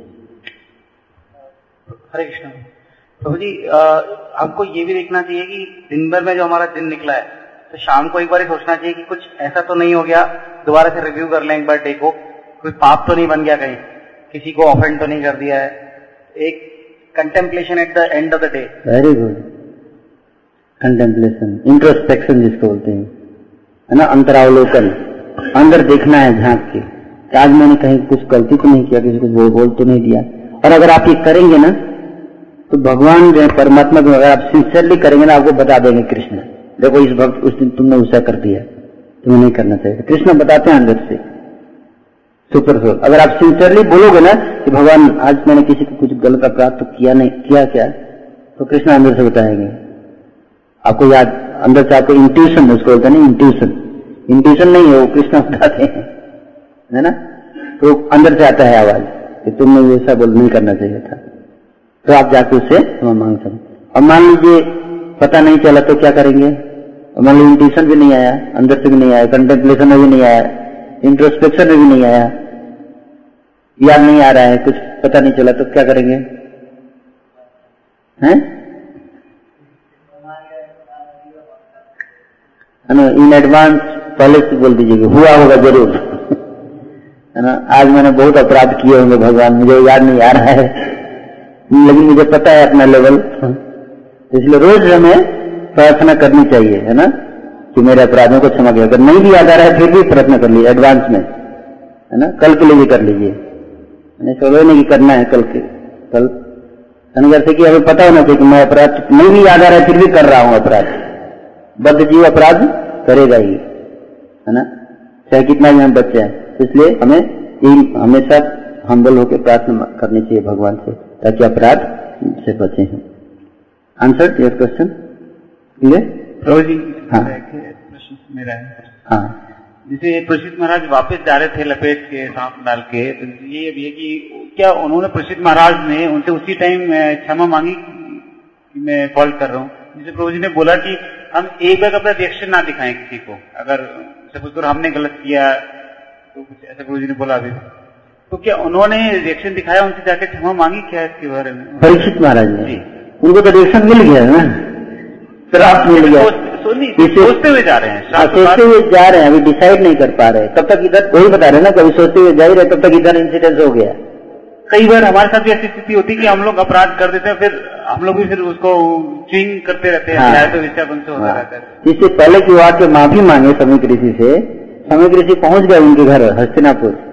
J: हरे कृष्ण। प्रभु जी हमको ये भी देखना चाहिए कि दिन भर में जो हमारा दिन निकला है तो शाम को एक बार सोचना चाहिए कि कुछ ऐसा तो नहीं हो गया, दोबारा से रिव्यू कर लें एक बार डे को। कोई पाप तो नहीं बन गया कहीं? किसी को ऑफेंड तो नहीं कर दिया है? एक contemplation at the end of the day
A: very good contemplation introspection जिसको बोलते हैं। है ना? अंतरावलोकन। अंदर देखना है झाँक के। आज मैंने कहीं कुछ गलती तो नहीं किया, किसी को बोल तो नहीं दिया। और अगर आप ये करेंगे ना तो भगवान जो है, परमात्मा को अगर आप सिंसियरली करेंगे ना, आपको बता देंगे कृष्ण। देखो, इस भक्त, उस दिन तुमने उसा कर दिया। तुम्हें नहीं करना चाहिए। कृष्ण बताते हैं अंदर से। सुपर सोल अगर आप सिंसियरली बोलोगे ना कि भगवान, आज मैंने किसी को कुछ गलत अपराध तो किया नहीं, किया क्या? तो कृष्ण अंदर से बताएँगे। आपको याद, अंदर से आपको इंट्यूशन उसको बोलते नहीं इंट्यूशन इंट्यूशन नहीं है, वो कृष्ण बताते हैं। है ना? तो अंदर से आता है आवाज़ कि तुमने वैसा बोल, नहीं करना चाहिए था। तो आप जाके उससे क्षमा मांग सकते और मान लीजिए, पता नहीं चला तो क्या करेंगे? मान लीजिए इंट्यूशन भी नहीं आया, अंदर से भी नहीं आया कंटेम्पलेशन में भी नहीं आया इंट्रोस्पेक्शन में भी नहीं आया, याद नहीं आ रहा है, कुछ पता नहीं चला तो क्या करेंगे? हैं? इन एडवांस पहले से बोल दीजिए हुआ होगा ज़रूर। है ना, आज मैंने बहुत अपराध किए होंगे भगवान, मुझे याद नहीं आ रहा है। लेकिन मुझे पता है अपना लेवल। इसलिए रोज हमें प्रार्थना करनी चाहिए है ना? कि मेरे अपराधों को क्षमा किया अगर नहीं भी याद आ रहा है फिर भी प्रार्थना कर लीजिए एडवांस में है ना? कल के लिए भी कर लीजिए। सुबह नहीं करना है कल के कल। जैसे कि हमें पता होना चाहिए कि मैं अपराध नहीं भी याद आ रहा है फिर भी कर रहा हूँ अपराध। बद्ध जीव अपराध करेगा ही है ना? चाहे कितना भी हम बच्चे हैं। इसलिए हमें हमेशा हम्बल होकर प्रार्थना करनी चाहिए भगवान से। ताकि अपराध से बचे हैं। आंसर योर क्वेश्चन क्लियर
B: जी
A: हाँ।
B: प्रश्न मेरा है।
A: हाँ।
B: जैसे प्रसिद्ध महाराज वापस जा रहे थे लपेट के सांप डाल के तो ये अब ये कि क्या उन्होंने प्रसिद्ध महाराज ने उनसे उसी टाइम क्षमा मांगी कि मैं फॉल्ट कर रहा हूँ? जैसे प्रभु जी ने बोला कि हम एक बार अपना रिएक्शन ना दिखाएँ किसी को। अगर सपोज़ करो हमने गलत किया तो कुछ ऐसा प्रभु जी ने बोला अभी। तो क्या उन्होंने रिएक्शन दिखाया उनसे जाके क्षमा मांगी क्या इसके बारे में?
A: परीक्षित महाराज ने।
B: जी।
A: उनको तो रिएक्शन मिल गया है ना। श्राप मिल गया।
B: सोचते हुए जा रहे हैं।
A: हाँ, सोचते हुए जा रहे हैं अभी डिसाइड नहीं कर पा रहे। तब तक इधर वही बता रहे ना कभी सोचते हुए जा ही रहे तब तक इधर इंसिडेंस हो गया।
B: कई बार हमारे साथ भी ऐसी स्थिति होती है कि हम लोग अपराध कर देते हैं फिर हम लोग भी फिर उसको स्विंग करते रहते हैं
A: हाँ।
B: तो विस्थापन से होता
A: हाँ।
B: रहता है।
A: इससे पहले की आके माफ़ी मांगे समीक ऋषि से समीक ऋषि पहुँच गए उनके घर हस्तिनापुर।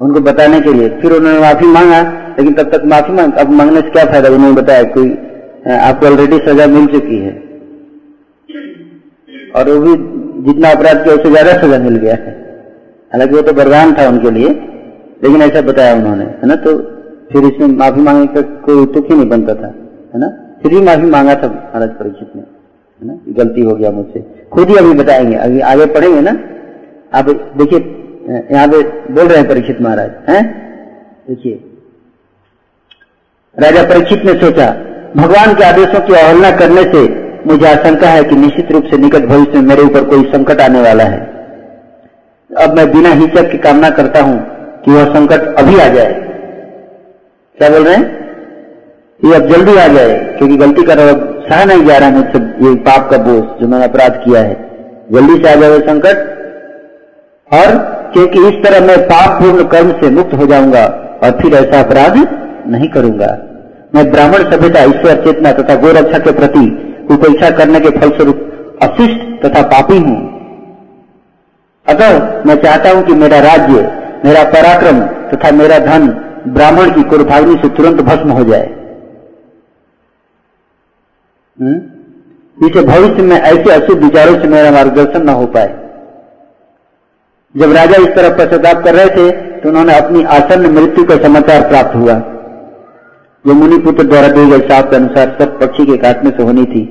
A: उनको बताने के लिए। फिर उन्होंने माफ़ी मांगा, लेकिन तब तक माफ़ी मांग, अब मांगने से क्या फ़ायदा? उन्होंने बताया कोई आपको ऑलरेडी सजा मिल चुकी है। और वो भी जितना अपराध किया, उससे ज़्यादा सजा मिल गया है। हालाँकि वो तो वरदान था उनके लिए, लेकिन ऐसा बताया उन्होंने, है ना? तो फिर इसमें माफ़ी मांगने का कोई तुक ही नहीं बनता था, है ना? फिर भी माफ़ी मांगा था महाराज परीक्षित ने, है ना? गलती हो गया मुझसे। खुद ही अभी बताएँगे, अभी आगे पढ़ेंगे ना? आप देखिए यहाँ पे बोल रहे हैं परीक्षित महाराज, हैं? देखिए, राजा परीक्षित ने सोचा, भगवान के आदेशों की अवहेलना करने से मुझे आशंका है कि निश्चित रूप से निकट भविष्य में मेरे ऊपर कोई संकट आने वाला है। अब मैं बिना हिचक की कामना करता हूँ कि वह संकट अभी आ जाए। क्या बोल रहे हैं? ये अब जल्दी आ जाए, क्योंकि गलती कर रहा सहा नहीं जा रहा है मुझसे, ये पाप का बोझ जो मैंने अपराध किया है। जल्दी से आ जाए संकट, और क्योंकि इस तरह मैं पाप पूर्ण कर्म से मुक्त हो जाऊँगा और फिर ऐसा अपराध नहीं करूँगा। मैं ब्राह्मण सभ्यता ईश्वर, चेतना तथा गोरक्षा के प्रति उपेक्षा करने के फलस्वरूप अशिष्ट तथा पापी हूँ। अतः मैं चाहता हूँ कि मेरा राज्य, मेरा पराक्रम तथा मेरा धन ब्राह्मण की कुर्भाग्नि से तुरंत भस्म हो जाए। हम्म? इसे भविष्य में ऐसे अशुभ विचारों से मेरा मार्गदर्शन न हो पाए। जब राजा इस तरह पश्चाताप कर रहे थे तो उन्होंने अपनी आसन्न मृत्यु का समाचार प्राप्त हुआ। जो मुनिपुत्र द्वारा दिए गए साप के अनुसार सब पक्षी के काटने से होनी थी,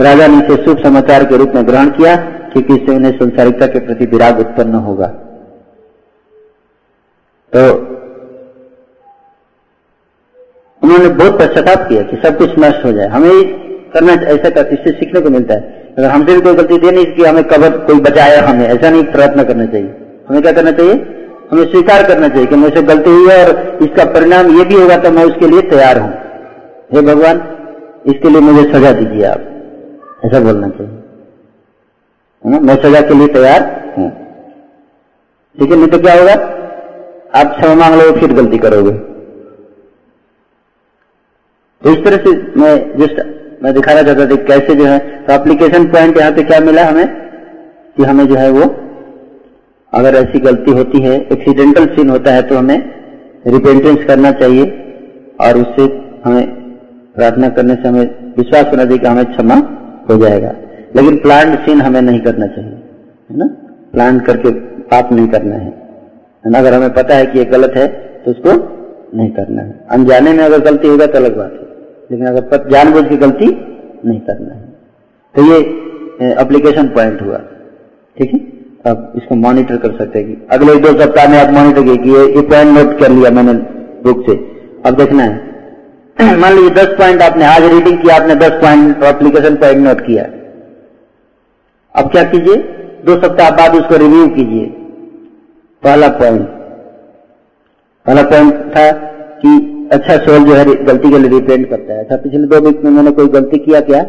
A: राजा ने इसे शुभ समाचार के रूप में ग्रहण किया क्योंकि इससे उन्हें संसारिकता के प्रति विराग उत्पन्न होगा। तो उन्होंने बहुत पश्चाताप किया कि सब कुछ नष्ट हो जाए। हमें करना ऐसा कर इससे सीखने को मिलता है। अगर हमसे भी कोई गलती दे नहीं कि हमें कबर कोई बचाया हमें, ऐसा नहीं प्रयत्न करना चाहिए। हमें क्या करना चाहिए? हमें स्वीकार करना चाहिए कि मुझसे गलती हुई है और इसका परिणाम ये भी होगा तो मैं उसके लिए तैयार हूँ। हे भगवान, इसके लिए मुझे सजा दीजिए आप। ऐसा बोलना चाहिए। मैं सजा के लिए तैयार हूँ। ठीक है नहीं तो क्या होगा? आप क्षमा मांग लो, फिर गलती करोगे। तो इस तरह से मैं जस्ट मैं दिखाना चाहता था कैसे जो है तो एप्लीकेशन पॉइंट यहाँ पे क्या मिला हमें? कि हमें जो है वो, अगर ऐसी गलती होती है एक्सीडेंटल सीन होता है तो हमें रिपेंटेंस करना चाहिए, और उससे हमें प्रार्थना करने से हमें विश्वास होना चाहिए कि हमें क्षमा हो जाएगा। लेकिन प्लांट सीन हमें नहीं करना चाहिए, है ना? प्लान करके पाप नहीं करना है। अगर हमें पता है कि ये गलत है तो उसको नहीं करना है। अनजाने में अगर गलती होगा तो अलग बात है। लेकिन अगर जानबूझ की गलती नहीं करना है। तो ये एप्लीकेशन पॉइंट हुआ। ठीक है? अब इसको मॉनिटर कर सकते हैं अगले दो सप्ताह में आप मॉनिटर किए कि ये पॉइंट नोट कर लिया मैंने बुक से। अब देखना है। मान लीजिए दस पॉइंट आपने, आज रीडिंग किया, आपने दस पॉइंट एप्लीकेशन पॉइंट नोट किया। अब क्या कीजिए? दो सप्ताह बाद उसको रिव्यू कीजिए। पहला पॉइंट पहला पॉइंट था कि अच्छा सोल जो है, गलती के लिए रिपेंट करता है। अच्छा पिछले दो वीक में मैंने कोई गलती किया क्या?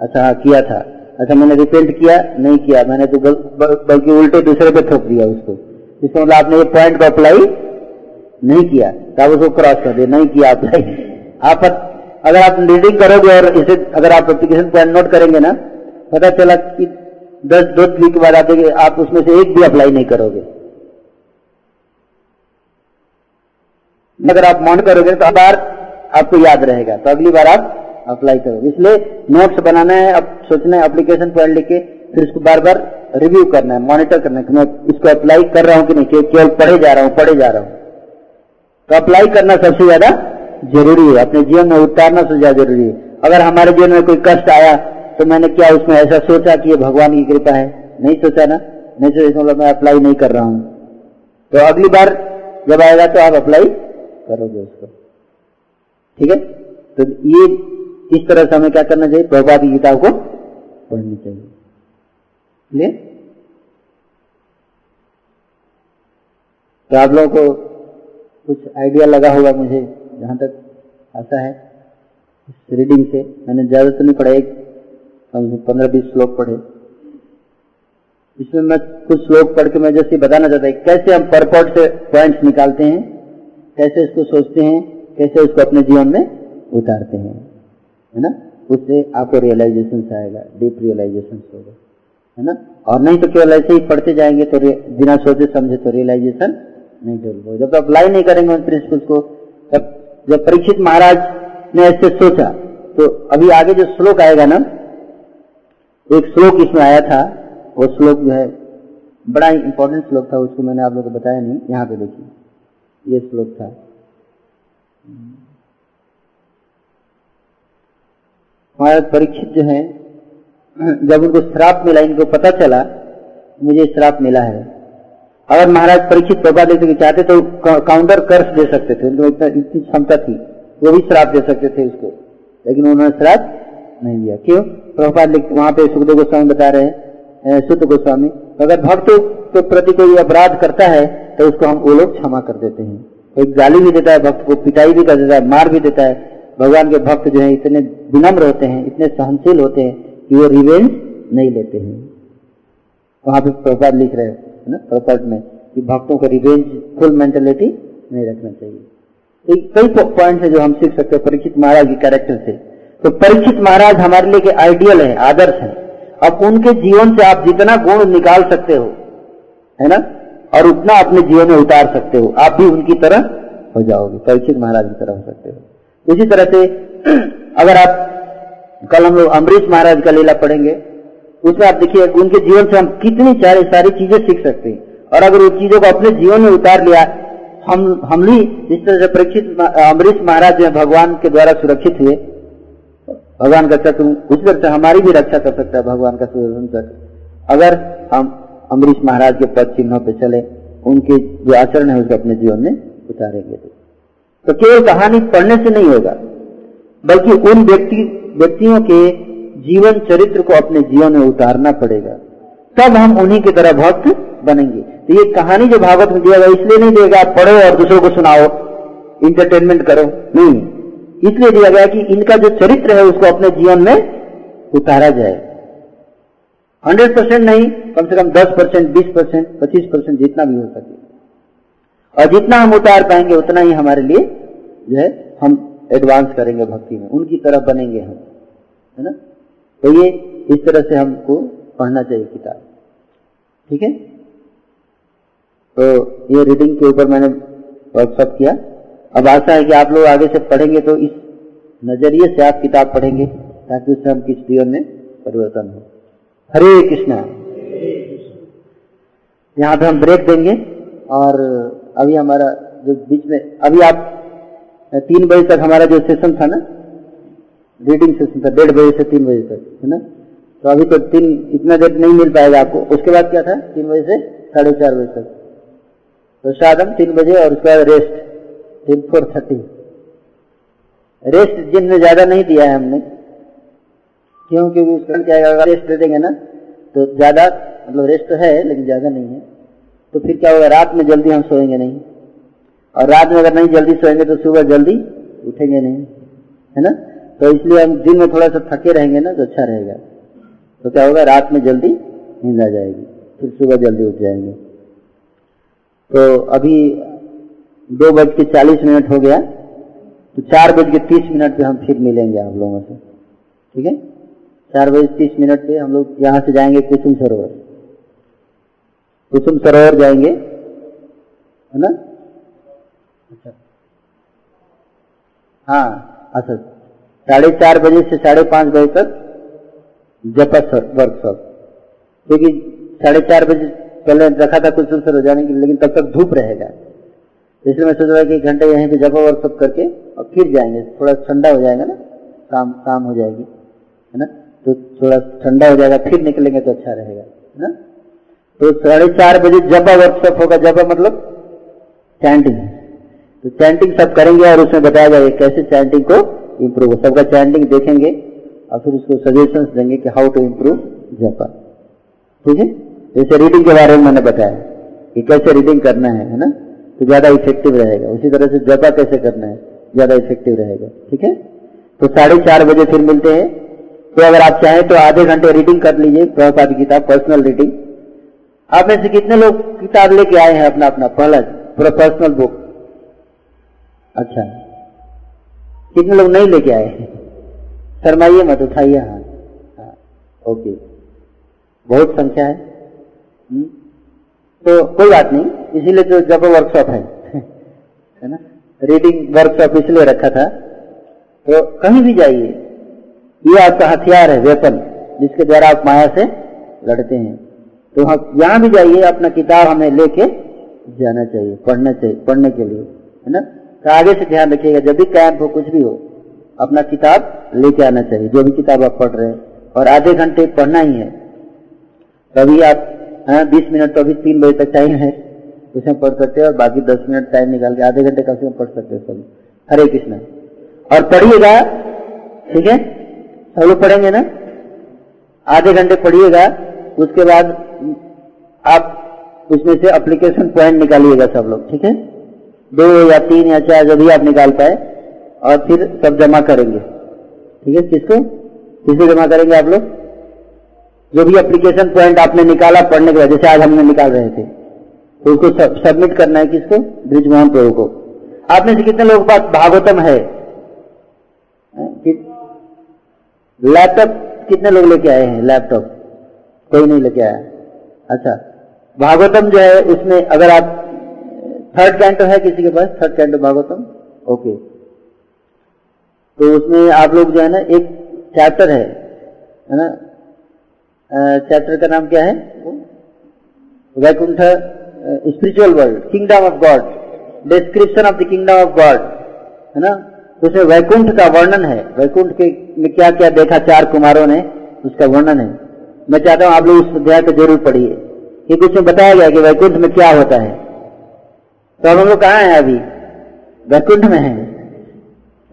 A: अच्छा हाँ किया था। अच्छा मैंने रिपेंट किया, नहीं किया। मैंने तो बल्कि उल्टे दूसरे पे थोप दिया उसको। इसका मतलब आपने ये पॉइंट को अप्लाई नहीं किया। तो आप उसको क्रॉस कर दिया, नहीं किया अप्लाई आप अगर आप रीडिंग करोगे और इसे, अगर आप एप्लीकेशन पॉइंट नोट करेंगे ना, पता चला कि दस, दो वीक बाद आप आप उसमें से एक भी अप्लाई नहीं करोगे। अगर आप माउंट करोगे तो बार आपको याद रहेगा। तो अगली बार आप अप्लाई करोगे। इसलिए नोट्स बनाना है, अब सोचना है एप्लीकेशन पढ़ लिख के, फिर इसको बार बार रिव्यू करना है मॉनिटर करना है कि मैं इसको अप्लाई कर रहा हूँ कि नहीं केवल पढ़े जा रहा हूँ, पढ़े जा रहा हूँ। तो अप्लाई करना सबसे ज़्यादा ज़रूरी है। अपने जीवन में उतारना सबसे ज़्यादा ज़रूरी है। अगर हमारे जीवन में कोई कष्ट आया तो मैंने क्या उसमें ऐसा सोचा कि ये भगवान की कृपा है? नहीं सोचा ना। नहीं सोचा मतलब मैं अप्लाई नहीं कर रहा हूँ। तो अगली बार जब आएगा तो आप अप्लाई करोगे उसको। ठीक है? तो ये इस तरह से हमें क्या करना चाहिए? प्रभुपाद की गीता को पढ़नी चाहिए। ले तो आप लोगों को कुछ आइडिया लगा होगा मुझे, जहाँ तक आता है। इस रीडिंग से मैंने ज़्यादा तो नहीं पढ़ा, एक पंद्रह बीस श्लोक पढ़े। इसमें मैं कुछ श्लोक पढ़ के मैं जैसे बताना चाहता हूँ, कैसे हम परपोर्ट से पॉइंट्स निकालते हैं। कैसे उसको सोचते हैं, कैसे उसको अपने जीवन में उतारते हैं, है ना? उससे आपको रियलाइजेशन आएगा डीप रियलाइजेशन होगा, है ना? और नहीं तो केवल ऐसे ही पढ़ते जाएँगे तो बिना सोचे समझे तो रियलाइजेशन नहीं डेवलप जब तो अप्लाई नहीं करेंगे उन प्रिंसिपल्स को, तब जब परीक्षित महाराज ने ऐसे सोचा तो अभी आगे जो श्लोक आएगा ना, एक श्लोक इसमें आया था, वो श्लोक जो है, बड़ा इंपॉर्टेंट श्लोक था, उसको मैंने आप लोगों को बताया नहीं, यहाँ पे देखिए। ये श्लोक था। महाराज परीक्षित जो है, जब उनको श्राप मिला, इनको पता चला, मुझे श्राप मिला है। अगर महाराज परीक्षित प्रभा देते चाहते तो काउंटर कर्स दे सकते थे। उनको इतना, इतनी क्षमता थी, वो भी श्राप दे सकते थे उसको। लेकिन उन्होंने श्राप नहीं दिया। क्यों? प्रभुपाद वहाँ पे सुखदेव गोस्वामी बता रहे हैं सुध गोस्वामी, अगर भक्त के प्रति कोई अपराध करता है तो उसको हम वो लोग क्षमा कर देते हैं। कोई गाली भी देता है, भक्त को पिटाई भी कर देता है, मार भी देता है। भगवान के भक्त जो है, इतने विनम्र होते हैं, इतने सहनशील होते हैं कि वो रिवेंज नहीं लेते हैं। वहाँ पे प्रपात लिख रहे हैं ना प्रपात में, कि भक्तों का रिवेंज, फुल मेंटेलिटी नहीं रखना चाहिए। एक कई पॉइंट है जो हम सीख सकते हैं परीक्षित महाराज के कैरेक्टर से। तो परीक्षित महाराज हमारे लिए आइडियल है, आदर्श है। अब उनके जीवन से आप जितना गुण निकाल सकते हो, है ना और उतना अपने जीवन में उतार सकते हो। आप भी उनकी तरह हो जाओगे परीक्षित महाराज की तरह हो सकते हो। उसी तरह से, अगर आप, कल हम लोग अमरीश महाराज का लीला पढ़ेंगे, उसमें आप देखिए, उनके जीवन से हम कितनी सारी सारी चीज़ें सीख सकते हैं। और अगर उन चीज़ों को अपने जीवन में उतार लिया, हम हम भी जिस तरह से परीक्षित अमरीश महाराज जो भगवान के द्वारा सुरक्षित हुए, भगवान का चक्र उस तरह से हमारी भी रक्षा कर सकता है, भगवान का सुदर्शन चक्र अगर हम अमरीश महाराज के पद चिन्हों पर चले, उनके जो आचरण है उसको अपने जीवन में उतारेंगे। तो केवल कहानी पढ़ने से नहीं होगा, बल्कि उन व्यक्ति, व्यक्तियों के जीवन चरित्र को अपने जीवन में उतारना पड़ेगा। तब हम उन्हीं की तरह भक्त बनेंगे। तो ये कहानी जो भागवत में दिया गया, इसलिए नहीं देगा आप पढ़ो और दूसरों को सुनाओ इंटरटेनमेंट करो। नहीं, इसलिए दिया गया कि इनका जो चरित्र है उसको अपने जीवन में उतारा जाए। हंड्रेड परसेंट नहीं, कम से कम दस परसेंट, बीस परसेंट, पच्चीस परसेंट जितना भी हो सके। और जितना हम उतार पाएँगे, उतना ही हमारे लिए जो है, हम एडवांस करेंगे भक्ति में। उनकी तरफ़ बनेंगे हम, है ना? तो ये इस तरह से हमको पढ़ना चाहिए किताब। ठीक है? तो ये रीडिंग के ऊपर मैंने वर्कशॉप किया। अब आशा है कि आप लोग आगे से पढ़ेंगे तो इस नज़रिए से आप किताब पढ़ेंगे, ताकि उससे हम किस जीवन में परिवर्तन हो। हरे कृष्णा। यहाँ पे हम ब्रेक देंगे और अभी हमारा जो बीच में, अभी आप तीन बजे तक हमारा जो सेशन था ना रीडिंग सेशन था, डेढ़ बजे से तीन बजे तक, है ना? तो अभी तो तीन, इतना देर नहीं मिल पाएगा आपको। उसके बाद क्या था? तीन बजे से साढ़े चार बजे तक। तो शायद हम तीन बजे और उसके बाद rest till four thirty rest जिनमें ज़्यादा नहीं दिया है हमने। क्यों क्योंकि उसका क्या है, अगर रेस्ट दे देंगे ना? तो ज़्यादा मतलब रेस्ट तो है लेकिन ज़्यादा नहीं है। तो फिर क्या होगा रात में जल्दी हम सोएँगे नहीं। और रात में अगर नहीं जल्दी सोएँगे तो सुबह जल्दी उठेंगे नहीं। है ना? तो इसलिए हम दिन में थोड़ा सा थके रहेंगे ना तो अच्छा रहेगा। तो क्या होगा रात में जल्दी नींद आ जाएगी फिर सुबह जल्दी उठ जाएँगे। तो अभी दो बज के चालीस मिनट हो गया। तो चार बज के तीस मिनट पे हम फिर मिलेंगे आप लोगों से। ठीक है? चार बजे तीस मिनट पे हम लोग यहाँ से जाएँगे कुसुम सरोवर। कुसुम सरोवर जाएँगे, है ना? अच्छा। हाँ अच्छा। साढ़े चार बजे से साढ़े पाँच बजे तक जपा वर्कशॉप क्योंकि साढ़े चार बजे पहले रखा था कुछ सर हो जाने के लेकिन तब तक धूप रहेगा। इसलिए मैं सोच रहा कि एक घंटे यहीं पे जपा वर्कशॉप करके और फिर जाएँगे। थोड़ा ठंडा हो जाएगा ना? काम काम हो जाएगी। तो थोड़ा ठंडा हो जाएगा, फिर निकलेंगे तो अच्छा रहेगा, ना? तो साढ़े चार बजे जपा वर्कशॉप होगा जपा मतलब? चैंटिंग तो चैंटिंग सब करेंगे और उसमें बताया जाएगा कैसे चैंटिंग को इम्प्रूव हो सबका चैंटिंग देखेंगे और फिर उसको सजेशन देंगे कि हाउ टू इम्प्रूव जपा ठीक है? जैसे रीडिंग के बारे में मैंने बताया कि कैसे रीडिंग करना है है ना? तो ज़्यादा इफ़ेक्टिव रहेगा। उसी तरह से जपा कैसे करना है, ज़्यादा इफ़ेक्टिव रहेगा। ठीक है? तो साढ़े चार बजे फिर मिलते हैं। तो अगर आप चाहें तो आधे घंटे रीडिंग कर लीजिए, प्रभुपाद की किताब पर्सनल रीडिंग आप में से कितने लोग किताब लेके आए हैं अपना अपना, पहला, पूरा पर्सनल बुक अच्छा। कितने लोग नहीं लेके आए हैं? शर्माइए मत, उठाइए हाँ ओके बहुत संख्या है। हुँ? तो कोई बात नहीं, इसीलिए तो जब वर्कशॉप है। है ना? रीडिंग वर्कशॉप इसलिए रखा था। तो कहीं भी जाइए। ये आपका हथियार है, वेपन, जिसके द्वारा आप माया से लड़ते हैं। तो हम यहाँ भी जाइए, अपना किताब हमें लेके जाना चाहिए, पढ़ना चाहिए, पढ़ने के लिए, है ना? तो आगे से ध्यान रखिएगा, जब भी कैंप हो, कुछ भी हो, अपना किताब लेके आना चाहिए, जो भी किताब आप पढ़ रहे हैं। और आधे घंटे पढ़ना ही है। कभी आप हाँ बीस मिनट तो अभी तीन बजे तक टाइम है उसमें पढ़ सकते हैं, और बाकी दस मिनट टाइम निकाल के आधे घंटे कम से कम पढ़ सकते हैं सब। हरे कृष्णा। और पढ़िएगा, ठीक है? सब लोग पढ़ेंगे ना? आधे घंटे पढ़िएगा, उसके बाद आप उसमें से एप्लीकेशन पॉइंट निकालिएगा सब लोग, ठीक है? दो या तीन या चार जो भी आप निकाल पाए, और फिर सब जमा करेंगे। ठीक है? किसको? किसे जमा करेंगे आप लोग? जो भी एप्लीकेशन पॉइंट आपने निकाला पढ़ने के बाद, जैसे आज हमने निकाल रहे थे तो उसको सबमिट करना है किसको? ब्रिज मोहन प्रभु को। आप में से कितने लोगों पास भागवतम है? लैपटॉप कितने लोग लेके आए हैं? लैपटॉप। कोई नहीं लेके आया। अच्छा। भागवतम जो है, उसमें अगर आप थर्ड कैंटो है किसी के पास? Third canto Bhagavatam? ओके तो उसमें आप लोग जो है ना, एक चैप्टर है। है ना? चैप्टर का नाम क्या है? Vaikuntha spiritual world kingdom of God description of the kingdom of God है ना? उसमें वैकुंठ का वर्णन है। वैकुंठ के में क्या क्या देखा? चार कुमारों ने उसका वर्णन है। मैं चाहता हूँ आप लोग उस अध्याय को ज़रूर पढ़िए। क्योंकि उसमें बताया गया कि वैकुंठ में क्या होता है। तो अब हम लोग कहाँ हैं अभी? वैकुंठ में है।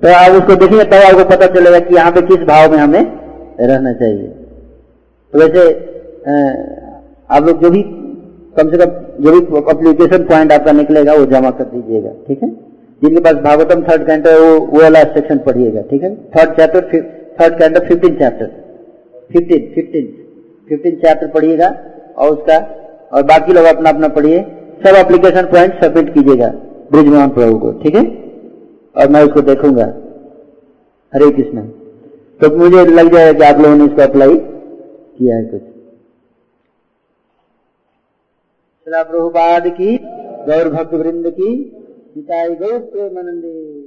A: तो आप उसको देखेंगे, तब आपको पता चलेगा कि यहाँ पे किस भाव में हमें रहना चाहिए। तो वैसे आप लोग जो भी, कम से कम जो भी अप्लीकेशन पॉइंट आपका निकलेगा, वो जमा कर दीजिएगा। ठीक है? जिनके पास भागवतम थर्ड कैंटर वो वो वाला सेक्शन पढ़िएगा, ठीक है? Third chapter third canto fifteen chapter fifteen fifteen fifteen chapter पढ़िएगा और उसका, और बाकी लोग अपना अपना पढ़िए। सब एप्लीकेशन पॉइंट सबमिट कीजिएगा ब्रिज मोहन प्रभु को, ठीक है? और मैं उसको देखूँगा। हरे कृष्ण। तो मुझे लग जाएगा कि आप लोगों ने इसको अप्लाई किया है कुछ। प्रभुपाद की, गौर भक्त वृंद की। හිතයි ගෞත්‍රය මනන්දේ